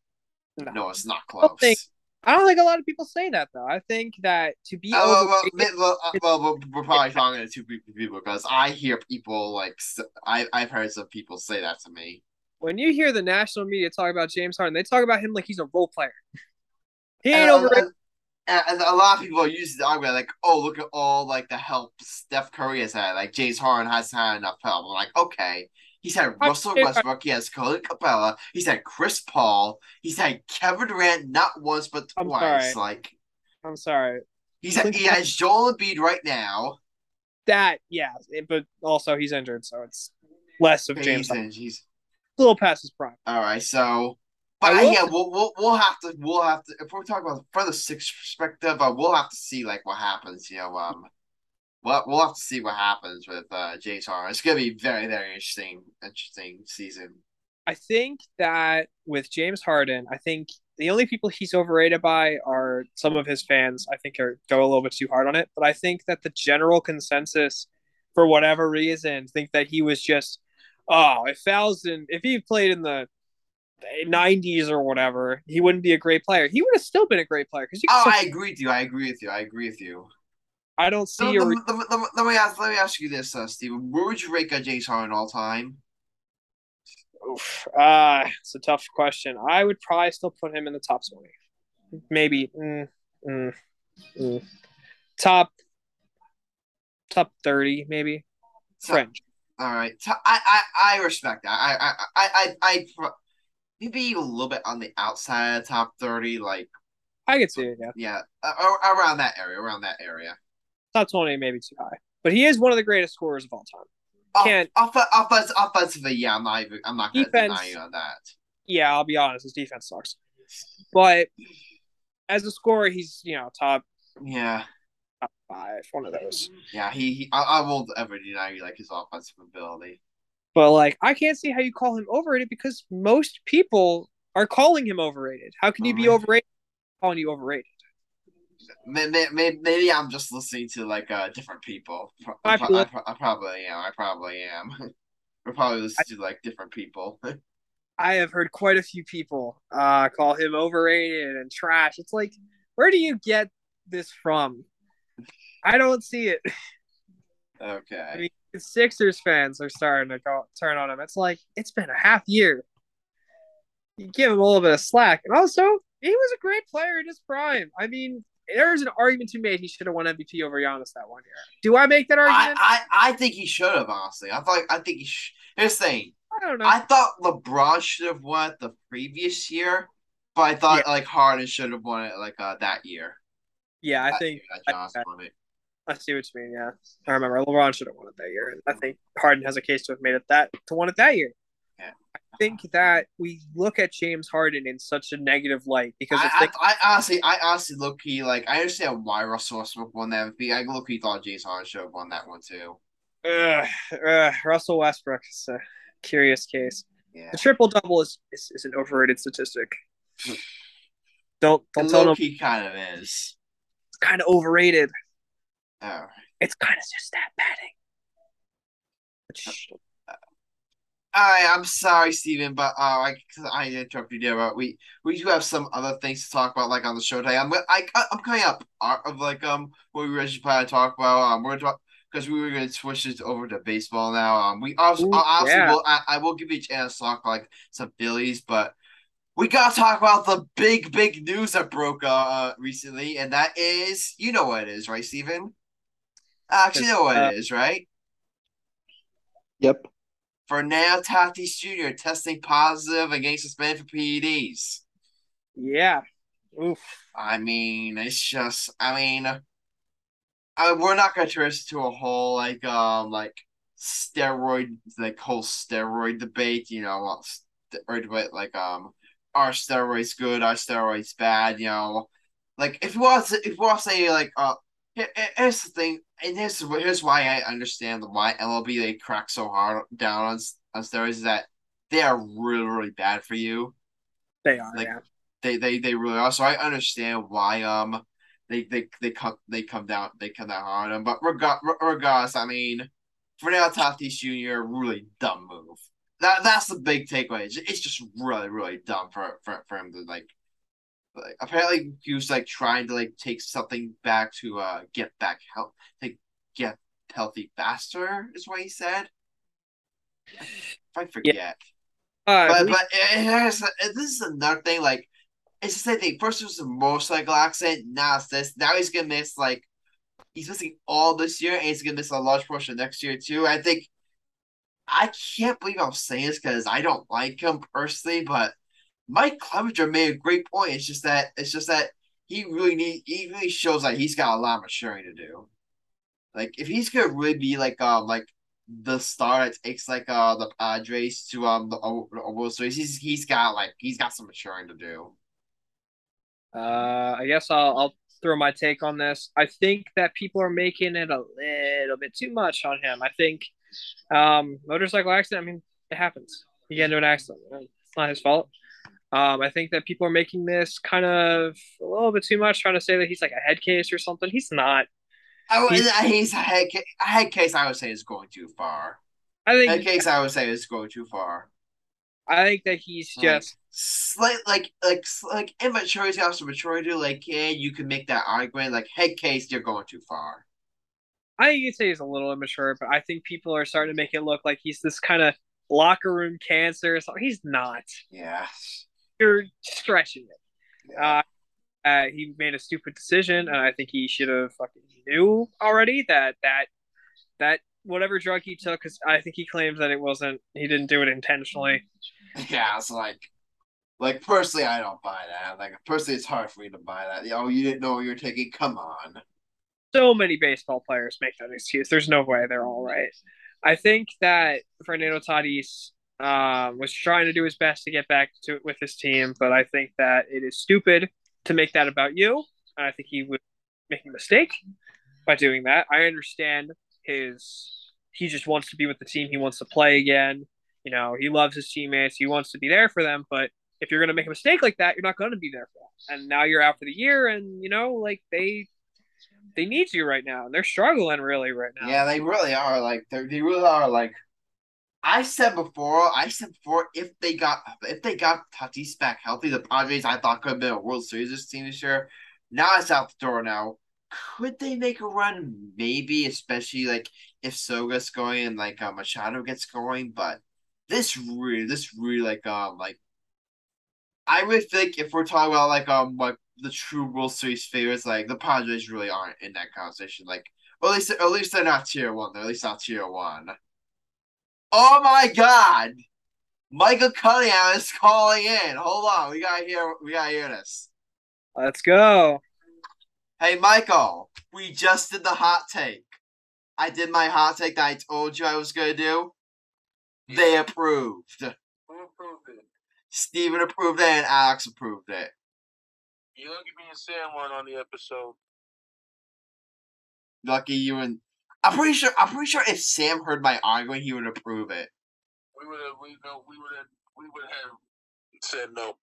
No. no, it's not don't close. think- I don't think a lot of people say that though. I think that to be Oh, well, well, overrated- mi- well, uh, well, well, we're probably talking to two people people because I hear people like I've heard some people say that to me. when you hear the national media talk about James Harden, they talk about him like he's a role player. He ain't And, overrated. A lot of people are using the argument like, oh, look at all like the help Steph Curry has had. Like James Harden has had enough help. I'm like, okay. He's had Russell Westbrook. He has Clint Capela. He's had Chris Paul. He's had Kevin Durant not once but I'm twice. Like I'm sorry. he's had, he has Joel Embiid right now. That yeah, but also he's injured, so it's less of James. He's, he's A little past his prime. all right. So, but will- yeah, we'll, we'll we'll have to we'll have to if we're talking about from the sixth perspective, uh, we'll have to see like what happens. You know, um, well, we'll have to see what happens with uh, James Harden. It's gonna be very, very interesting, interesting season. I think that with James Harden, I think the only people he's overrated by are some of his fans. I think are go a little bit too hard on it, but I think that the general consensus, for whatever reason, think that he was just oh, if fouls in if he played in the 90s or whatever, he wouldn't be a great player. He would have still been a great player because you Oh, I agree with you. I agree with you. I agree with you. I don't see. Let, a let, let, let, let me ask. Let me ask you this, uh, Steven. Where would you rate uh, James Harden all time? Oof. Uh, it's a tough question. I would probably still put him in the top 20. Maybe mm, mm, mm. top top 30, maybe. French. All right. So, I, I I respect that. I I I I, maybe a little bit on the outside of the top thirty, like I could see it, yeah. yeah, uh, around that area, around that area. Top 20, maybe too high. But he is one of the greatest scorers of all time. Off, Can't- off, offense, offensively, yeah, I'm not even. I'm not gonna Defense- deny you on that. Yeah, I'll be honest, his defense sucks. But as a scorer, he's, you know, top, Yeah, top five, one of those. yeah. He, he I, I won't ever deny you like his offensive ability. But like, I can't see how you call him overrated because most people are calling him overrated. How can you be overrated? Calling you overrated. Maybe, maybe, maybe I'm just listening to like uh different people. I pro- I, pro- I probably am. I probably am. (laughs) We're probably listening to like different people. (laughs) I have heard quite a few people uh, call him overrated and trash. It's like, where do you get this from? I don't see it. (laughs) okay. I mean, Sixers fans are starting to go, turn on him. It's like it's been a half year. You give him a little bit of slack, and also he was a great player in his prime. I mean, there's an argument to be made he should have won MVP over Giannis that one year. Do I make that argument? I, I think he should have honestly. I thought I think he. Sh- Here's the thing. I, don't know. I thought LeBron should have won it the previous year, but I thought like Harden should have won it like uh that year. yeah, I That think year I-. I see what you mean. Yeah, I remember LeBron should have won it that year, and I think Harden has a case to have made it that to won it that year. Yeah. I think that we look at James Harden in such a negative light because I, like, I, I honestly, I honestly look key like I understand why Russell Westbrook won that MVP. I look he thought James Harden should have won that one too. ugh, ugh, Russell Westbrook is a curious case. Yeah, The triple double is, is is an overrated statistic. (sighs) Don't don't tell them key kind of is. it's kind of overrated. Oh. It's kind of just that padding. Which, All right, I'm sorry, Stephen, but uh, I I interrupted you there, but we we do have some other things to talk about, like on the show today. I'm I I'm coming up uh, of like um what we originally planned to talk about. Um, we're talk because we were going to switch it over to baseball now. Um, we also Ooh, honestly yeah. will I, I will give you a chance to talk about, like some Phillies, but we gotta talk about the big big news that broke uh, uh recently, and that is you know what it is, right, Steven? Actually, you know what Uh, it is, right? Yep. Fernando Tatis Jr. testing positive and getting suspended for PEDs. yeah. Oof. I mean, it's just, I mean, I, we're not gonna turn this into a whole like, um, like steroid, like whole steroid debate. You know, well, st- or debate like, um, are steroids good? Are steroids bad? You know, like if you want to, if you want to say like, uh, here's the thing, and here's here's why I understand why MLB they crack so hard down on on steroids is that they are really really bad for you They are. Like, yeah. they they they really are. So I understand why um they they they come they come down they come down hard on them. But regard regardless, I mean, Fernando Tatis Jr. really dumb move. That that's the big takeaway. It's, it's just really really dumb for for for him to like. Like, apparently he was like trying to like take something back to uh get back health to get healthy faster is what he said. If I forget. Uh, But we- but it has, this is another thing. Like it's the same thing. First it was a motorcycle accident. Now it's this. Now he's gonna miss like he's missing all this year, and he's gonna miss a large portion next year too. I think I can't believe I'm saying this because I don't like him personally, but Mike Clevinger made a great point. It's just that it's just that he really need he really shows that he's got a lot of maturing to do. Like if he's gonna really be like um like the star that takes like uh the Padres to um the, uh, World Series, he's he's got like he's got some maturing to do. Uh, I guess I'll I'll throw my take on this. I think that people are making it a little bit too much on him. I think um, motorcycle accident. I mean, it happens. You get into an accident. It's not his fault. Um, I think that people are making this kind of a little bit too much, trying to say that he's like a head case or something. He's not. I, he's, he's a head case. A head case, I would say, is going too far. I think head case, I would say, is going too far. I think that he's just slight, like, like, like immaturity after maturity. Like, yeah, you can make that argument. Like, head case, you're going too far. I think you'd say he's a little immature, but I think people are starting to make it look like he's this kind of locker room cancer. So he's not. Yeah, you're stretching it. Uh, uh, he made a stupid decision, and I think he should have fucking knew already that that that whatever drug he took, because I think he claims that it wasn't, he didn't do it intentionally. Yeah, it's like, like personally, I don't buy that. Like personally, it's hard for me to buy that. Oh, you didn't know what you're taking? Come on. So many baseball players make that excuse. There's no way they're all right. I think that Fernando Tatis um, was trying to do his best to get back to it with his team, but I think that it is stupid to make that about you. And I think he was making a mistake by doing that. I understand his he just wants to be with the team. He wants to play again. You know, he loves his teammates. He wants to be there for them. But if you're going to make a mistake like that, you're not going to be there for them. And now you're out for the year, and you know, like they they need you right now, they're struggling really right now. Yeah, they really are. Like they they really are. Like I said before, I said before, if they got if they got Tatis back healthy, the Padres I thought could have been a World Series this team this year. Now it's out the door. Now, could they make a run? Maybe, especially like if Soto's going and like uh, Machado gets going. But this really, this really like um like I would think if we're talking about like um like the true World Series favorites, like the Padres really aren't in that conversation. Like, at least at least they're not tier one. They're at least not tier one. Oh my God! Michael Cunningham is calling in. Hold on, we gotta hear. We gotta hear this. Let's go. Hey, Michael, we just did the hot take. I did my hot take that I told you I was gonna do. They approved. Who approved it? Steven approved it and Alex approved it. You lucky me and Sam weren't on the episode. Lucky you and I'm pretty sure. I'm pretty sure if Sam heard my argument, he would approve it. We would have. We know. We would have. We would have said no.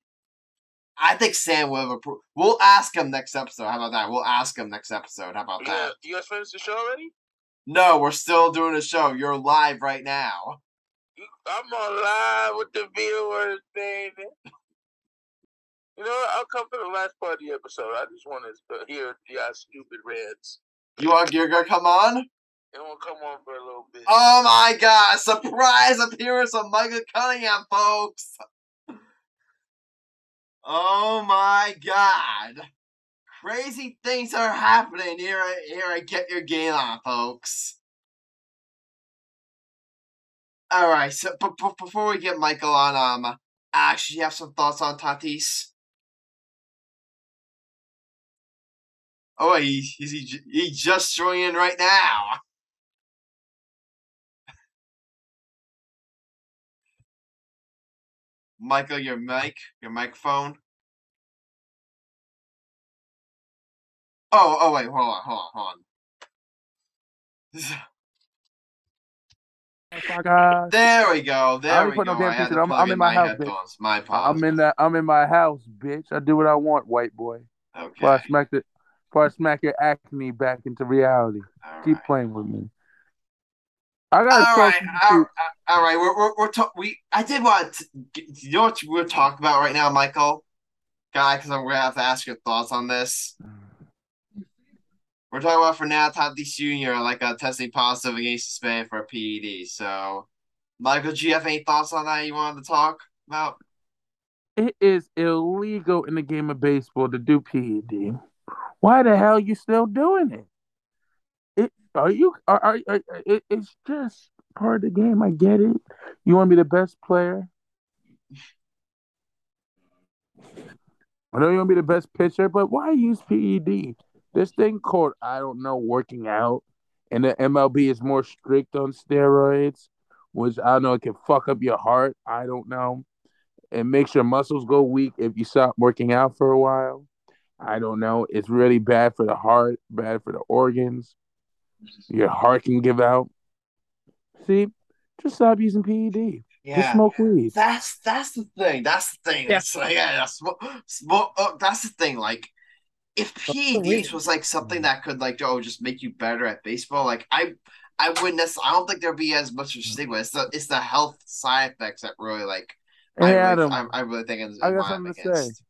I think Sam would have approved. We'll ask him next episode. How about that? We'll ask him next episode. How about Yeah. that? You guys finished the show already? No, we're still doing a show. You're live right now. I'm on live with the viewers, baby. You know, what? I'll come for the last part of the episode. I just want to hear y'all stupid rants. You want gonna come on? It won't come on for a little bit. Oh my god! Surprise appearance of Michael Cunningham, folks. Oh my god! Crazy things are happening here. Here, I get your game on, folks. All right. So, before we get Michael on, um, actually, you have some thoughts on Tatis? Oh, he he, he just in right now. Michael, your mic, your microphone. Oh, oh wait, hold on, hold on, hold on. There we go. There we go. no I had to I'm, I'm in in my house, bitch. My apologies. I'm in that. I'm in my house, bitch. I do what I want, white boy. Okay. Before I smack the, before I smack your acne back into reality. All Keep right. playing with me. I got All right, all for you. right, all right. We're we're, we're talk- we. I did want to. get- You know what we're talking about right now, Michael? Guy, because I'm gonna have to ask your thoughts on this. We're talking about Fernando Tatis Jr. like uh, testing positive against Spain for a PED. So, Michael, do you have any thoughts on that you wanted to talk about? It is illegal in the game of baseball to do PED. Why the hell you still doing it? Are you are, are, are it, it's just part of the game. I get it. You want to be the best player. I know you want to be the best pitcher, but why use PED? This thing called I don't know working out, and the MLB is more strict on steroids, which I don't know it can fuck up your heart. I don't know. It makes your muscles go weak if you stop working out for a while. I don't know. It's really bad for the heart, bad for the organs. Your heart can give out. See, just stop using PED. Just smoke weed. That's that's the thing. That's the thing. Yeah. It's like yeah, yeah, smoke, smoke. Oh, that's the thing. Like, if. PEDs was like something mm. that could like oh just make you better at baseball, like I I wouldn't. necess- I don't think there'd be as much of a stigma. It's the it's the health side effects that really like. I Hey really, Adam, I, I really think is I got why I'm something to say. against.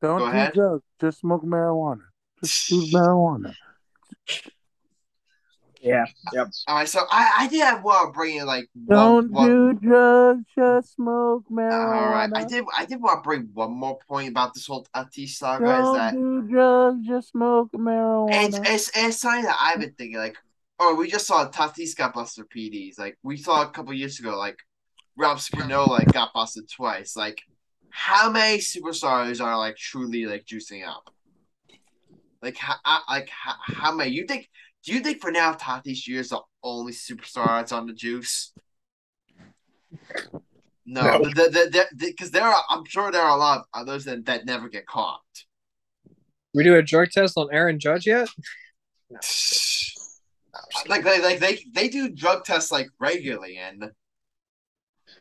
don't go do ahead. drugs. Just smoke marijuana. Just (laughs) do marijuana. Yeah. Yep. All right, so I I did have want to bring in like Don't one, one, do drugs. Just smoke marijuana. All right, I did I did want to bring one more point about this whole Tatis saga is Don't that do drugs. Just smoke it's, marijuana. it's it's something that I've been thinking like, oh, we just saw Tatis got busted for PEDs. Like we saw a couple years ago, like Rob Spinola like got busted twice. Like, how many superstars are like truly like juicing up? Like how uh, like how, how many? You think? Do you think for now Tatis Jr. is the only superstar that's on the juice? No, No. because the, the, the, 'cause there are. I'm sure there are a lot of others that, that never get caught. We do a drug test on Aaron Judge yet? No, like they like they they do drug tests like regularly and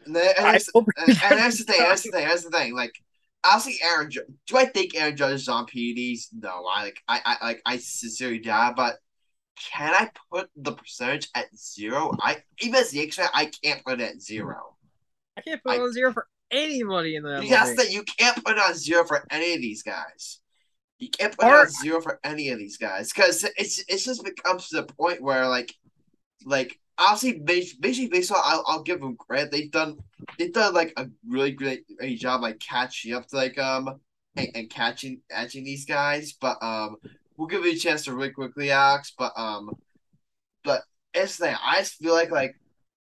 and, the, and, that's, and, and that's (laughs) the thing that's the thing that's the thing like honestly Aaron Ju- do I think Aaron Judge is on PEDs no I like I, I like I sincerely doubt but can I put the percentage at zero I even as the fan I can't put it at zero I can't put I- on zero for anybody in the MLB. Yes, that you can't put it on zero for any of these guys. You can't put it Or- on zero for any of these guys because it's it's just becomes to the point where like like obviously Major Major League Baseball I'll, I'll give them credit they've done they've done like a really great, great job like catching up to like um and, and catching catching these guys but um we'll give you a chance to really quickly Alex but um but it's the thing I just feel like like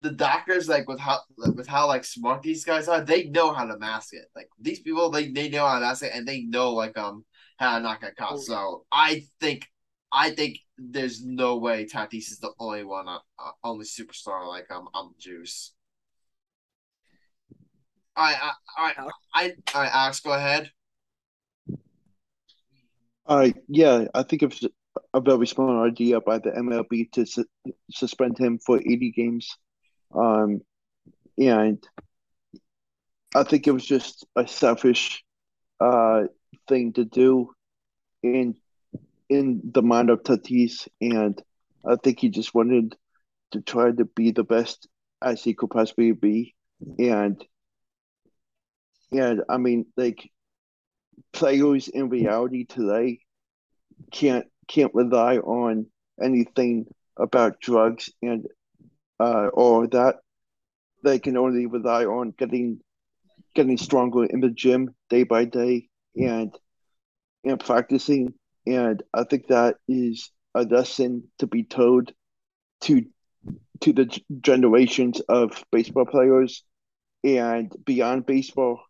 the doctors like with how with how like smart these guys are, they know how to mask it. Like these people, they they know how to mask it, and they know like um how to not get caught. So I think I think there's no way Tatis is the only one, uh, uh, only superstar like um on Juice. I, all right, I, all right, Alex, go ahead. Uh, yeah, I think a very smart idea by the MLB to su suspend him for 80 games. Um, and I think it was just a selfish uh thing to do in in the mind of Tatis, and I think he just wanted to try to be the best as he could possibly be. And and I mean, like players in reality today can't can't rely on anything about drugs and uh or that. They can only rely on getting getting stronger in the gym day by day and and practicing. And I think that is a lesson to be told to to the generations of baseball players and beyond baseball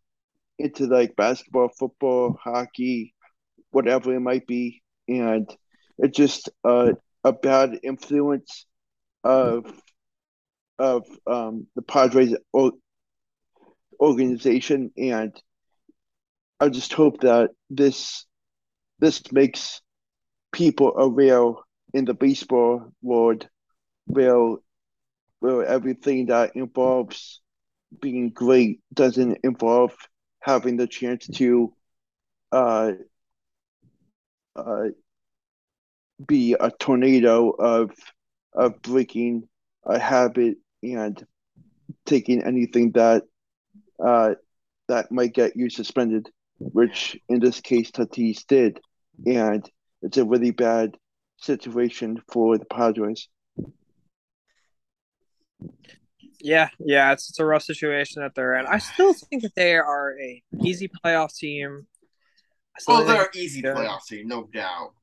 into like basketball, football, hockey, whatever it might be, and it's just a a bad influence of of um, the Padres organization, and I just hope that this this makes people aware in the baseball world where where everything that involves being great doesn't involve having the chance to uh, uh, be a tornado of of breaking a habit and taking anything that uh, that might get you suspended, which in this case Tatis did, and it's a really bad situation for the Padres. Yeah, yeah, it's, it's a rough situation that they're in. I still think that they are a easy playoff team. Well, they're an easy Yeah. playoff team, no doubt.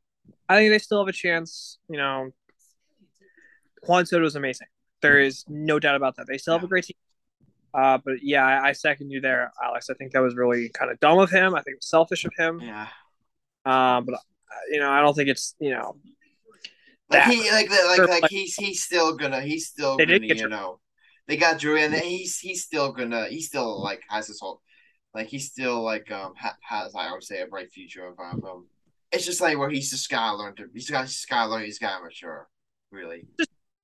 I think they still have a chance. You know, Juan Soto is amazing. There is no doubt about that. They still have a great team. Uh, but yeah, I, I second you there, Alex. I think that was really kind of dumb of him. I think it was selfish of him. Yeah. Um, but uh, you know, I don't think it's you know Like that. he like like like like- he's he's still gonna he's still They gonna you know they got Drew and he's he's still gonna he still like has his whole like he's still like um ha- has I would say a bright future of um, um it's just like where he's just gotta learn to. He's got he's gotta learn. He's gotta mature. Really.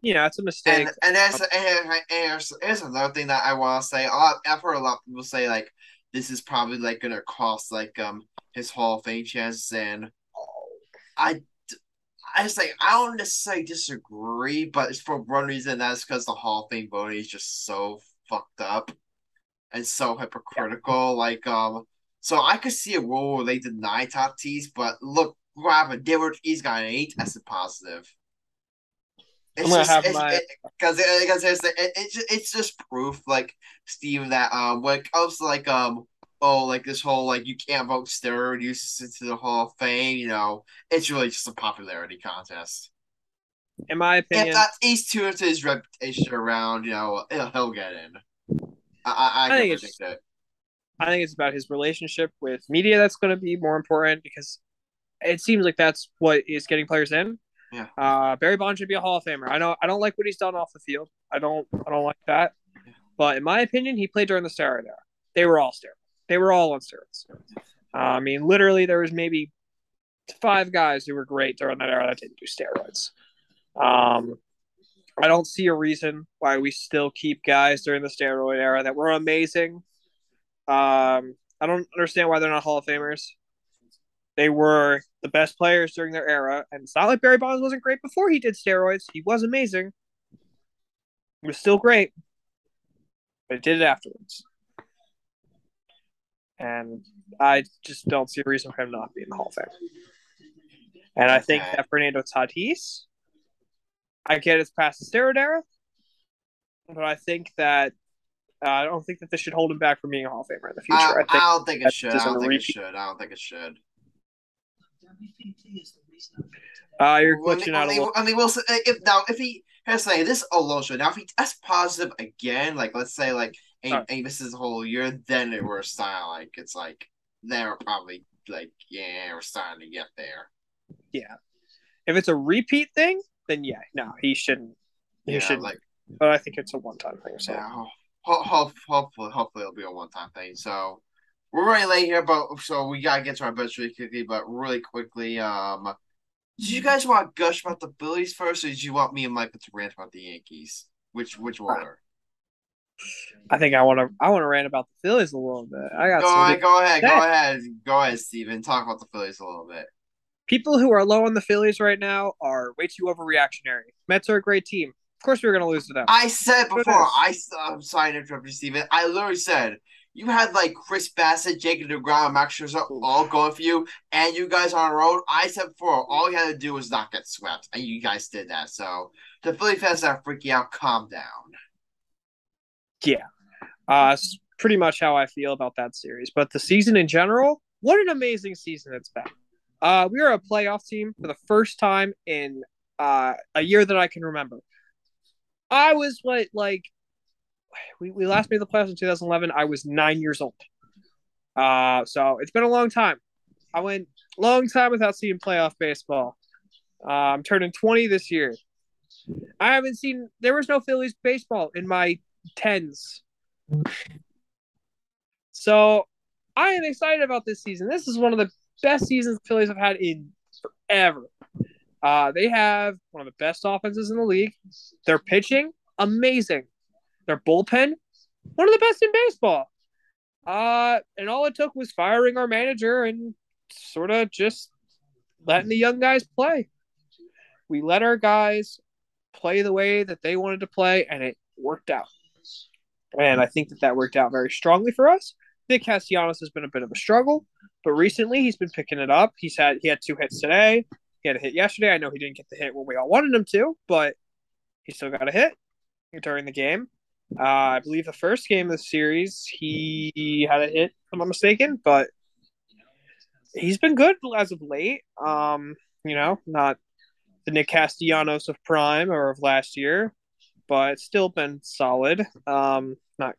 You know, it's a mistake. And and there's, and there's, there's, another thing that I want to say. A lot, I've heard a lot of people say like this is probably like gonna cost like um his Hall of Fame chances, and I. I just like I don't necessarily disagree, but it's for one reason. That's because the Hall of Fame voting is just so fucked up and so hypocritical. Like um, so I could see a role where they deny Tatis, but look what happened. Dillard, he's got an eight tested positive. It's I'm gonna just have it's, my- it, because it, because it's it, it's just, it's just proof, like Steve, that um when it comes to like um oh like this whole like you can't vote steroid uses into the Hall of Fame, you know, it's really just a popularity contest. in my opinion, If that he's to his reputation around, you know, he'll, he'll get in. I I, I, I think it's- it. I think it's about his relationship with media that's going to be more important because it seems like that's what is getting players in. Yeah. Uh, Barry Bonds should be a Hall of Famer. I know I don't like what he's done off the field. I don't I don't like that. But in my opinion, he played during the steroid era. They were all steroids. They were all on steroids. Uh, I mean, literally, there was maybe five guys who were great during that era that didn't do steroids. Um, I don't see a reason why we still keep guys during the steroid era that were amazing. Um, I don't understand why they're not Hall of Famers. They were the best players during their era, and it's not like Barry Bonds wasn't great before he did steroids. He was amazing. He was still great, but he did it afterwards. And I just don't see a reason for him not being in the Hall of Fame. And I think that Fernando Tatis, I get it's past the steroid era, but I think that uh, I don't think that this should hold him back from being a Hall of Famer in the future. I, I think I don't think it should. I don't think it should. I don't think it should. uh, you're Well, I mean- glitching out I a mean, little. I mean, we'll say if now if he has to say this alone should now if he tests positive again, like let's say like and, Alright. and he misses the whole year, then it we're starting like it's like they're probably like yeah we're starting to get there. Yeah. If it's a repeat thing, then yeah, no, he shouldn't. He Yeah, shouldn't. like but I think it's a one-time thing. So yeah, ho- ho- ho- hopefully hopefully it'll be a one time thing. So we're running late here, but so we gotta get to our bets really quickly. But really quickly, um, did you guys want to gush about the Phillies first, or did you want me and Michael to rant about the Yankees? Which which order? I think I want to. I want to rant about the Phillies a little bit. I got Go ahead, go ahead, go ahead, go ahead, Steven. Talk about the Phillies a little bit. people who are low on the Phillies right now are way too overreactionary. Mets are a great team. Of course, we are going to lose to them. I said before, I, I'm sorry to interrupt you, Steven. I literally said you had like Chris Bassitt, Jacob DeGrom, Max Scherzer all going for you, and you guys are on the road. I said before, all you had to do was not get swept, and you guys did that. So the Philly fans are freaking out. Calm down. Yeah, uh, it's pretty much how I feel about that series. But the season in general, what an amazing season it's been. Uh, we are a playoff team for the first time in uh, a year that I can remember. I was what like we, we last made the playoffs in 2011. I was nine years old. Uh, so it's been a long time. I went long time without seeing playoff baseball. Uh, I'm turning 20 this year. I haven't seen. There was no Phillies baseball in my tens. So I am excited about this season. This is one of the best seasons the Phillies have had in forever. Uh, they have one of the best offenses in the league. Their pitching, amazing. Their bullpen, one of the best in baseball. Uh, and all it took was firing our manager and sort of just letting the young guys play. We let our guys play the way that they wanted to play, and it worked out. And I think that that worked out very strongly for us. Nick Castellanos has been a bit of a struggle, but recently he's been picking it up. He's had he had two hits today. He had a hit yesterday. I know he didn't get the hit when we all wanted him to, but he still got a hit during the game. Uh, I believe the first game of the series he had a hit, if I'm not mistaken, but he's been good as of late. Um, you know, not the Nick Castellanos of prime or of last year, but it's still been solid. Um, not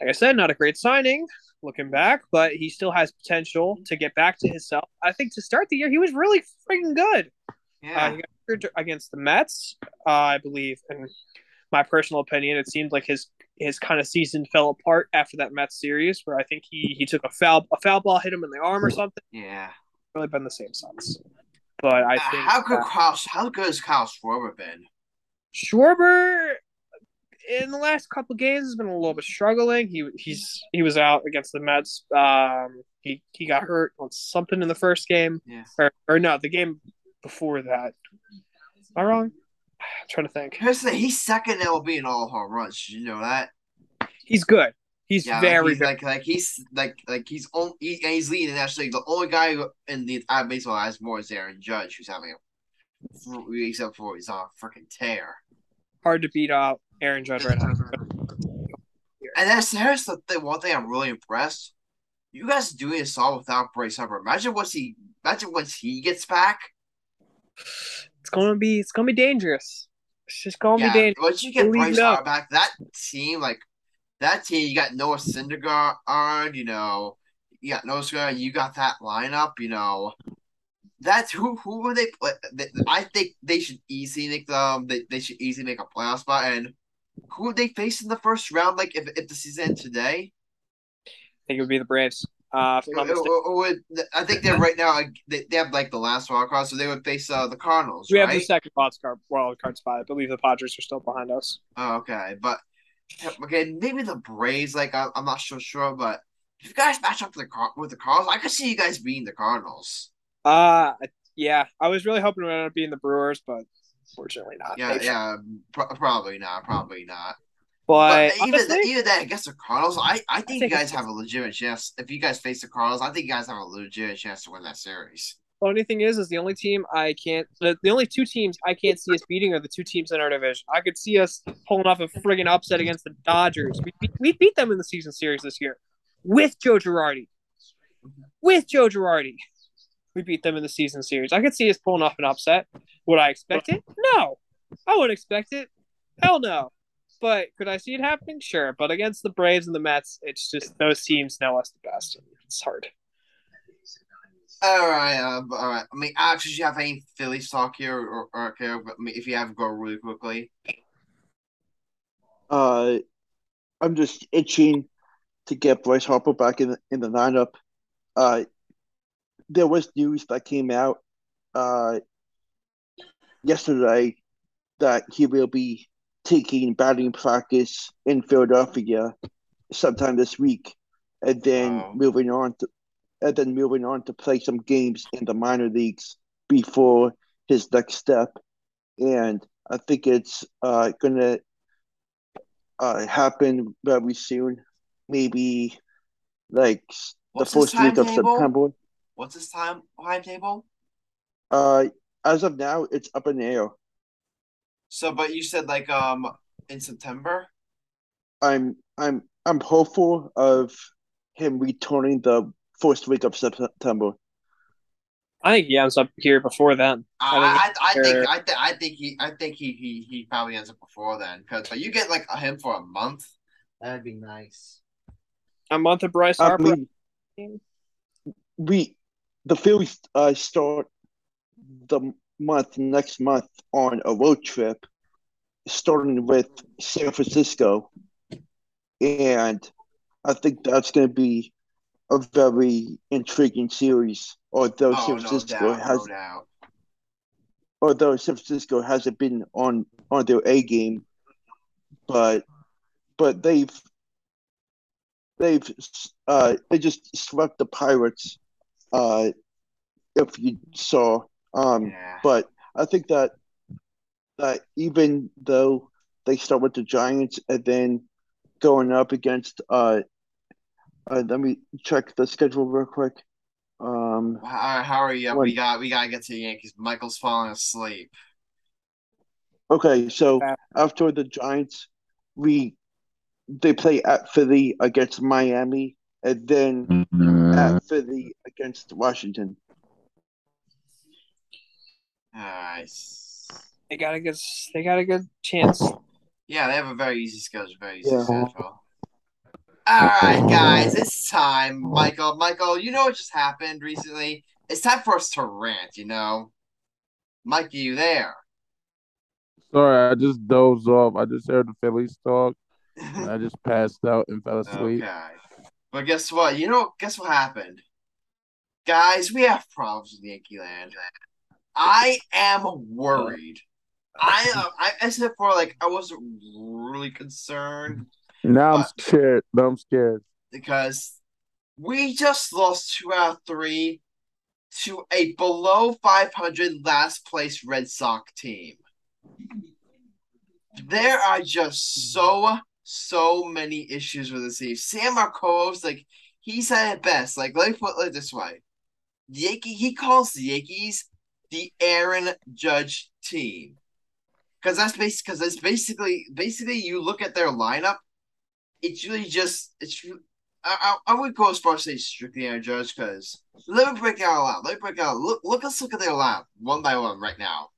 like I said, not a great signing looking back, but he still has potential to get back to himself. I think to start the year, he was really freaking good. Uh, Yeah, hurt against the Mets, uh, I believe. In my personal opinion, it seemed like his his kind of season fell apart after that Mets series, where I think he he took a foul a foul ball hit him in the arm or something. yeah. really been the same since. But I Uh, think how good Kyle? How good has Kyle Schwarber been? Schwarber in the last couple games has been a little bit struggling. He he's he was out against the Mets. Um, he he got hurt on something in the first game, Yeah. or or no, the game before that. Am I wrong? (sighs) I'm trying to think. Here's the he's second LB in all home runs. You know that? He's good. He's Yeah, very like, he's good. like like he's like like he's on he, and he's leading actually the only guy in the entire baseball has more is Aaron Judge, who's having a except for he's on a freaking tear. Hard to beat out Aaron Judge right now. And that's here's the thing. One thing I'm really impressed. You guys doing this all without Bryce Harper. Imagine once he imagine once he gets back. It's gonna be it's gonna be dangerous. It's just gonna Yeah, be dangerous. once you get Believe Bryce. Harper back, that team like that team. You got Noah Syndergaard. You know, you got Noah Syndergaard. You got that lineup. You know, that's who who would they play? I think they should easily make them. They, they should easily make a playoff spot. And who would they face in the first round? Like if if the season today. I think it would be the Braves. Uh, if I'm It- it would- I think they're right now. They, they have like the last wild card, so they would face uh, the Cardinals, we right? have the second wild card wild card spot. I believe the Padres are still behind us. Oh, okay, but okay, maybe the Braves. Like I, I'm not so sure, but if you guys match up with the Car- with the Cardinals, I could see you guys being the Cardinals. Uh yeah. I was really hoping it would end up being the Brewers, but fortunately not. Yeah, yeah, pro- probably not, probably not. But, But even honestly, even then, against the Cardinals, I, I think you think guys have a legitimate chance. If you guys face the Cardinals, I think you guys have a legitimate chance to win that series. funny thing is, is the only team I can't, the, the only two teams I can't see us beating are the two teams in our division. I could see us pulling off a friggin' upset against the Dodgers. We beat, we beat them in the season series this year with Joe Girardi. With Joe Girardi, we beat them in the season series. I could see us pulling off an upset. Would I expect it? No, I wouldn't expect it. Hell no. But could I see it happening? Sure. But against the Braves and the Mets, it's just those teams know us the best. It's hard. All right, uh, all right. I mean, actually, did you have any Phillies talk here, or, or okay, I mean, if you have, go really quickly. Uh, I'm just itching to get Bryce Harper back in the, in the lineup. Uh, there was news that came out uh, yesterday that he will be taking batting practice in Philadelphia sometime this week, and then Oh. moving on to and then moving on to play some games in the minor leagues before his next step. And I think it's uh, gonna uh, happen very soon, maybe like s- the first week of? September. What's his time timetable? Uh, as of now, it's up in the air. So, but you said like um in September. I'm I'm I'm hopeful of him returning the first week of September. I think he ends up here before then. I I, I think I, th- I think he I think he he, he probably ends up before then because but you get like him for a month. That'd be nice. A month of Bryce I Harper. mean, we the Phillies uh, start the month next month on a road trip, starting with San Francisco, and I think that's going to be a very intriguing series. Although Oh San no Francisco doubt, has, no although San Francisco hasn't been on on their A game, but but they've they've uh they just swept the Pirates. Uh, if you saw, um, Yeah. but I think that that even though they start with the Giants and then going up against uh, uh let me check the schedule real quick. Um, How, how are you? When- We got we gotta get to the Yankees. Michael's falling asleep. okay, so after the Giants, we they play at Philly against Miami and then Uh, mm-hmm. at Philly against Washington. Nice. They got a good. They got a good chance. Yeah, they have a very easy schedule. Very easy Yeah. schedule. All right, guys, it's time. Michael, Michael, you know what just happened recently? It's time for us to rant. You know, Mike, you there? Sorry, I just dozed off. I just heard the Phillies talk. and I just (laughs) passed out and fell asleep. Okay. But guess what? You know, guess what happened? guys, we have problems with Yankee Land. I am worried. I uh, I I said for like I wasn't really concerned Now I'm scared. Now I'm scared. because we just lost two out of three to a below 500 last place Red Sox team. There are just so so many issues with this team. Sam Marcos, like he said it best. Like let me put it this way: Yankee, he calls the Yankees the Aaron Judge team because that's basic. Because it's basically basically you look at their lineup, it's really just it's. I, I, I would go as far as say strictly Aaron Judge because let me break down a lot. Let me break out. Look, look. Let's look at their lineup one by one right now.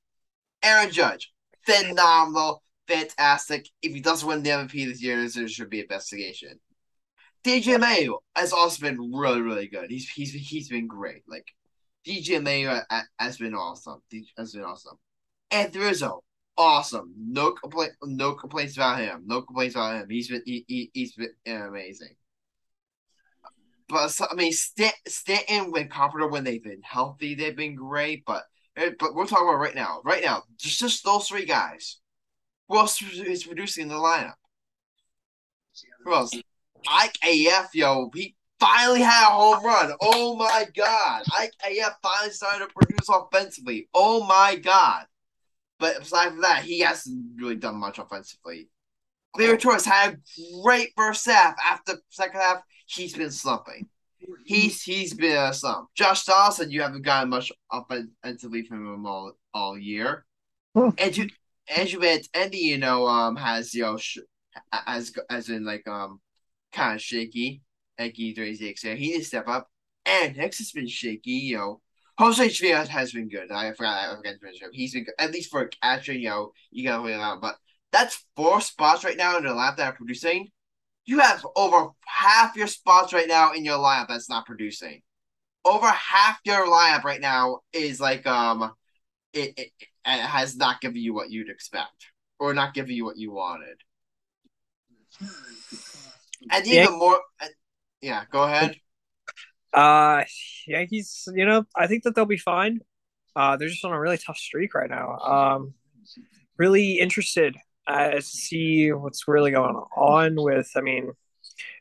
Aaron Judge, phenomenal, fantastic. If he doesn't win the MVP this year, there should be investigation. DJ Mayo has also been really, really good. He's he's he's been great. Like DJ Mayo has been awesome. Has been awesome. And Rizzo, awesome. No complaint. No complaints about him. No complaints about him. He's been he, he he's been amazing. But I mean, Stan, Stanton when Carpenter when they've been healthy, they've been great. But eh, but we're talking about right now. Right now, just just those three guys. Who else is producing in the lineup? Who else? IKF, yo, he finally had a home run. Oh my god. Ike AF finally started to produce offensively. Oh my god. But aside from that, he hasn't really done much offensively. Gleyber Torres had a great first half. After second half, he's been slumping. He's he's been a slump. Josh Donaldson, you haven't gotten much offensively from him all, all year. Hmm. And Andrew Andrew Andy, you know, um, has you know, sh- as as in like um, kind of shaky. Like he thirty-six, yeah, he needs to step up. And Hicks has been shaky, you know. Jose Trias has been good. I forgot. I forgot to mention him. He's been good. at least for a catcher. You know, you gotta wait out. But that's four spots right now in the lap that are producing. You have over half your spots right now in your lineup that's not producing. Over half your lineup right now is like um, it, it, it has not given you what you'd expect or not giving you what you wanted. And Yeah. even more, uh, yeah. Go ahead. Uh, Yankees, you know, I think that they'll be fine. Uh, they're just on a really tough streak right now. Um, really interested uh, to see what's really going on with. I mean,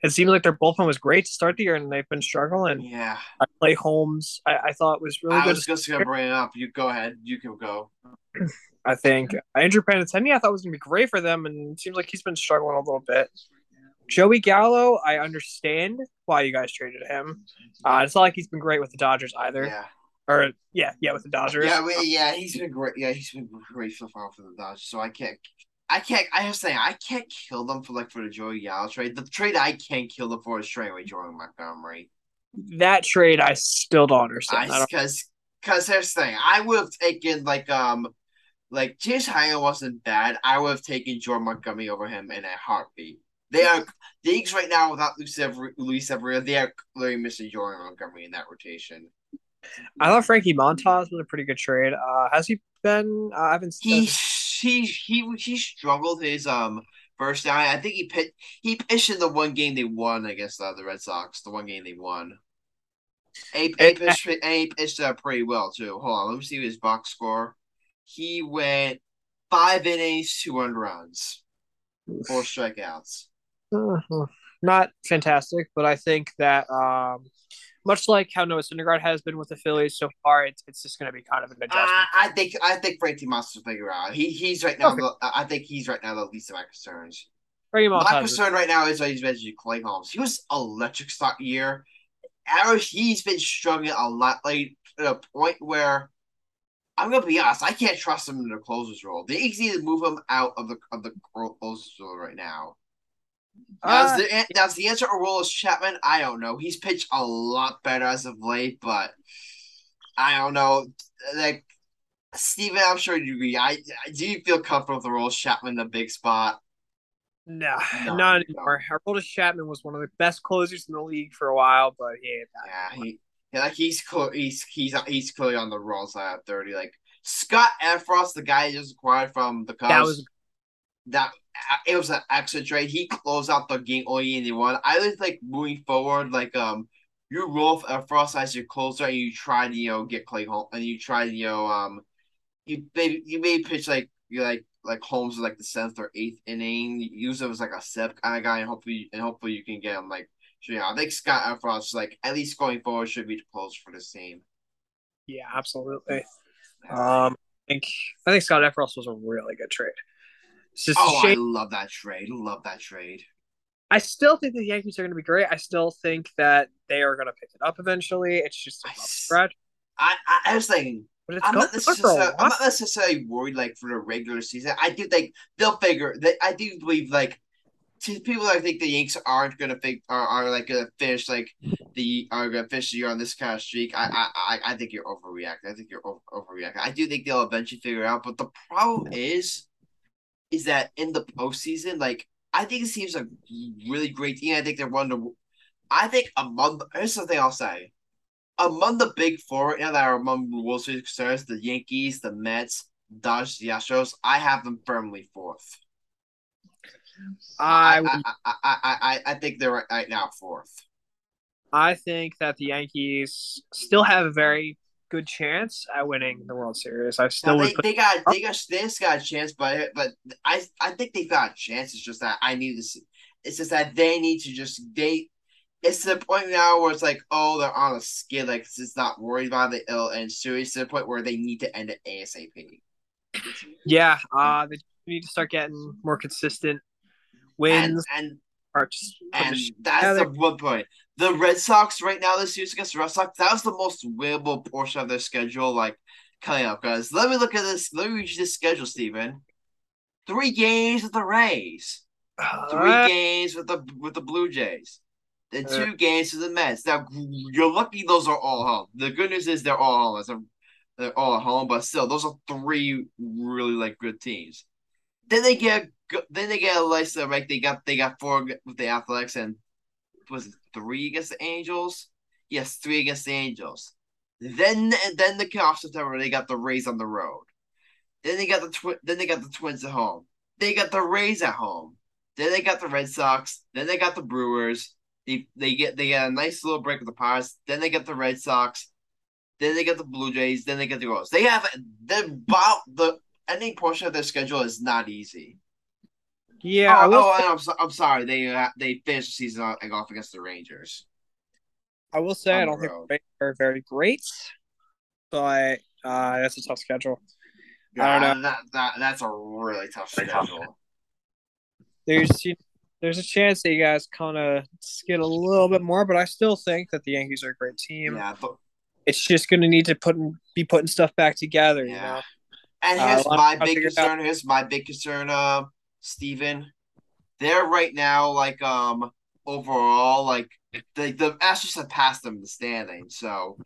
it seemed like their bullpen was great to start the year, and they've been struggling. Yeah, I play Holmes, I, I thought was really I good. was just gonna bring it up. You go ahead. You can go. I think Andrew Benintendi, I thought was gonna be great for them, and it seems like he's been struggling a little bit. Joey Gallo, I understand why you guys traded him. Uh, it's not like he's been great with the Dodgers either. Yeah, Or yeah, yeah, with the Dodgers. yeah, we, yeah. He's been great. Yeah, he's been great so far for the Dodgers. So I can't. I can't. I have to say, I can't kill them for like for the Joey Gallo trade. The trade I can't kill them for is trading away Jordan Montgomery. That trade, I still don't understand. I I don't- because because here's the thing. I would have taken like um like James Hine wasn't bad. I would have taken Jordan Montgomery over him in a heartbeat. They are the Eagles right now without Luis Sever- Luis. They are clearly missing Jordan Montgomery in that rotation. I thought Frankie Montas was a pretty good trade. Uh, has he been? Uh, I haven't. He he he he struggled his um first down. I think he pit he pitched in the one game they won against uh, the Red Sox. The one game they won. A, a It- pitched a pitched uh, pretty well too. Hold on, let me see his box score. He went five innings, two earned runs, four strikeouts. Uh, not fantastic, but I think that um, much like how Noah Syndergaard has been with the Phillies so far, it's it's just going to be kind of an uh, adjustment. I, I think I think Frankie Montas will figure out. He he's right now. Okay. The, I think he's right now the least of my concerns. Frankie My concern right now is that he's mentioned Clay Holmes. He was electric start year. He's been struggling a lot like to a point where I'm gonna be honest, I can't trust him in the closer's role. They easy to move him out of the of the closer's role right now. Now, Uh, the, now, the answer a role is Chapman? I don't know. He's pitched a lot better as of late, but I don't know. Like Steven, I'm sure you agree. I do you feel comfortable with the role Chapman in the big spot? (laughs) No, not no. anymore. Aroldis Chapman was one of the best closers in the league for a while, but he that. Yeah, he yeah, like he's cl- he's he's he's clearly on the wrong side of thirty. Like Scott Effross, the guy just acquired from the Cubs. That was that it was an excellent trade. He closed out the game only in the one. I just like moving forward, like um you roll Effross as your closer and you try to you know get Clay home and you try to you know um you maybe you may pitch like you like like Holmes like the seventh or eighth inning. Use him as like a seventh kind of guy, and hopefully and hopefully you can get him like. So, yeah, I think Scott Effross like at least going forward should be close for the same. Yeah, absolutely. Um, I think I think Scott Effross was a really good trade. Oh, a I love that trade. Love that trade. I still think the Yankees are going to be great. I still think that they are going to pick it up eventually. It's just a I rough s- stretch, I I, I was thinking I'm not, necessarily, I'm not necessarily worried like for the regular season. I do think they'll figure that I do believe like to people that think the Yanks aren't gonna think are, are like gonna finish like the are gonna finish the year on this kind of streak. I I I, I think you're overreacting. I think you're over, overreacting. I do think they'll eventually figure it out, but the problem is is that in the postseason, like I think it seems a really great team. I think they're one of the I think among the, here's something I'll say among the big four right now that are among the World Series concerns, the Yankees, the Mets, Dodgers, the Astros, I have them firmly fourth. I I I, I, I, I, I think they're right, right now fourth. I think that the Yankees still have a very good chance at winning the World Series. I still they, put they got they got they just got a chance, but but I I think they got a chance. It's just that I need to see. It's just that they need to just they. It's to the point now where it's like, oh, they're on a skid. Like it's just not worried about the ill and serious to the point where they need to end it ASAP. yeah, uh they need to start getting more consistent wins and put And that's together. the one point. The Red Sox right now this series against the Red Sox, that was the most winnable portion of their schedule, like coming up. Guys, let me look at this. Let me read you this schedule, Steven. Three games with the Rays, three Uh, games with the with the Blue Jays, then Uh. two games with the Mets. Now you're lucky those are all home. The good news is they're all home. It's They're all at home, but still, those are three really like good teams. Then they get then they get a license, right? They got they got four with the Athletics and was it three against the Angels? Yes, three against the Angels. Then then the off September they got the Rays on the road. Then they got the twi- then they got the Twins at home. They got the Rays at home. Then they got the Red Sox. Then they got the Brewers. They they get they get a nice little break with the Pirates. Then they get the Red Sox. Then they get the Blue Jays. Then they get the Royals. They have the about the ending portion of their schedule is not easy. Yeah, I oh, will oh, say, and I'm, so, I'm sorry. They uh, they finished the season off off against the Rangers. I will say I don't think road. the Rays are very great, but uh, that's a tough schedule. I don't know. That, that that's a really tough schedule. There's you- there's a chance that you guys kind of skid a little bit more, but I still think that the Yankees are a great team. Yeah, but It's just going to need to put be putting stuff back together. You Yeah. know, and Uh, here's I'll- my big figure it concern. Here's my big concern. Uh, Steven. They're right now like um overall like the the Astros have passed them in the standing, so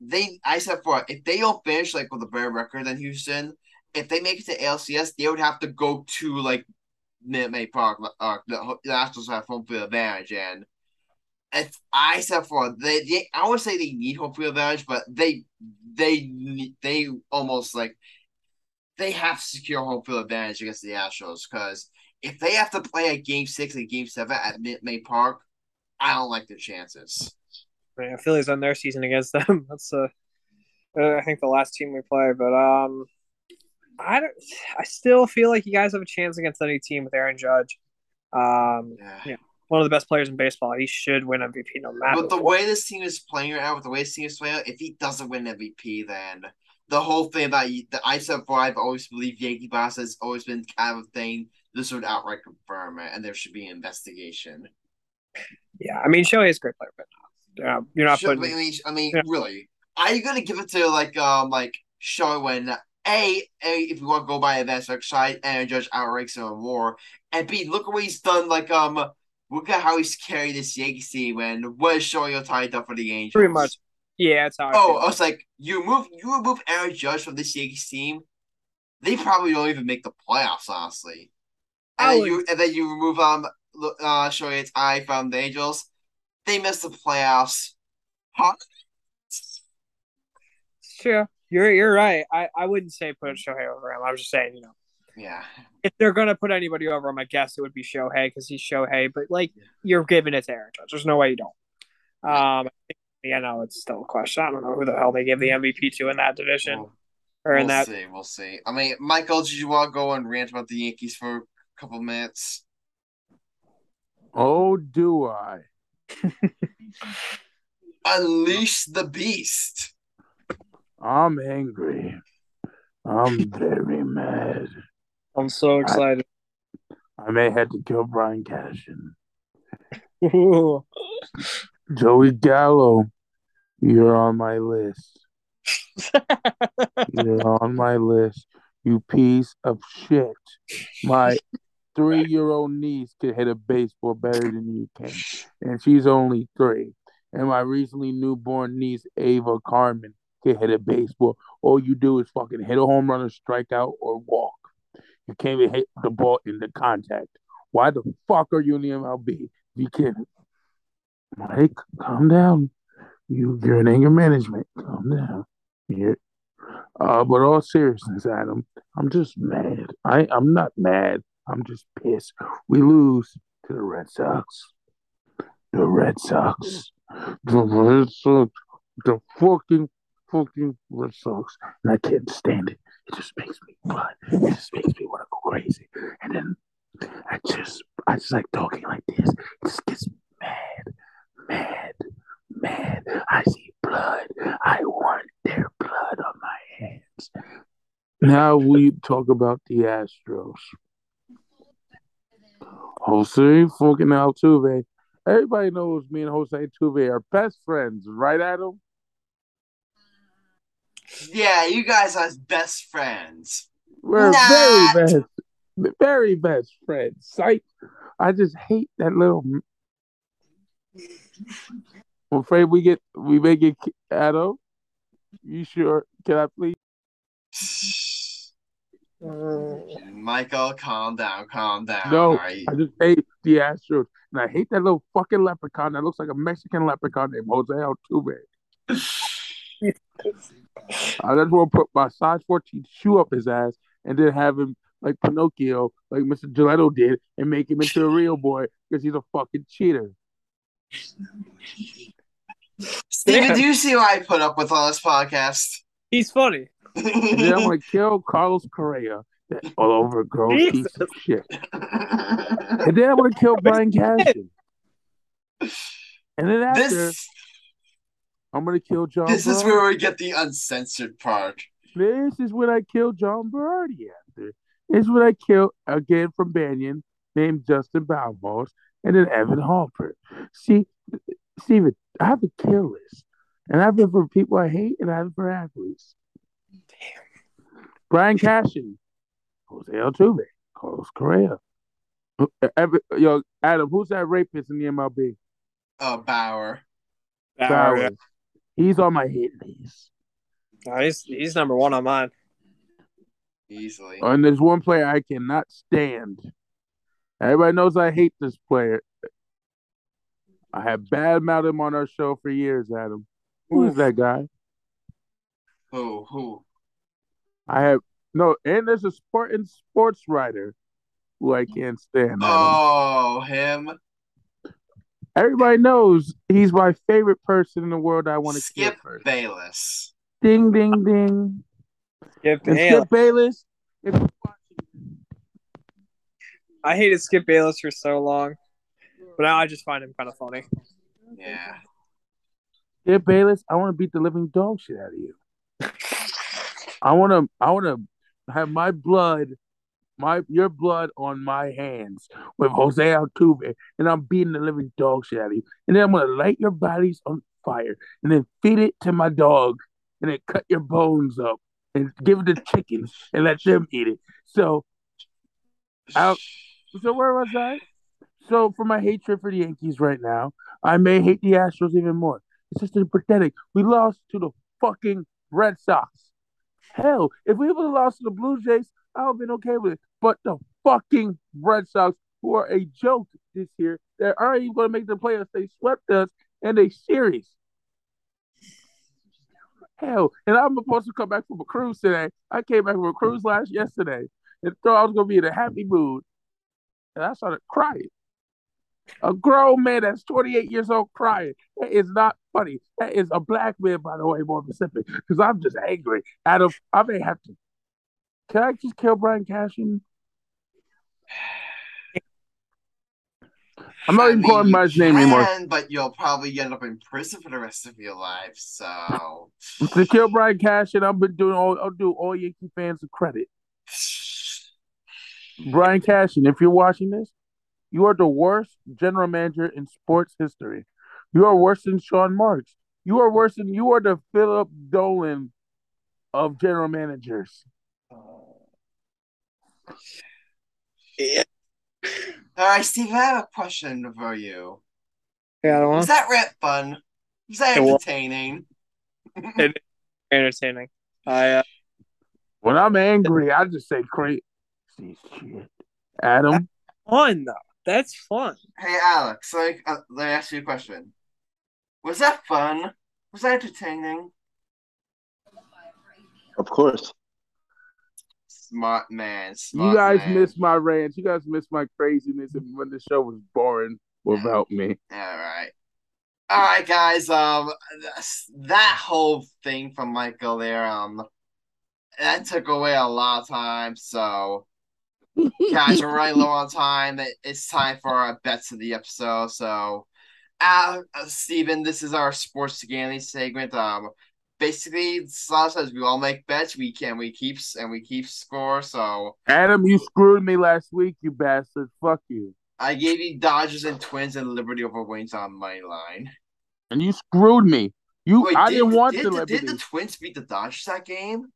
they I said for if they don't finish like with a better record than Houston, if they make it to ALCS, they would have to go to like Minute Maid Park. Uh, the, the Astros have home field advantage, and if I said for they, they I would say they need home field advantage, but they they they almost like they have to secure home field advantage against the Astros because if they have to play a game six and game seven at Minute Maid Park, I don't like their chances. yeah, Phillies on their season against them. (laughs) That's uh, uh, I think the last team we play, but um, I don't. I still feel like you guys have a chance against any team with Aaron Judge. Um, Yeah. Yeah. one of the best players in baseball. He should win MVP no matter. But the way this team is playing right now, with the way this team is playing, if he doesn't win MVP, then the whole thing about the I said before, I've always believed Yankee boss has always been kind of a thing. This would outright confirm it, and there should be an investigation. yeah, I mean Shohei is a great player, but uh, you're not Should- putting. I mean, I mean, Yeah. really, are you gonna give it to like um like Show when a a if you want to go by events like side and Judge outranks him in war, and b look at what he's done. Like um, look at how he's carried this Yankees team, and what is Shohei Ohtani done for the Angels? Pretty much. Yeah, that's how. I Oh, feel. I was like, you move, you remove Aaron Judge from this Yankees team, they probably don't even make the playoffs, honestly. And I then you, and then you remove um, uh, Shohei Ohtani from the Angels, they miss the playoffs. Huh? Sure, you're you're right. I, I wouldn't say put Shohei over him. I was just saying, you know, Yeah, if they're gonna put anybody over him, I guess it would be Shohei because he's Shohei. But like, you're giving it to Aaron Judge. There's no way you don't. Um, yeah, no, it's still a question. I don't know who the hell they give the MVP to in that division We'll, or in we'll that. see. We'll see. I mean, Michael, did you want to go and rant about the Yankees for a couple minutes? Oh, do I? (laughs) Unleash the beast. I'm angry. I'm very mad. I'm so excited. I may have to kill Brian Cashman. (laughs) Joey Gallo, you're on my list. (laughs) You're on my list. You piece of shit. My three year old niece could hit a baseball better than you can. And she's only three. And my recently newborn niece, Ava Carmen, can hit a baseball. All you do is fucking hit a home run or strike out or walk. You can't even hit the ball in the contact. Why the fuck are you in the MLB? You can't. Mike, calm down. You you're in anger management. Calm down. Yeah. Uh, but all seriousness, Adam, I'm just mad. I I'm not mad. I'm just pissed. We lose to the Red Sox. The Red Sox. The Red Sox. The fucking fucking Red Sox. And I can't stand it. It just makes me blood. It just makes me want to go crazy. And then I just I just like talking like this. It just gets me mad, mad, mad. I see blood. I want their blood on my hands. Now we talk about the Astros. Jose fucking Altuve. Everybody knows me and Jose Altuve are best friends, right, Adam? Yeah, you guys are best friends. We're Not. very best, very best friends. I, I just hate that little. I'm afraid we get we may get Adam. You sure? Can I please? Mm. Michael, calm down, calm down. No, right? I just hate the Astros, and I hate that little fucking leprechaun that looks like a Mexican leprechaun named Jose Altuve. I just want to put my size 14 shoe up his ass and then have him like Pinocchio, like Mr. Geppetto did, and make him into a real boy because he's a fucking cheater. Steven, do you see what I put up with on this podcast? He's funny. And (laughs) then I'm gonna kill Carlos Correa, that all over gross piece of shit. And then I'm gonna kill (laughs) Brian Cashman. And then after, this I'm gonna kill John. this is where we get the uncensored part. This is when I kill John Berardi after. This is when I kill again from Banyan, named Justin Baumholz, and then Evan Halpert. See, Steven, I have a kill list. And I have it for people I hate and I have it for athletes. Brian Cashman, Jose Altuve, Carlos Correa. Evan, yo, Adam, who's that rapist in the MLB? Oh, uh, Bauer. Bauer, He's on my hit list. yeah. he's he's number one on mine. Easily. And there's one player I cannot stand. Everybody knows I hate this player. I have bad mouthed him on our show for years, Adam. Who is that guy? Who? Who? I have no, and there's a sport and sports writer who I can't stand. Adam. Oh, him. Everybody knows he's my favorite person in the world. I want to kill Skip first. Bayless. Ding, ding, ding. Skip Bayless. Skip Bayless. If you're watching, I hated Skip Bayless for so long, but now I just find him kind of funny. Yeah. Skip Bayless, I want to beat the living dog shit out of you. I want to. I want to have my blood, my your blood on my hands with Jose Altuve, and I'm beating the living dog shit out of you. And then I'm gonna light your bodies on fire, and then feed it to my dog, and then cut your bones up and give it to chickens and let them eat it. So, Out. So where was I? So for my hatred for the Yankees right now, I may hate the Astros even more. It's just pathetic. We lost to the fucking Red Sox. Hell, if we would have lost to the Blue Jays, I would have been okay with it. But the fucking Red Sox, who are a joke this year, they aren't even going to make the playoffs, they swept us in a series. Hell, and I'm supposed to come back from a cruise today. I came back from a cruise last yesterday and thought I was going to be in a happy mood. And I started crying. A grown man that's 28 years old crying. That is not funny. That is a black man, by the way, more specific. Because I'm just angry. Adam, I may have to. Can I just kill Brian Cashman? I'm not I even mean, calling by his name anymore. But you'll probably end up in prison for the rest of your life. So To kill Brian Cashman, I've been doing all. I'll do all Yankee fans a credit. (laughs) Brian Cashman, if you're watching this, you are the worst general manager in sports history. You are worse than Sean Marks. You are worse than you are the Philip Dolan of general managers. Yeah. All right, Steve, I have a question for you. Yeah, I don't Was that rant fun? Was that It was. entertaining? entertaining. I uh, When I'm angry, I just say crazy shit. Adam, fun though. That's fun. Hey, Alex, like, uh, let me ask you a question. Was that fun? Was that entertaining? Of course. Smart man. Smart you guys man. miss my rants. You guys missed my craziness and when the show was boring without me. All right. All right, guys. Um, that's- that whole thing from Michael there, um, that took away a lot of time. So, guys, we're (laughs) running low on time. It- It's time for our bets of the episode. So, uh, uh, Steven, this is our sports gambling segment. Um, basically, a lot of we all make bets. We can, we keep, and we keep score. So, Adam, you screwed me last week, you bastard. Fuck you. I gave you Dodgers and Twins and Liberty over Wings on my line. And you screwed me. You Wait, I did, didn't want did, the did, Liberty. did the Twins beat the Dodgers that game?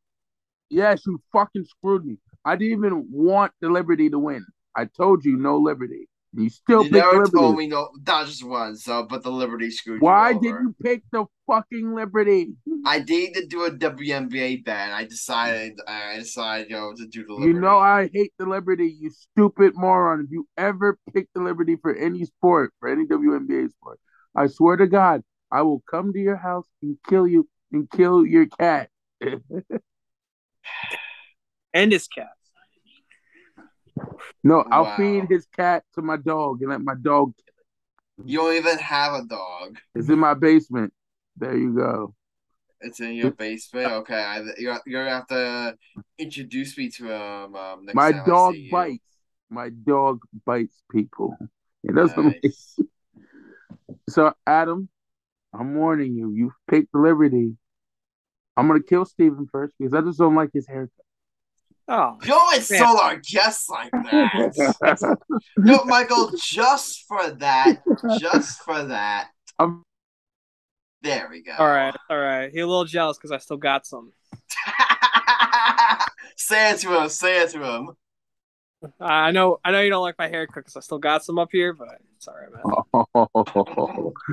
Yes, you fucking screwed me. I didn't even want the Liberty to win. I told you no Liberty. You still You picked never Liberty. told me no Dodgers won, so but the Liberty screwed Why did you pick the fucking Liberty? I did to do a WNBA bet. I decided I decided you know to do the Liberty. You know I hate the Liberty, you stupid moron. If you ever pick the Liberty for any sport, for any WNBA sport, I swear to God, I will come to your house and kill you and kill your cat. (laughs) And his cat. no, I'll feed his cat to my dog and let my dog you don't even have a dog. It's in my basement. There you go. It's in your basement. Okay, I, you're you're gonna have to introduce me to him. Um, next My time I dog see you. bites. My dog bites people. (laughs) It doesn't. Nice. (laughs) So Adam, I'm warning you. You've picked Liberty. I'm gonna kill Steven first because I just don't like his haircut. Oh, You don't insult our guests like that. (laughs) no, Michael, just for that, just for that. I'm- There we go. all right, all right. He's a little jealous because I still got some. (laughs) say it to him. Say it to him. I know, I know you don't like my haircut because I still got some up here, but it's all right, man.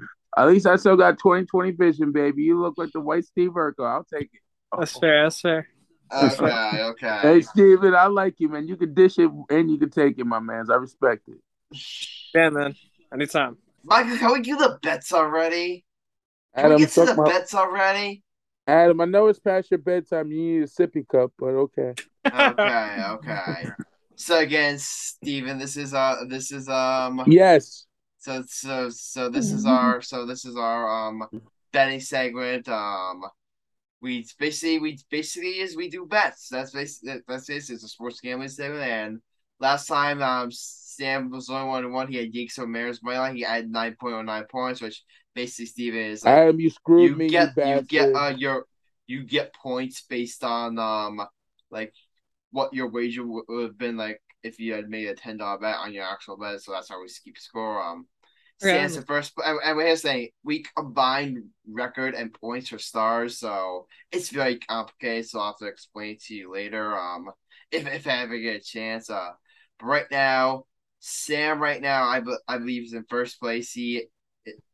(laughs) At least I still got 20/20 vision, baby. You look like the white Steve Urkel. I'll take it. That's fair. That's fair. Okay, okay. Hey, Steven, I like you, man. You can dish it and you can take it, my man. I respect it. Yeah, man. Anytime. Michael, can we do the bets already? Can Adam, we get to the my- bets already? Adam, I know it's past your bedtime. You need a sippy cup, but okay. Okay, okay. So again, Steven, this is uh this is um Yes. so so so this is our so this is our um betting segment. Um we basically we basically is we do bets. That's basically that's it. It's a sports gambling segment. And last time um Sam was the only one who won. He had Geeks or Mayor's money line. He had nine point oh nine points, which basically Steven is like Adam, you screwed you me, get you you get uh your you get points based on um like what your wager would have been like if you had made a ten dollar bet on your actual bet. So that's how we keep score. Um, Okay. Stan's the first, and, and we're saying we combine record and points for stars, so it's very complicated. So I'll have to explain it to you later. Um, if if I ever get a chance. Uh, but right now, Sam right now I be- I believe is in first place. He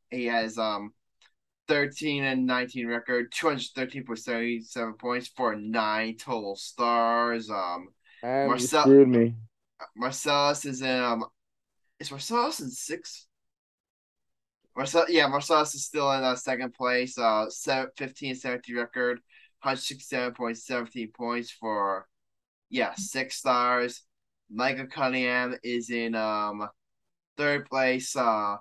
he has um 13 and 19 record, 213.77 points for nine total stars. Um, Adam, Marcel- screwed me. Marcellus is in um, is Marcellus in sixth? Marcel, yeah, Marcellus is still in uh, second place. Uh, seven, 15 17 record, 167.17 points for yeah six stars. Michael Cunningham is in um Third place, uh,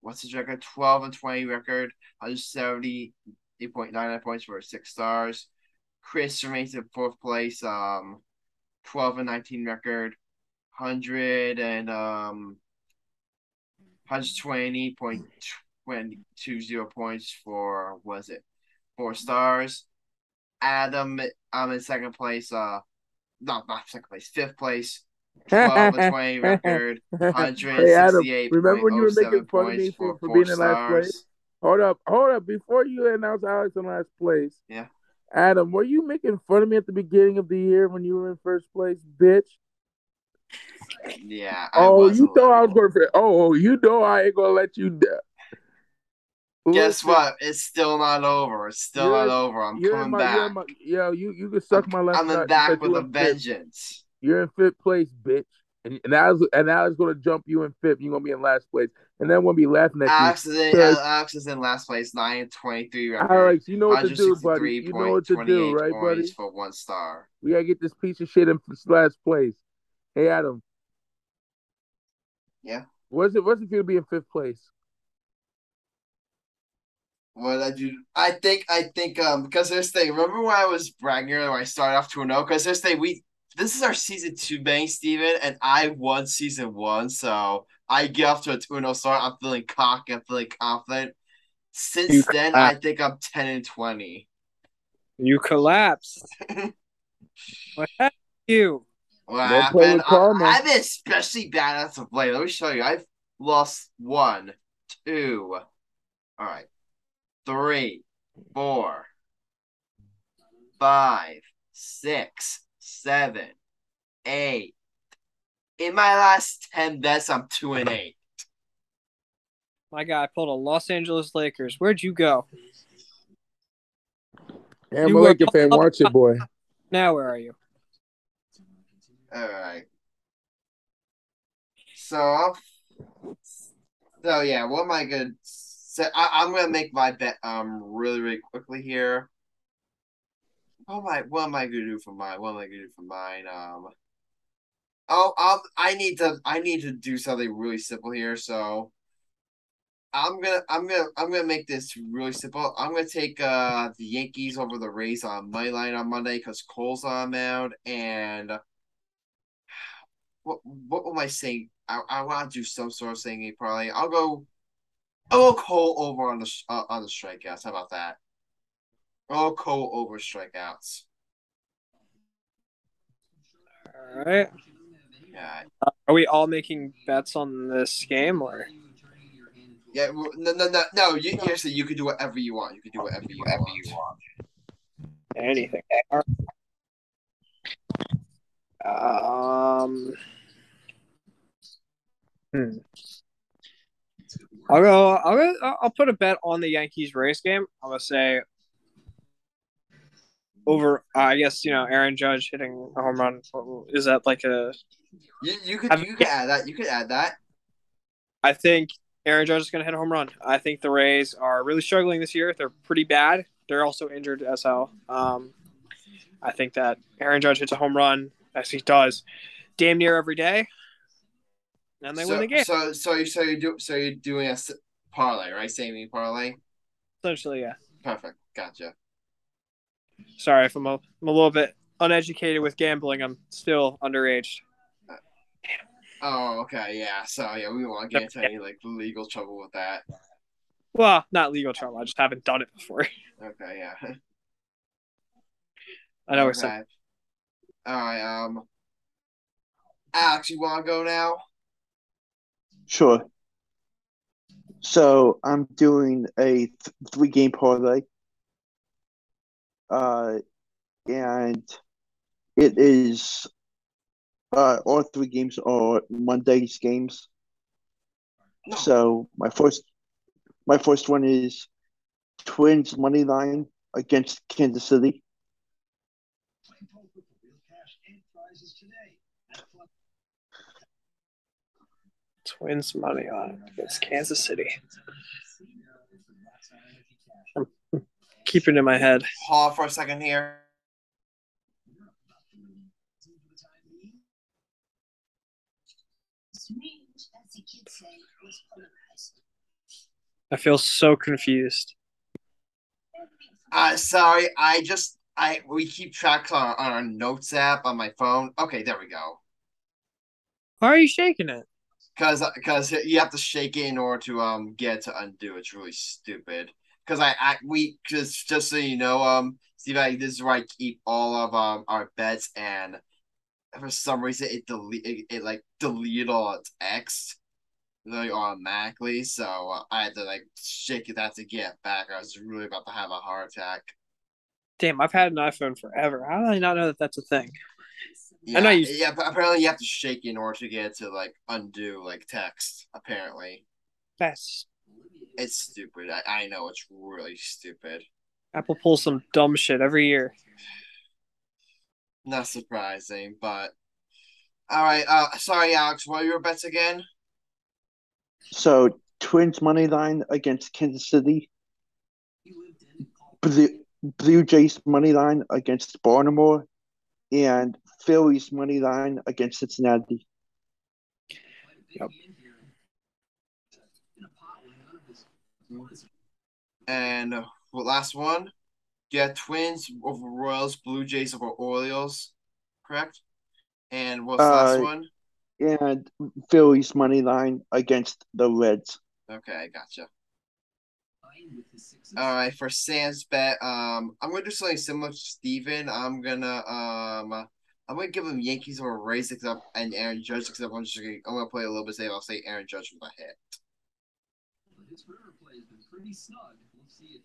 what's his record? 12 and 20 record, 178.99 points for six stars. Chris remains in fourth place, um, 12 and 19 record, 100 and um, 120.220 points for, was it, four stars. Adam, I'm in second place, uh, no, not second place, fifth place, (laughs) 12 and 20 record, Hey Adam, 168.07 remember when you were making fun of me for, for being in last place? Hold up, hold up. Before you announce Alex in last place, Yeah. Adam, were you making fun of me at the beginning of the year when you were in first place, bitch? Yeah. I Oh, you thought I was going for Oh, you know I ain't gonna let you down. Guess Listen, what? It's still not over. It's still You're- not over. I'm coming my, back. my, yo, you you can suck my left I'm in back with a in fifth. vengeance. You're in fifth place, bitch. And and Alex and Alex gonna jump you in fifth. You're gonna be in last place, and then we'll be laughing at Alex is in, Alex is in last place, nine and twenty-three you. Alex, you know what to do, buddy. You know what to do, right, buddy? for one star. We gotta get this piece of shit in last place. Hey, Adam. Yeah. What's it? What's it feel to be in fifth place? What did I do? I think I think um because this thing. Remember when I was bragging earlier when I started off to a no? Because this thing we this is our season two bang, Steven, and I won season one, so I get off to a 2 0 start. I'm feeling cocky, I'm feeling confident. Since You then, I think I'm 10 and 20. You collapsed. (laughs) what happened to you? What Don't play happened? with. I, I've been especially bad as of late. Let me show you. I've lost one, two, all right, three, four, five, six, seven, eight. In my last 10 bets, I'm two and eight. My guy pulled a Los Angeles Lakers. Where'd you go? Hey, I'm You a were- Laker fan. Watch it, boy. Now where are you? All right. So, so yeah, what am I gonna say? I, I'm gonna make my bet um really really quickly here. What am I what am I gonna do for mine? What am I gonna do for mine? Um. Oh, I'll, I need to I need to do something really simple here. So, I'm gonna I'm gonna I'm gonna make this really simple. I'm gonna take uh the Yankees over the Rays on money line on Monday because Cole's on mound and what what am I saying? I, I want to do some sort of saying probably. I'll go. I'll go Cole over on the uh, on the strikeouts. How about that? I'll go Cole over strikeouts. All right. Yeah, Are we all making bets on this game or? yeah. No, no, no, no. You, you you can do whatever you want. You can do whatever you want. anything. Um. Hmm. I'll go. I'll go. I'll put a bet on the Yankees race game. I'm gonna say over. I guess you know Aaron Judge hitting a home run. Is that like a? You you could you could add that. You could add that. I think Aaron Judge is going to hit a home run. I think the Rays are really struggling this year. They're pretty bad. They're also injured as hell. Um, I think that Aaron Judge hits a home run as he does damn near every day, and they so, win the game. So so you so you do so you're doing a parlay, right? Saving parlay. Essentially, yeah. Perfect. Gotcha. Sorry if I'm a, I'm a little bit uneducated with gambling. I'm still underage. Oh, okay, yeah. So yeah, we won't get into any like legal trouble with that. Well, not legal trouble. I just haven't done it before. (laughs) Okay, yeah. I know we're okay. All right. Um, Alex, you want to go now? Sure. So I'm doing a th- three game parlay. Uh, and it is uh all three games are Monday's games. So my first my first one is Twins money line against Kansas City. Twins money on it against Kansas City. I'm keeping it in my head. Hold for a second here. I feel so confused. Uh, sorry, I just I we keep track on, on our notes app on my phone. Okay, there we go. Why are you shaking it? Cause, cause you have to shake it in order to um get to undo. It's really stupid. Cause I, I we just just so you know um Steve, I, this is where I keep all of um our bets and for some reason it delete it, it like deleted all its text like automatically. So uh, I had to like shake that to get back. I was really about to have a heart attack. Damn, I've had an iPhone forever. How did I not know that that's a thing? Yeah, I know you- yeah, but apparently you have to shake in order to get it to like undo like text. Apparently, That's it's stupid. I, I know it's really stupid. Apple pulls some dumb shit every year. Not surprising, but all right. Uh, sorry, Alex. What are your bets again? So Twins money line against Kansas City. Blue, Blue Jays money line against Baltimore, and Phillies money line against Cincinnati. Yep. And uh, last one? Yeah, Twins over Royals, Blue Jays over Orioles, correct? And what's the last Uh, one? And Phillies money line against the Reds. Okay, I gotcha. All right, for Sam's bet, um, I'm gonna do something similar to Steven. I'm gonna um, I'm gonna give him Yankees over Rays except and Aaron Judge except I'm just gonna I'm gonna play a little bit safe. I'll say Aaron Judge with a hit.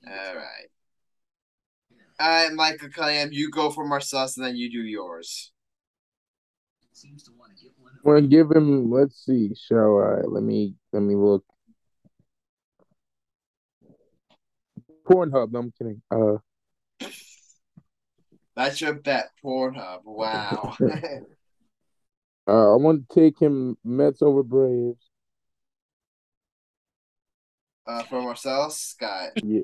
All right. All right, Michael Cunningham, you go for Marcellus and then you do yours. I'm gonna give him. Let's see. Shall I? Let me. Let me look. Pornhub. No, I'm kidding. Uh, That's your bet, Pornhub. Wow. (laughs) uh, I want to take him Mets over Braves. uh, for Marcellus, Scott. Yeah.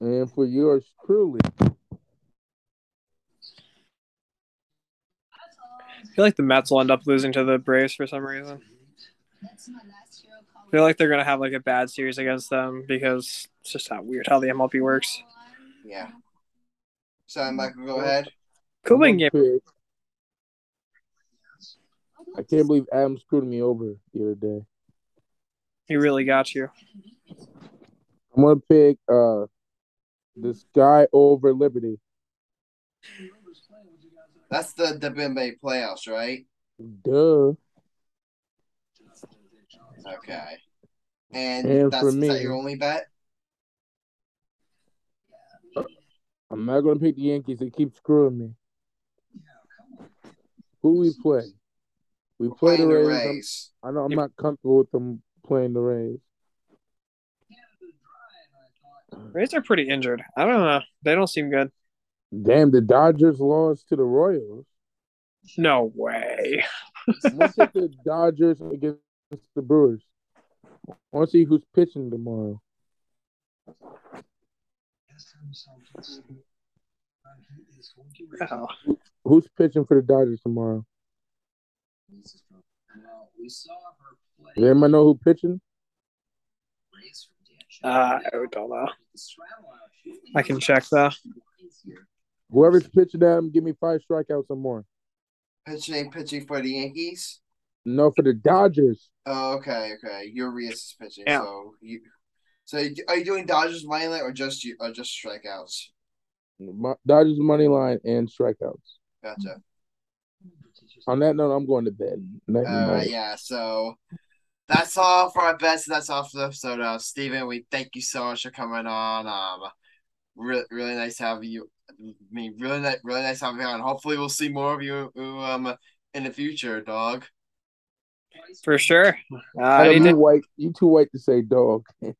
And for yours truly, I feel like the Mets will end up losing to the Braves for some reason. I feel like they're gonna have like a bad series against them because it's just how weird how the MLB works. Yeah. So, Michael, go ahead. Cool I'm being gonna game. pick- I can't believe Adam screwed me over the other day. He really got you. I'm gonna pick uh this guy over Liberty. That's the WNBA playoffs, right? Duh. Okay. And, And that's for is that your only bet? I'm not gonna pick the Yankees. They keep screwing me. Who we play? We We're play the playing the Rays. I'm- Rays. I know I'm not comfortable with them playing the Rays. Rays are pretty injured. I don't know. They don't seem good. Damn, the Dodgers lost to the Royals. No way. I'm gonna the (laughs) Dodgers against the Brewers. I want to see who's pitching tomorrow. Oh. Who's pitching for the Dodgers tomorrow? Does anybody know who pitching? Uh, I don't know. I can check though. Whoever's pitching them, give me five strikeouts or more. Pitching, pitching for the Yankees. No, for the Dodgers. Oh, okay, okay. Urias is pitching. Yeah. So you, so are you doing Dodgers money line or just you or just strikeouts? Dodgers money line and strikeouts. Gotcha. On that note, I'm going to bed. Night, All right, night. yeah. So that's all for our bets. That's all for the episode. Uh, Steven, we thank you so much for coming on. Um, really, really nice having you. I mean, really, really nice having you on. Hopefully, we'll see more of you um in the future, dog. For sure. Uh, I Adam, need you to, white. You too white to say dog. (laughs)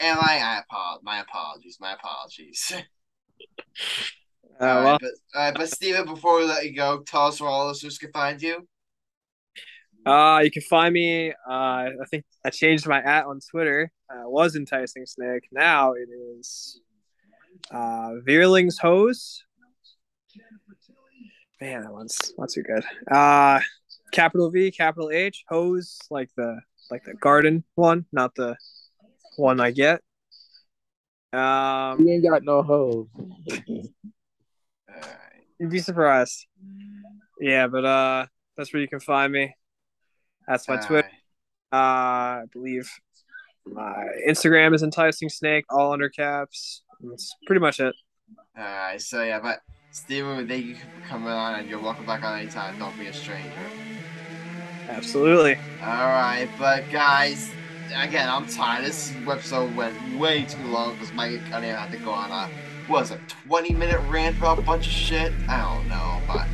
And I, I apologize. My apologies. My apologies. (laughs) uh, all well, right, but all right, but Steven, before we let you go, tell us where all listeners can find you. Uh, you can find me. Uh, I think I changed my at on Twitter. Uh, it was enticing snake. Now it is uh, Veerling's hose. Man, that one's not too good. Uh, capital V, capital H, hose, like the like the garden one, not the one I get. Um, You ain't got no hose. (sighs) You'd be surprised. Yeah, but uh, that's where you can find me. That's my Twitter. Alright. Uh, I believe my Instagram is enticing snake, all under caps. That's pretty much it. Alright, so yeah, but Steven, thank you for coming on and you're welcome back on anytime. Don't be a stranger. Absolutely. Alright, but guys, again, I'm tired. This episode went way too long because Mike Cunningham had to go on a, was a 20 minute rant about a bunch of shit? I don't know, but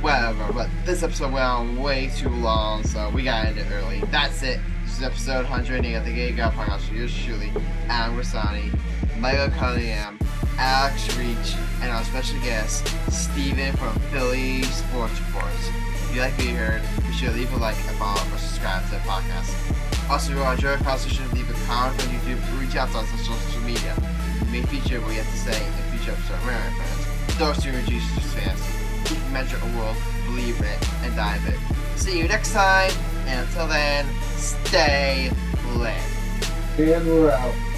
whatever. But this episode went on way too long, so we gotta end it early. That's it. This is episode 108 of the Gay Guy Podcast. Yours truly, Adam Grassani, Michael Cunningham, Alex Reich, and our special guest, Steven from Philly Sports Reports. If you like what you heard, be sure to leave a like, and follow, or subscribe to the podcast. Also, if you join the conversation, leave a comment on YouTube, or reach out to us on social media. We may feature what you have to say in future episodes of American Fans. Those are Jesus fans. Who can measure a world, believe it, and dive it. See you next time, and until then, stay lit. And we're out.